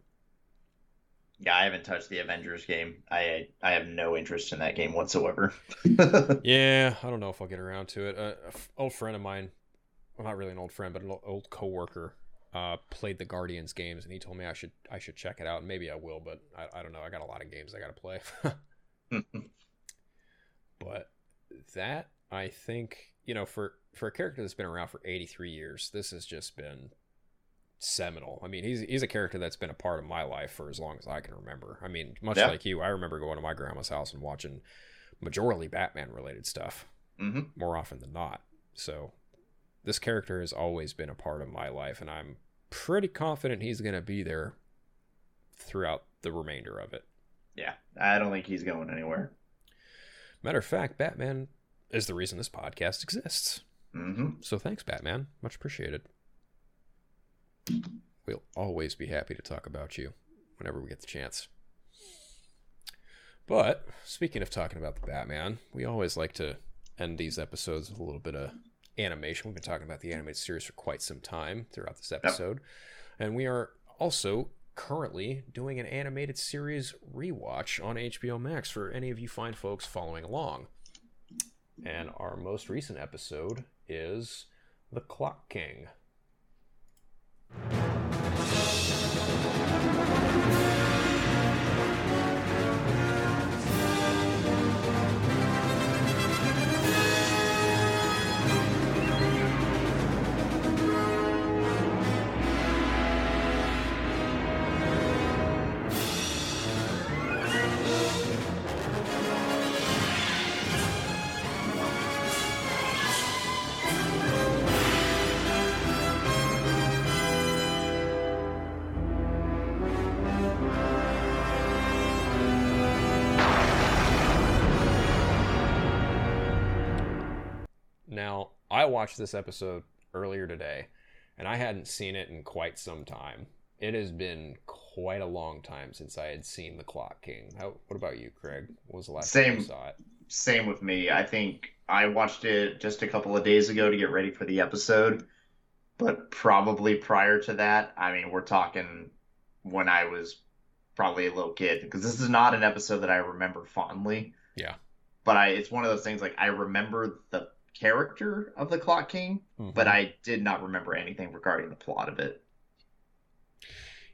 Yeah, I haven't touched the Avengers game. I I have no interest in that game whatsoever. *laughs* *laughs* Yeah, I don't know if I'll get around to it. Uh, a f- old friend of mine, well, not really an old friend, but an old coworker, uh, played the Guardians games, and he told me I should I should check it out, and maybe I will, but I, I don't know. I got a lot of games I got to play. *laughs* but that I think you know for for a character that's been around for 83 years, this has just been seminal. I mean, he's he's a character that's been a part of my life for as long as I can remember. I mean, much Yeah. like you, I remember going to my grandma's house and watching majorly Batman related stuff hmm more often than not. So this character has always been a part of my life, and I'm pretty confident he's going to be there throughout the remainder of it. Yeah, I don't think he's going anywhere. Matter of fact, Batman is the reason this podcast exists. hmm So thanks, Batman. Much appreciated. We'll always be happy to talk about you whenever we get the chance. But speaking of talking about the Batman, we always like to end these episodes with a little bit of animation. We've been talking about the animated series for quite some time throughout this episode. And we are also currently doing an animated series rewatch on HBO Max for any of you fine folks following along. And our most recent episode is The Clock King. Now, watched this episode earlier today, and I hadn't seen it in quite some time. It has been quite a long time since I had seen The Clock King. How, what about you, Craig? What was the last time you Same. saw it? Same with me. I think I watched it just a couple of days ago to get ready for the episode, but probably prior to that, I mean, we're talking when I was probably a little kid, because this is not an episode that I remember fondly. Yeah. But I, it's one of those things like I remember the character of the Clock King, Mm-hmm. but I did not remember anything regarding the plot of it.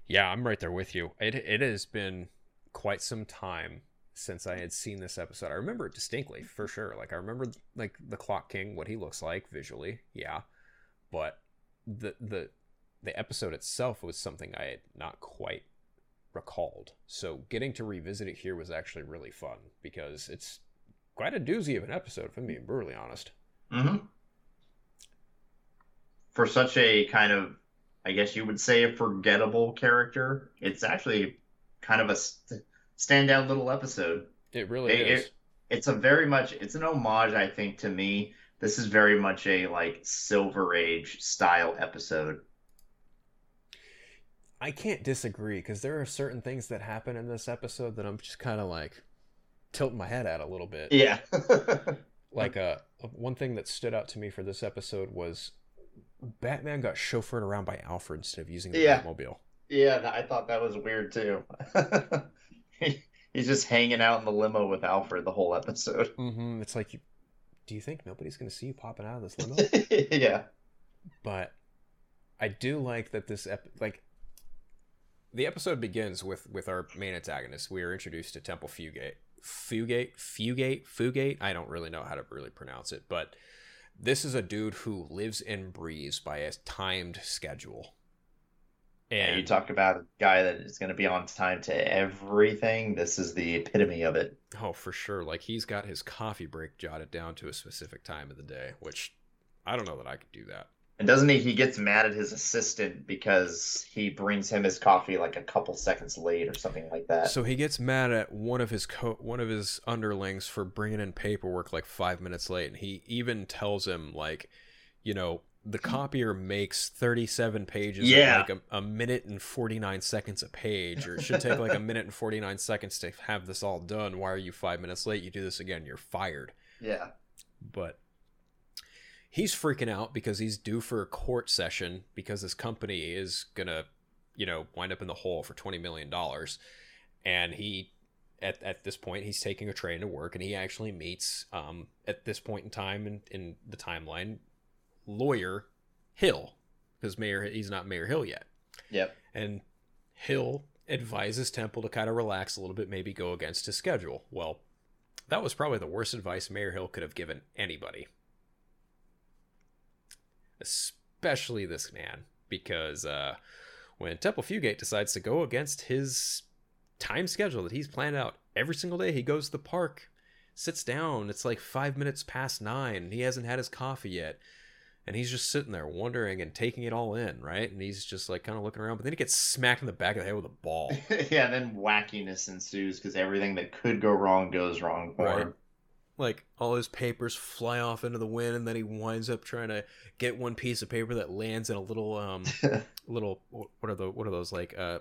Yeah, I'm right there with you. It it has been quite some time since I had seen this episode. I remember it distinctly, for sure. Like I remember like the Clock King, what he looks like visually, yeah. But the the the episode itself was something I had not quite recalled. So getting to revisit it here was actually really fun because it's quite a doozy of an episode, if I'm being brutally honest. Mm-hmm. For such a kind of, I guess you would say, a forgettable character, it's actually kind of a st- standout little episode. It really It- is. it- it's a very much, it's an homage, I think, to me. This is very much a like Silver Age style episode. I can't disagree because there are certain things that happen in this episode that I'm just kind of like tilting my head at a little bit. Yeah. *laughs* Like uh, one thing that stood out to me for this episode was Batman got chauffeured around by Alfred instead of using the Yeah. Batmobile. yeah, I thought that was weird too. He- *laughs* He's just hanging out in the limo with Alfred the whole episode. Mm-hmm. It's like, you, do you think nobody's gonna see you popping out of this limo? *laughs* yeah. but I do like that this ep- like the episode begins with with our main antagonist. We are introduced to Temple Fugate. Fugate, Fugate, Fugate. I don't really know how to really pronounce it, but this is a dude who lives and breathes by a timed schedule. Yeah, And you talk about a guy that is going to be on time to everything. This is the epitome of it. oh, for sure, like he's got his coffee break jotted down to a specific time of the day, which I don't know that I could do that. And doesn't he? He gets mad at his assistant because he brings him his coffee like a couple seconds late or something like that. So he gets mad at one of his co- one of his underlings for bringing in paperwork like five minutes late, and he even tells him like, you know, the copier makes thirty-seven pages Yeah. like a, a minute and forty-nine seconds a page, or it should take like a minute and forty-nine seconds to have this all done. Why are you five minutes late? You do this again, you're fired. yeah. But he's freaking out because he's due for a court session because his company is gonna, you know, wind up in the hole for twenty million dollars, and he. At, at this point, he's taking a train to work, and he actually meets, um, at this point in time in, in the timeline, lawyer Hill, because Mayor he's not Mayor Hill yet, Yep. and Hill advises Temple to kind of relax a little bit, maybe go against his schedule. Well, that was probably the worst advice Mayor Hill could have given anybody. Especially this man, because uh, when Temple Fugate decides to go against his time schedule that he's planned out every single day, he goes to the park, sits down. It's like five minutes past nine. He hasn't had his coffee yet. And he's just sitting there wondering and taking it all in, right? And he's just like kind of looking around, but then he gets smacked in the back of the head with a ball. *laughs* yeah. Then wackiness ensues because everything that could go wrong goes wrong for Right. him. Like all his papers fly off into the wind and then he winds up trying to get one piece of paper that lands in a little um *laughs* little what are the what are those like uh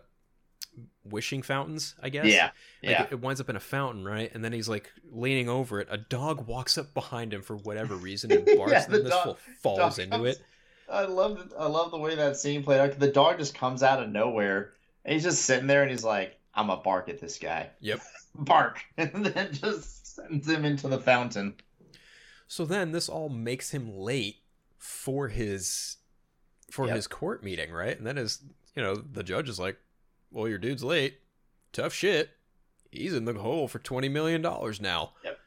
wishing fountains i guess Yeah. like Yeah. it, it winds up in a fountain right and then he's like leaning over it a dog walks up behind him for whatever reason and *laughs* barks Yeah, and the then this fool falls into comes- it I love it. I love the way that scene played out The dog just comes out of nowhere and he's just sitting there and he's like, "I'm gonna bark at this guy." Yep. *laughs* bark, and then just sends him into the fountain. so then this all makes him late for his for Yep. his court meeting right and then his you know the judge is like well your dude's late tough shit he's in the hole for 20 million dollars now Yep.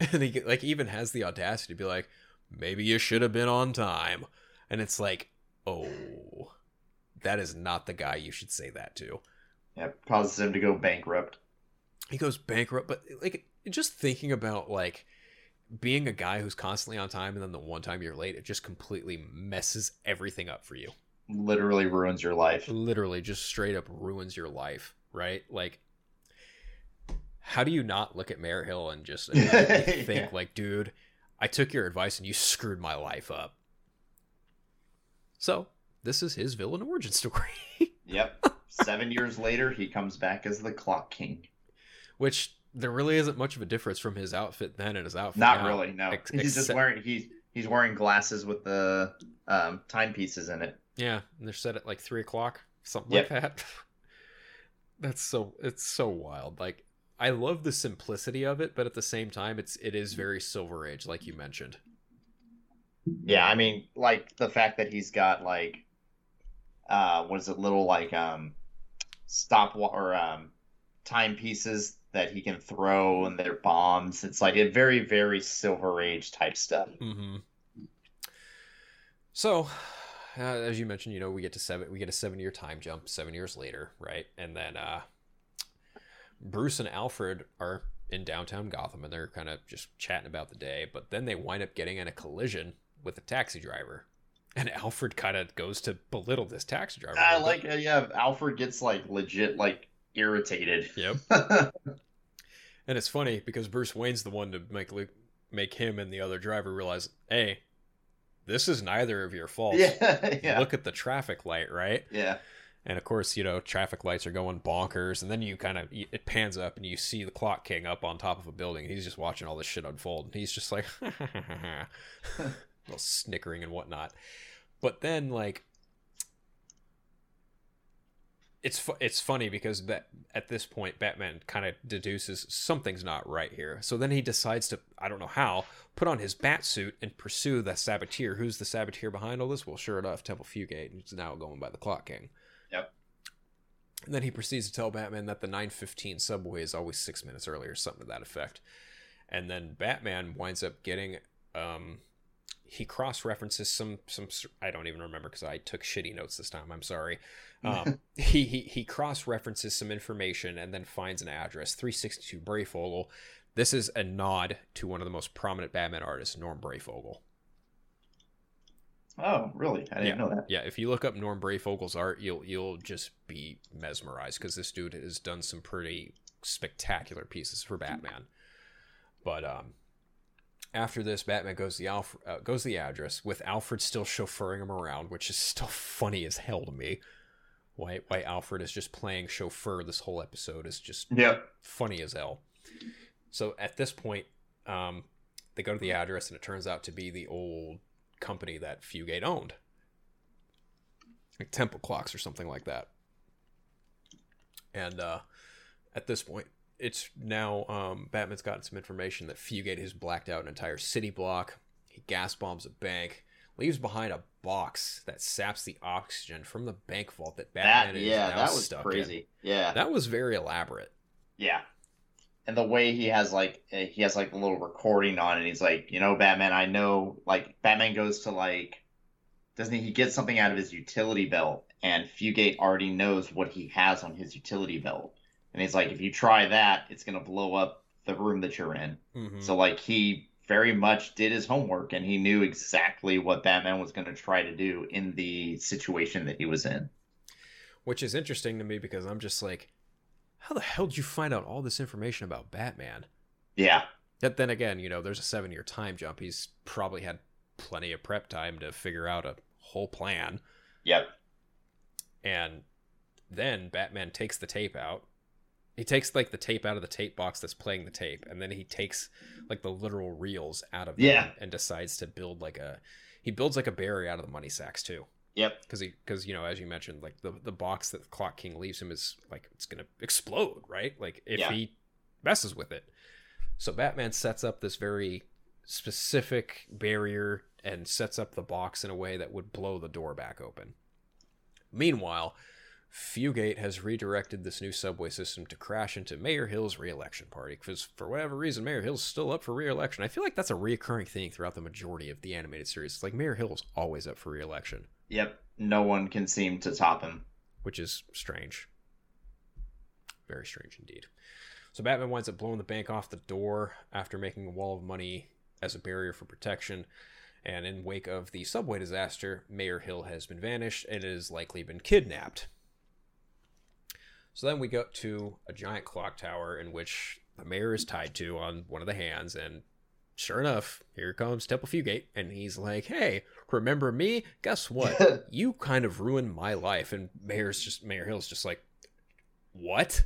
*laughs* and he like even has the audacity to be like maybe you should have been on time and it's like oh that is not the guy you should say that to Yeah, causes him to go bankrupt. he goes bankrupt but like just thinking about like being a guy who's constantly on time and then the one time you're late it just completely messes everything up for you Literally ruins your life. literally just straight up ruins your life right like how do you not look at mayor hill and just *laughs* think Yeah. like dude i took your advice and you screwed my life up so this is his villain origin *laughs* story Yep. Seven years later, he comes back as the Clock King. which there really isn't much of a difference from his outfit then and his outfit Not now. really. No, Ex- he's just wearing he's he's wearing glasses with the um, timepieces in it. Yeah, and they're set at like three o'clock, something Yep. like that. *laughs* That's so it's so wild. Like I love the simplicity of it, but at the same time, it's it is very Silver Age, like you mentioned. Yeah, I mean, like the fact that he's got like, uh, what is it, little like um, stop or um, timepieces that he can throw, and they're bombs. It's like a very, very Silver Age type stuff. Mm-hmm. So, uh, as you mentioned, you know, we get to seven, we get a seven-year time jump, seven years later, right? And then uh, Bruce and Alfred are in downtown Gotham, and they're kind of just chatting about the day. But then they wind up getting in a collision with a taxi driver, and Alfred kind of goes to belittle this taxi driver. I like, uh, yeah, Alfred gets like legit like irritated. Yep. *laughs* and it's funny because Bruce Wayne's the one to make make him and the other driver realize, hey, this is neither of your faults. Yeah, *laughs* yeah. Look at the traffic light, right? Yeah. And of course, you know, traffic lights are going bonkers, and then you kind of it pans up and you see the clock king up on top of a building. He's just watching all this shit unfold, and he's just like, *laughs* little snickering and whatnot. But then, like, it's fu- it's funny because that at this point Batman kind of deduces something's not right here. So then he decides to I don't know how put on his bat suit and pursue the saboteur. Who's the saboteur behind all this? Well, sure enough, Temple Fugate. He's now going by the Clock King. Yep. And then he proceeds to tell Batman that the 915 subway is always six minutes earlier, or something to that effect. And then Batman winds up getting um, he cross references some some I don't even remember because I took shitty notes this time. I'm sorry. Um, *laughs* he he, he cross references some information and then finds an address 362 Breyfogle. This is a nod to one of the most prominent Batman artists, Norm Breyfogle. Oh, really? I didn't yeah. know that. Yeah, if you look up Norm Breyfogle's art, you'll you'll just be mesmerized because this dude has done some pretty spectacular pieces for Batman. But um, after this, Batman goes the Alf- uh, goes the address with Alfred still chauffeuring him around, which is still *laughs* funny as hell to me. Why why Alfred is just playing chauffeur this whole episode is just yep. funny as hell. So at this point, um, they go to the address and it turns out to be the old company that Fugate owned, like Temple Clocks or something like that. And uh, at this point, it's now um, Batman's gotten some information that Fugate has blacked out an entire city block. He gas bombs a bank, leaves behind a box that saps the oxygen from the bank vault that Batman that, is yeah, now that was stuck crazy. in. Yeah, That was very elaborate. yeah. And the way he has like eh, he has like a little recording on and He's like, you know, Batman. I know. Like Batman goes to like, doesn't he? He gets something out of his utility belt, and Fugate already knows what he has on his utility belt. And he's like, if you try that, it's gonna blow up the room that you're in. Mhm. So like he very much did his homework and he knew exactly what Batman was going to try to do in the situation that he was in. Which is interesting to me because I'm just like, how the hell did you find out all this information about Batman? Yeah. But then again, you know, there's a seven year time jump. He's probably had plenty of prep time to figure out a whole plan. Yep. And then Batman takes the tape out. He takes like the tape out of the tape box that's playing the tape, and then he takes like the literal reels out of Yeah. and decides to build like a he builds like a barrier out of the money sacks too. Yep. because he because you know as you mentioned like the the box that clock king leaves him is like it's gonna explode right like if Yeah. he messes with it so batman sets up this very specific barrier and sets up the box in a way that would blow the door back open meanwhile Fugate has redirected this new subway system to crash into Mayor Hill's re-election party because for whatever reason Mayor Hill's still up for re-election. I feel like that's a reoccurring thing throughout the majority of the animated series. It's like Mayor Hill is always up for re-election Yep. No one can seem to top him. which is strange. Very strange indeed. So Batman winds up blowing the bank off the door after making a wall of money as a barrier for protection. And in wake of the subway disaster, Mayor Hill has been vanished and has likely been kidnapped. So then we go to a giant clock tower in which the mayor is tied to on one of the hands, and sure enough, here comes Temple Fugate, and he's like, "Hey, remember me? Guess what? *laughs* you kind of ruined my life." And Mayor's just Mayor Hill's just like, "What?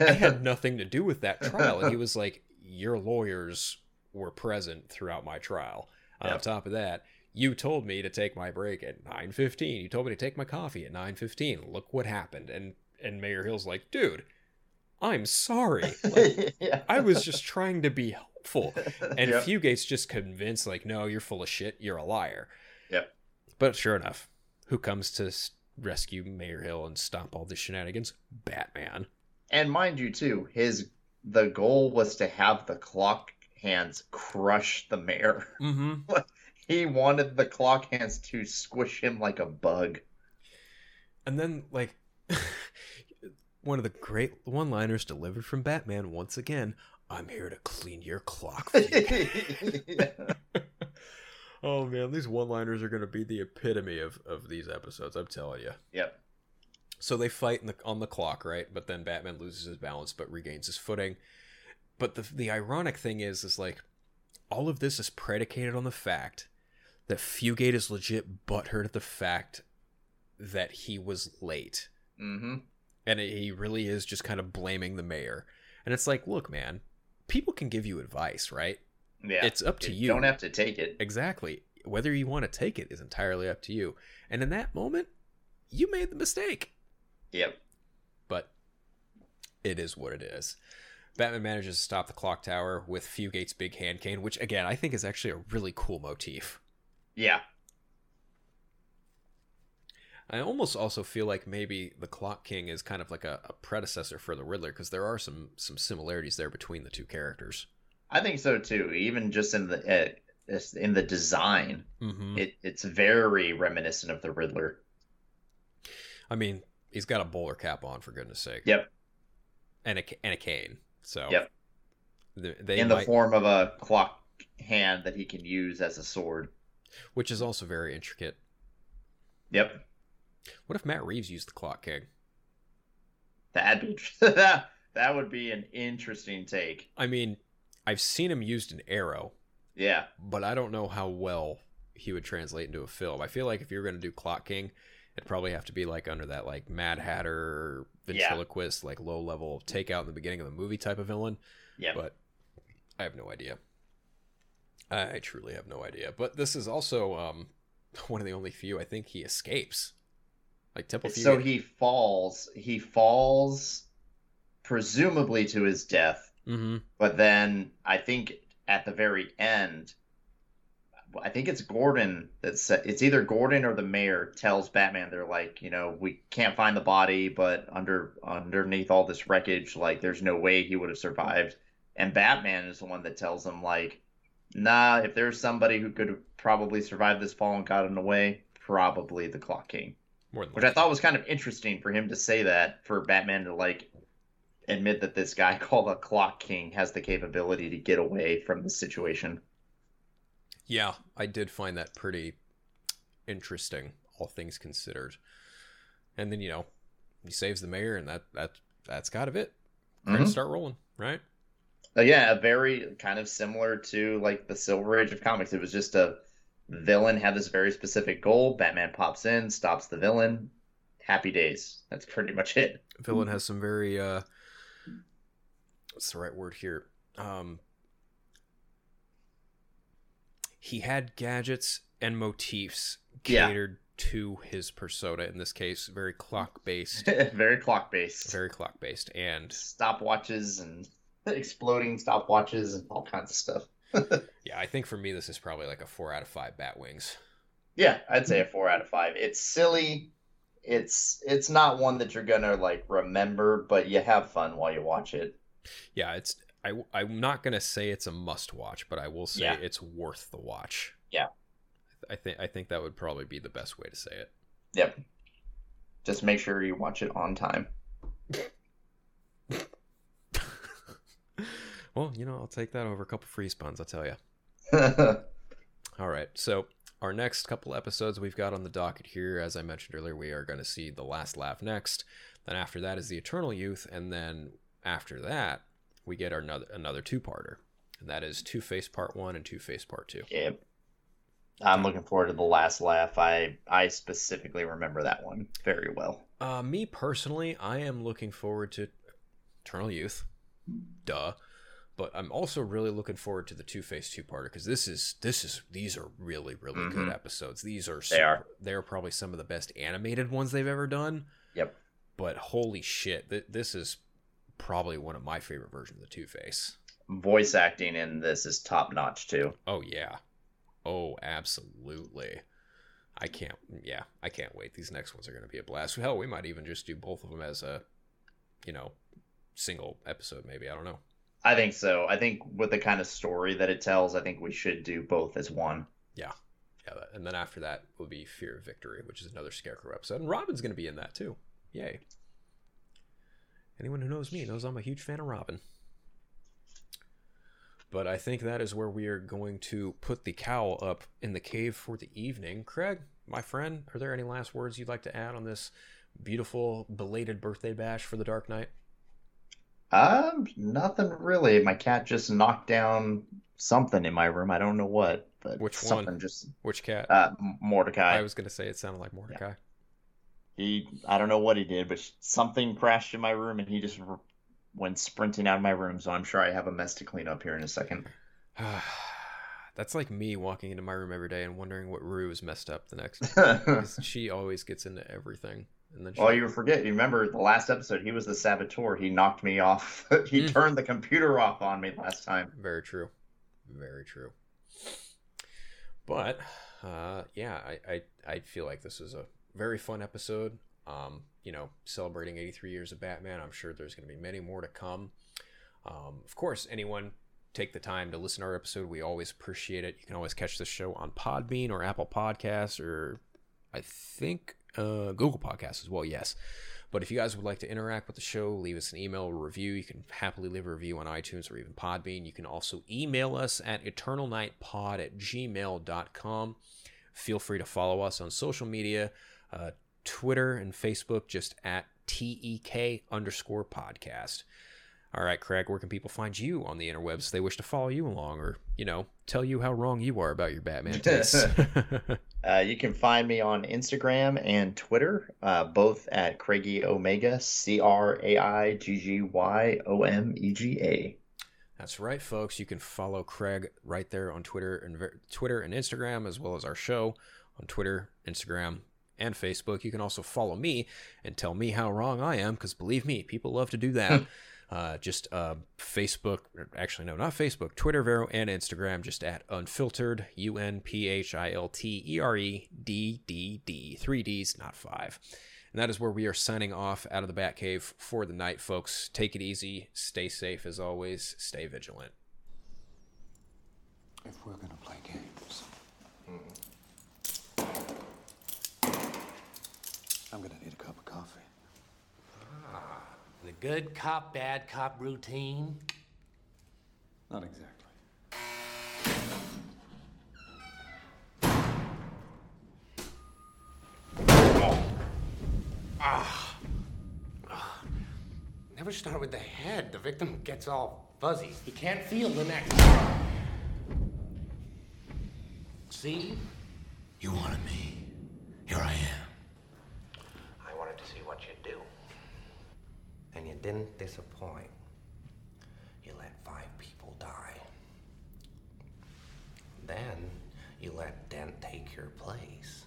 I *laughs* had nothing to do with that trial." And he was like, "Your lawyers were present throughout my trial. On top of that." You told me to take my break at 9:15. You told me to take my coffee at 9:15. Look what happened. And and Mayor Hill's like, "Dude, I'm sorry. *laughs* Like, yeah. I was just trying to be helpful. *laughs* And Yep. Fugate's just convinced, like, no, you're full of shit. You're a liar. Yep. But sure enough, who comes to rescue Mayor Hill and stop all the shenanigans? Batman. And mind you, too, his the goal was to have the clock hands crush the mayor. Mm-hmm. *laughs* He wanted the clock hands to squish him like a bug. And then, like, *laughs* one of the great one liners delivered from Batman once again I'm here to clean your clock. for you." *laughs* oh, man. These one liners are going to be the epitome of, of these episodes, I'm telling you. yep. So they fight in the, on the clock, right? But then Batman loses his balance but regains his footing. But the the ironic thing is is like all of this is predicated on the fact that Fugate is legit butthurt at the fact that he was late. Mm-hmm. And he really is just kind of blaming the mayor. And it's like, look, man, people can give you advice, right? Yeah. It's up to you. you. Don't have to take it. Exactly. Whether you want to take it is entirely up to you. And in that moment, you made the mistake. Yep. but it is what it is. Batman manages to stop the clock tower with Fugate's big hand cane, which again I think is actually a really cool motif. Yeah. I almost also feel like maybe the Clock King is kind of like a, a predecessor for the Riddler because there are some some similarities there between the two characters. I think so too. Even just in the uh, in the design, Mm-hmm. it, it's very reminiscent of the Riddler. I mean, he's got a bowler cap on for goodness sake. Yep. and a and a cane. So Yep. They, in the might- form of a clock hand that he can use as a sword. which is also very intricate. Yep. What if Matt Reeves used the Clock King? That'd be that *laughs* that would be an interesting take. I mean, I've seen him used in Arrow, Yeah. but I don't know how well he would translate into a film. I feel like if you're going to do Clock King, it'd probably have to be like under that like Mad Hatter Yeah. ventriloquist, like low level takeout in the beginning of the movie type of villain. Yeah. But I have no idea. I truly have no idea. But this is also um, *laughs* one of the only few I think he escapes. Like Temple so he falls. He falls, presumably to his death. Mhm. But then I think at the very end, I think it's Gordon that's it's either Gordon or the mayor tells Batman they're like, you know, we can't find the body, but under underneath all this wreckage, like there's no way he would have survived. And Batman is the one that tells him like, nah, if there's somebody who could have probably survived this fall and gotten away, probably the Clock King. More than Which I thought was kind of interesting for him to say that, for Batman to like admit that this guy *laughs* called the Clock King has the capability to get away from the situation. Yeah, I did find that pretty interesting, all things considered. And then you know, he saves the mayor, and that that that's kind of it. Credits Mhm. start rolling, right? Uh, yeah, a very kind of similar to like the Silver Age of comics. It was just a villain had this very specific goal. Batman pops in, stops the villain. Happy days. That's pretty much it. Villain has some very uh, what's the right word here? Um, he had gadgets and motifs Yeah. catered to his persona. In this case, very clock based, *laughs* very clock based. very clock based, and Stopwatches and *laughs* exploding stopwatches and all kinds of stuff. *laughs* yeah, I think for me this is probably like a four out of five bat wings. Yeah, I'd say a four out of five. It's silly. It's it's not one that you're gonna like remember, but you have fun while you watch it. Yeah, it's I I'm not gonna say it's a must watch, but I will say Yeah. it's worth the watch. Yeah. I think I think that would probably be the best way to say it. Yep. Just make sure you watch it on time. *laughs* well, you know, I'll take that over a couple free spawns, I'll tell you. *laughs* All right, so our next couple episodes we've got on the docket here, as I mentioned earlier, we are going to see the last laugh next. Then after that is the Eternal Youth, and then after that we get our another another two parter, and that is Two Face Part One and Two Face Part Two. yep. I'm looking forward to the last laugh. I I specifically remember that one very well. Uh, me personally, I am looking forward to Eternal Youth, duh. But I'm also really looking forward to the Two Face two parter because this is this is these are really really good Mhm. episodes. These are They are. they're probably some of the best animated ones they've ever done. Yep. But holy shit, th- this is probably one of my favorite versions of the Two Face. voice acting in this is top notch too. Oh yeah. Oh, absolutely. I can't. Yeah, I can't wait. These next ones are going to be a blast. Hell, we might even just do both of them as a, you know, single episode. Maybe I don't know. I think so. I think with the kind of story that it tells, I think we should do both as one. Yeah, yeah. And then after that will be Fear of Victory, which is another Scarecrow episode, and Robin's going to be in that too. Yay! Anyone who knows me knows I'm a huge fan of Robin. But I think that is where we are going to put the cowl up in the cave for the evening. Craig, my friend, are there any last words you'd like to add on this beautiful belated birthday bash for the Dark Knight? Um, nothing really. My cat just knocked down something in my room. I don't know what, but Which something one? just Which cat? uh Mordecai. I was to say it sounded like Mordecai. He, I don't know what he did, but something crashed in my room, and he just went sprinting out of my room. So I'm sure I have a mess to clean up here in a second. *sighs* That's like me walking into my room every day and wondering what Rue is messed up the next. *laughs* she always gets into everything, and then well, you forget. You remember the last episode? He was the saboteur. He knocked me off. *laughs* he Mm. turned the computer off on me last time. Very true. Very true. But uh, yeah, I, I I feel like this was a very fun episode. Um, you know, celebrating 83 years of Batman. I'm sure there's going to be many more to come. Um, of course, anyone take the time to listen to our episode. We always appreciate it. You can always catch the show on Podbean or Apple Podcasts or I think uh, Google Podcasts as well. Yes. But if you guys would like to interact with the show, leave us an email or review. You can happily leave a review on iTunes or even Podbean. You can also email us at eternalknightpod at gmail.com. Feel free to follow us on social media, uh, Twitter and Facebook, just at TEK underscore podcast. All right, Craig, where can people find you on the interwebs if they wish to follow you along or, you know, tell you how wrong you are about your Batman *laughs* tastes? *laughs* Uh, you can find me on Instagram and Twitter, uh, both at Craiggy Omega, C R A I G G Y O M E G A. That's right, folks. You can follow Craig right there on Twitter and Twitter and Instagram, as well as our show on Twitter, Instagram, and Facebook. You can also follow me and tell me how wrong I am, because believe me, people love to do that. *laughs* uh, just uh, Facebook, or actually no, not Facebook, Twitter, Vero, and Instagram. Just at Unphiltereddd, U N P H I L T E R E D D D, three D's, not five. And that is where we are signing off out of the Batcave for the night, folks. Take it easy, stay safe as always, stay vigilant. If we're gonna play games, I'm gonna need a cup of coffee. The good cop, bad cop routine. Not exactly. Ah. Ah. Never start with the head. The victim gets all fuzzy. He can't feel the neck. See? You wanted me. Here I am. I wanted to see what you'd do. And you didn't disappoint. You let five people die. Then you let Dent take your place.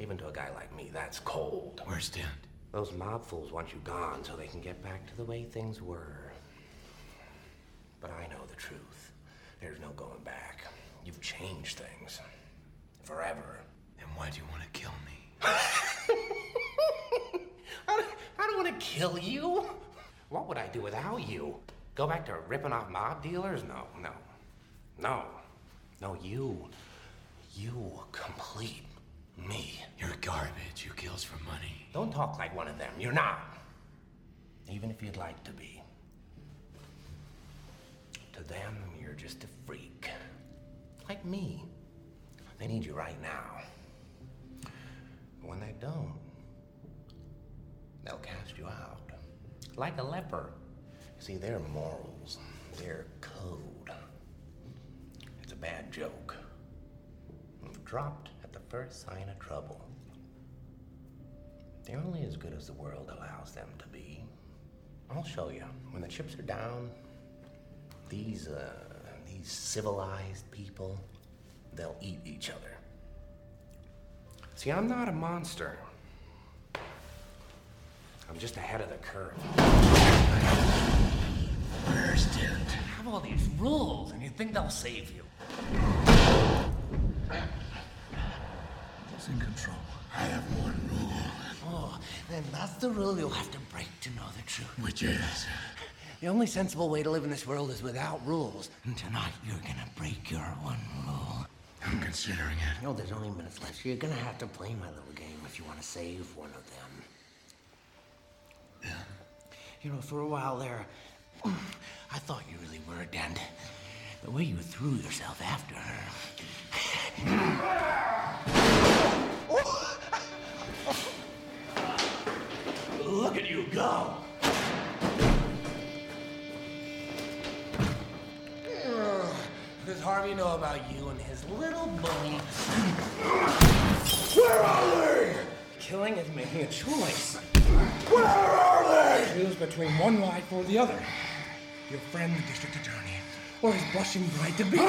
Even to a guy like me, that's cold. Where's Dent? Those mob fools want you gone so they can get back to the way things were. But I know the truth. There's no going back. You've changed things. Forever. Then why do you want to kill me? *laughs* I don't, don't want to kill you. What would I do without you? Go back to ripping off mob dealers? No, no. No. No, you. You complete me. You're garbage. Who kills for money? Don't talk like one of them. You're not. Even if you'd like to be. To them, you're just a freak. Like me. They need you right now. But when they don't, they'll cast you out. Like a leper. See, their morals, their code. It's a bad joke. Dropped at the first sign of trouble. They're only as good as the world allows them to be. I'll show you. When the chips are down, these, uh, these civilized people, they'll eat each other. See, I'm not a monster. I'm just ahead of the curve. Where's Dent? Have all these rules, and you think they'll save you? It's in control. I have one rule, Oh, then that's the rule you'll have to break to know the truth. which is The only sensible way to live in this world is without rules. And tonight you're gonna break your one rule. I'm considering it. No, there's only minutes left, you're gonna have to play my little game if you want to save one of them. You know, for a while there, I thought you really were a dent. The way you threw yourself after her. Look at you go! Does Harvey know about you and his little bully? Where are they? Killing is making a choice. Where are they? Choose between one life or the other. Your friend, the district attorney, or his blushing bride to be. *sighs*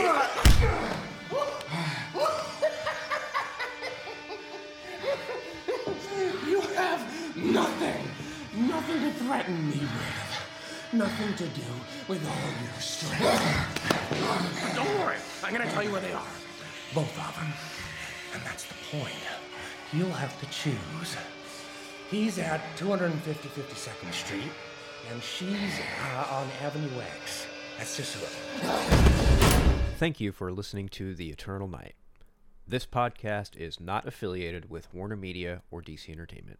You have nothing, nothing to threaten me with. Nothing to do with all your strength. Don't worry, I'm gonna tell you where they are. Both of them. And that's the point. You'll have to choose. He's at 250 52nd Street, and she's uh, on Avenue X. That's just Thank you for listening to The Eternal Knight. This podcast is not affiliated with Warner Media or DC Entertainment.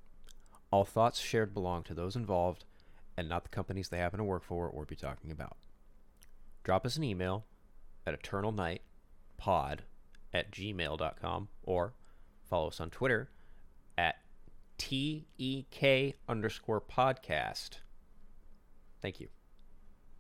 All thoughts shared belong to those involved and not the companies they happen to work for or be talking about. Drop us an email at eternalknightpod at gmail.com or follow us on Twitter at TEK underscore podcast. Thank you.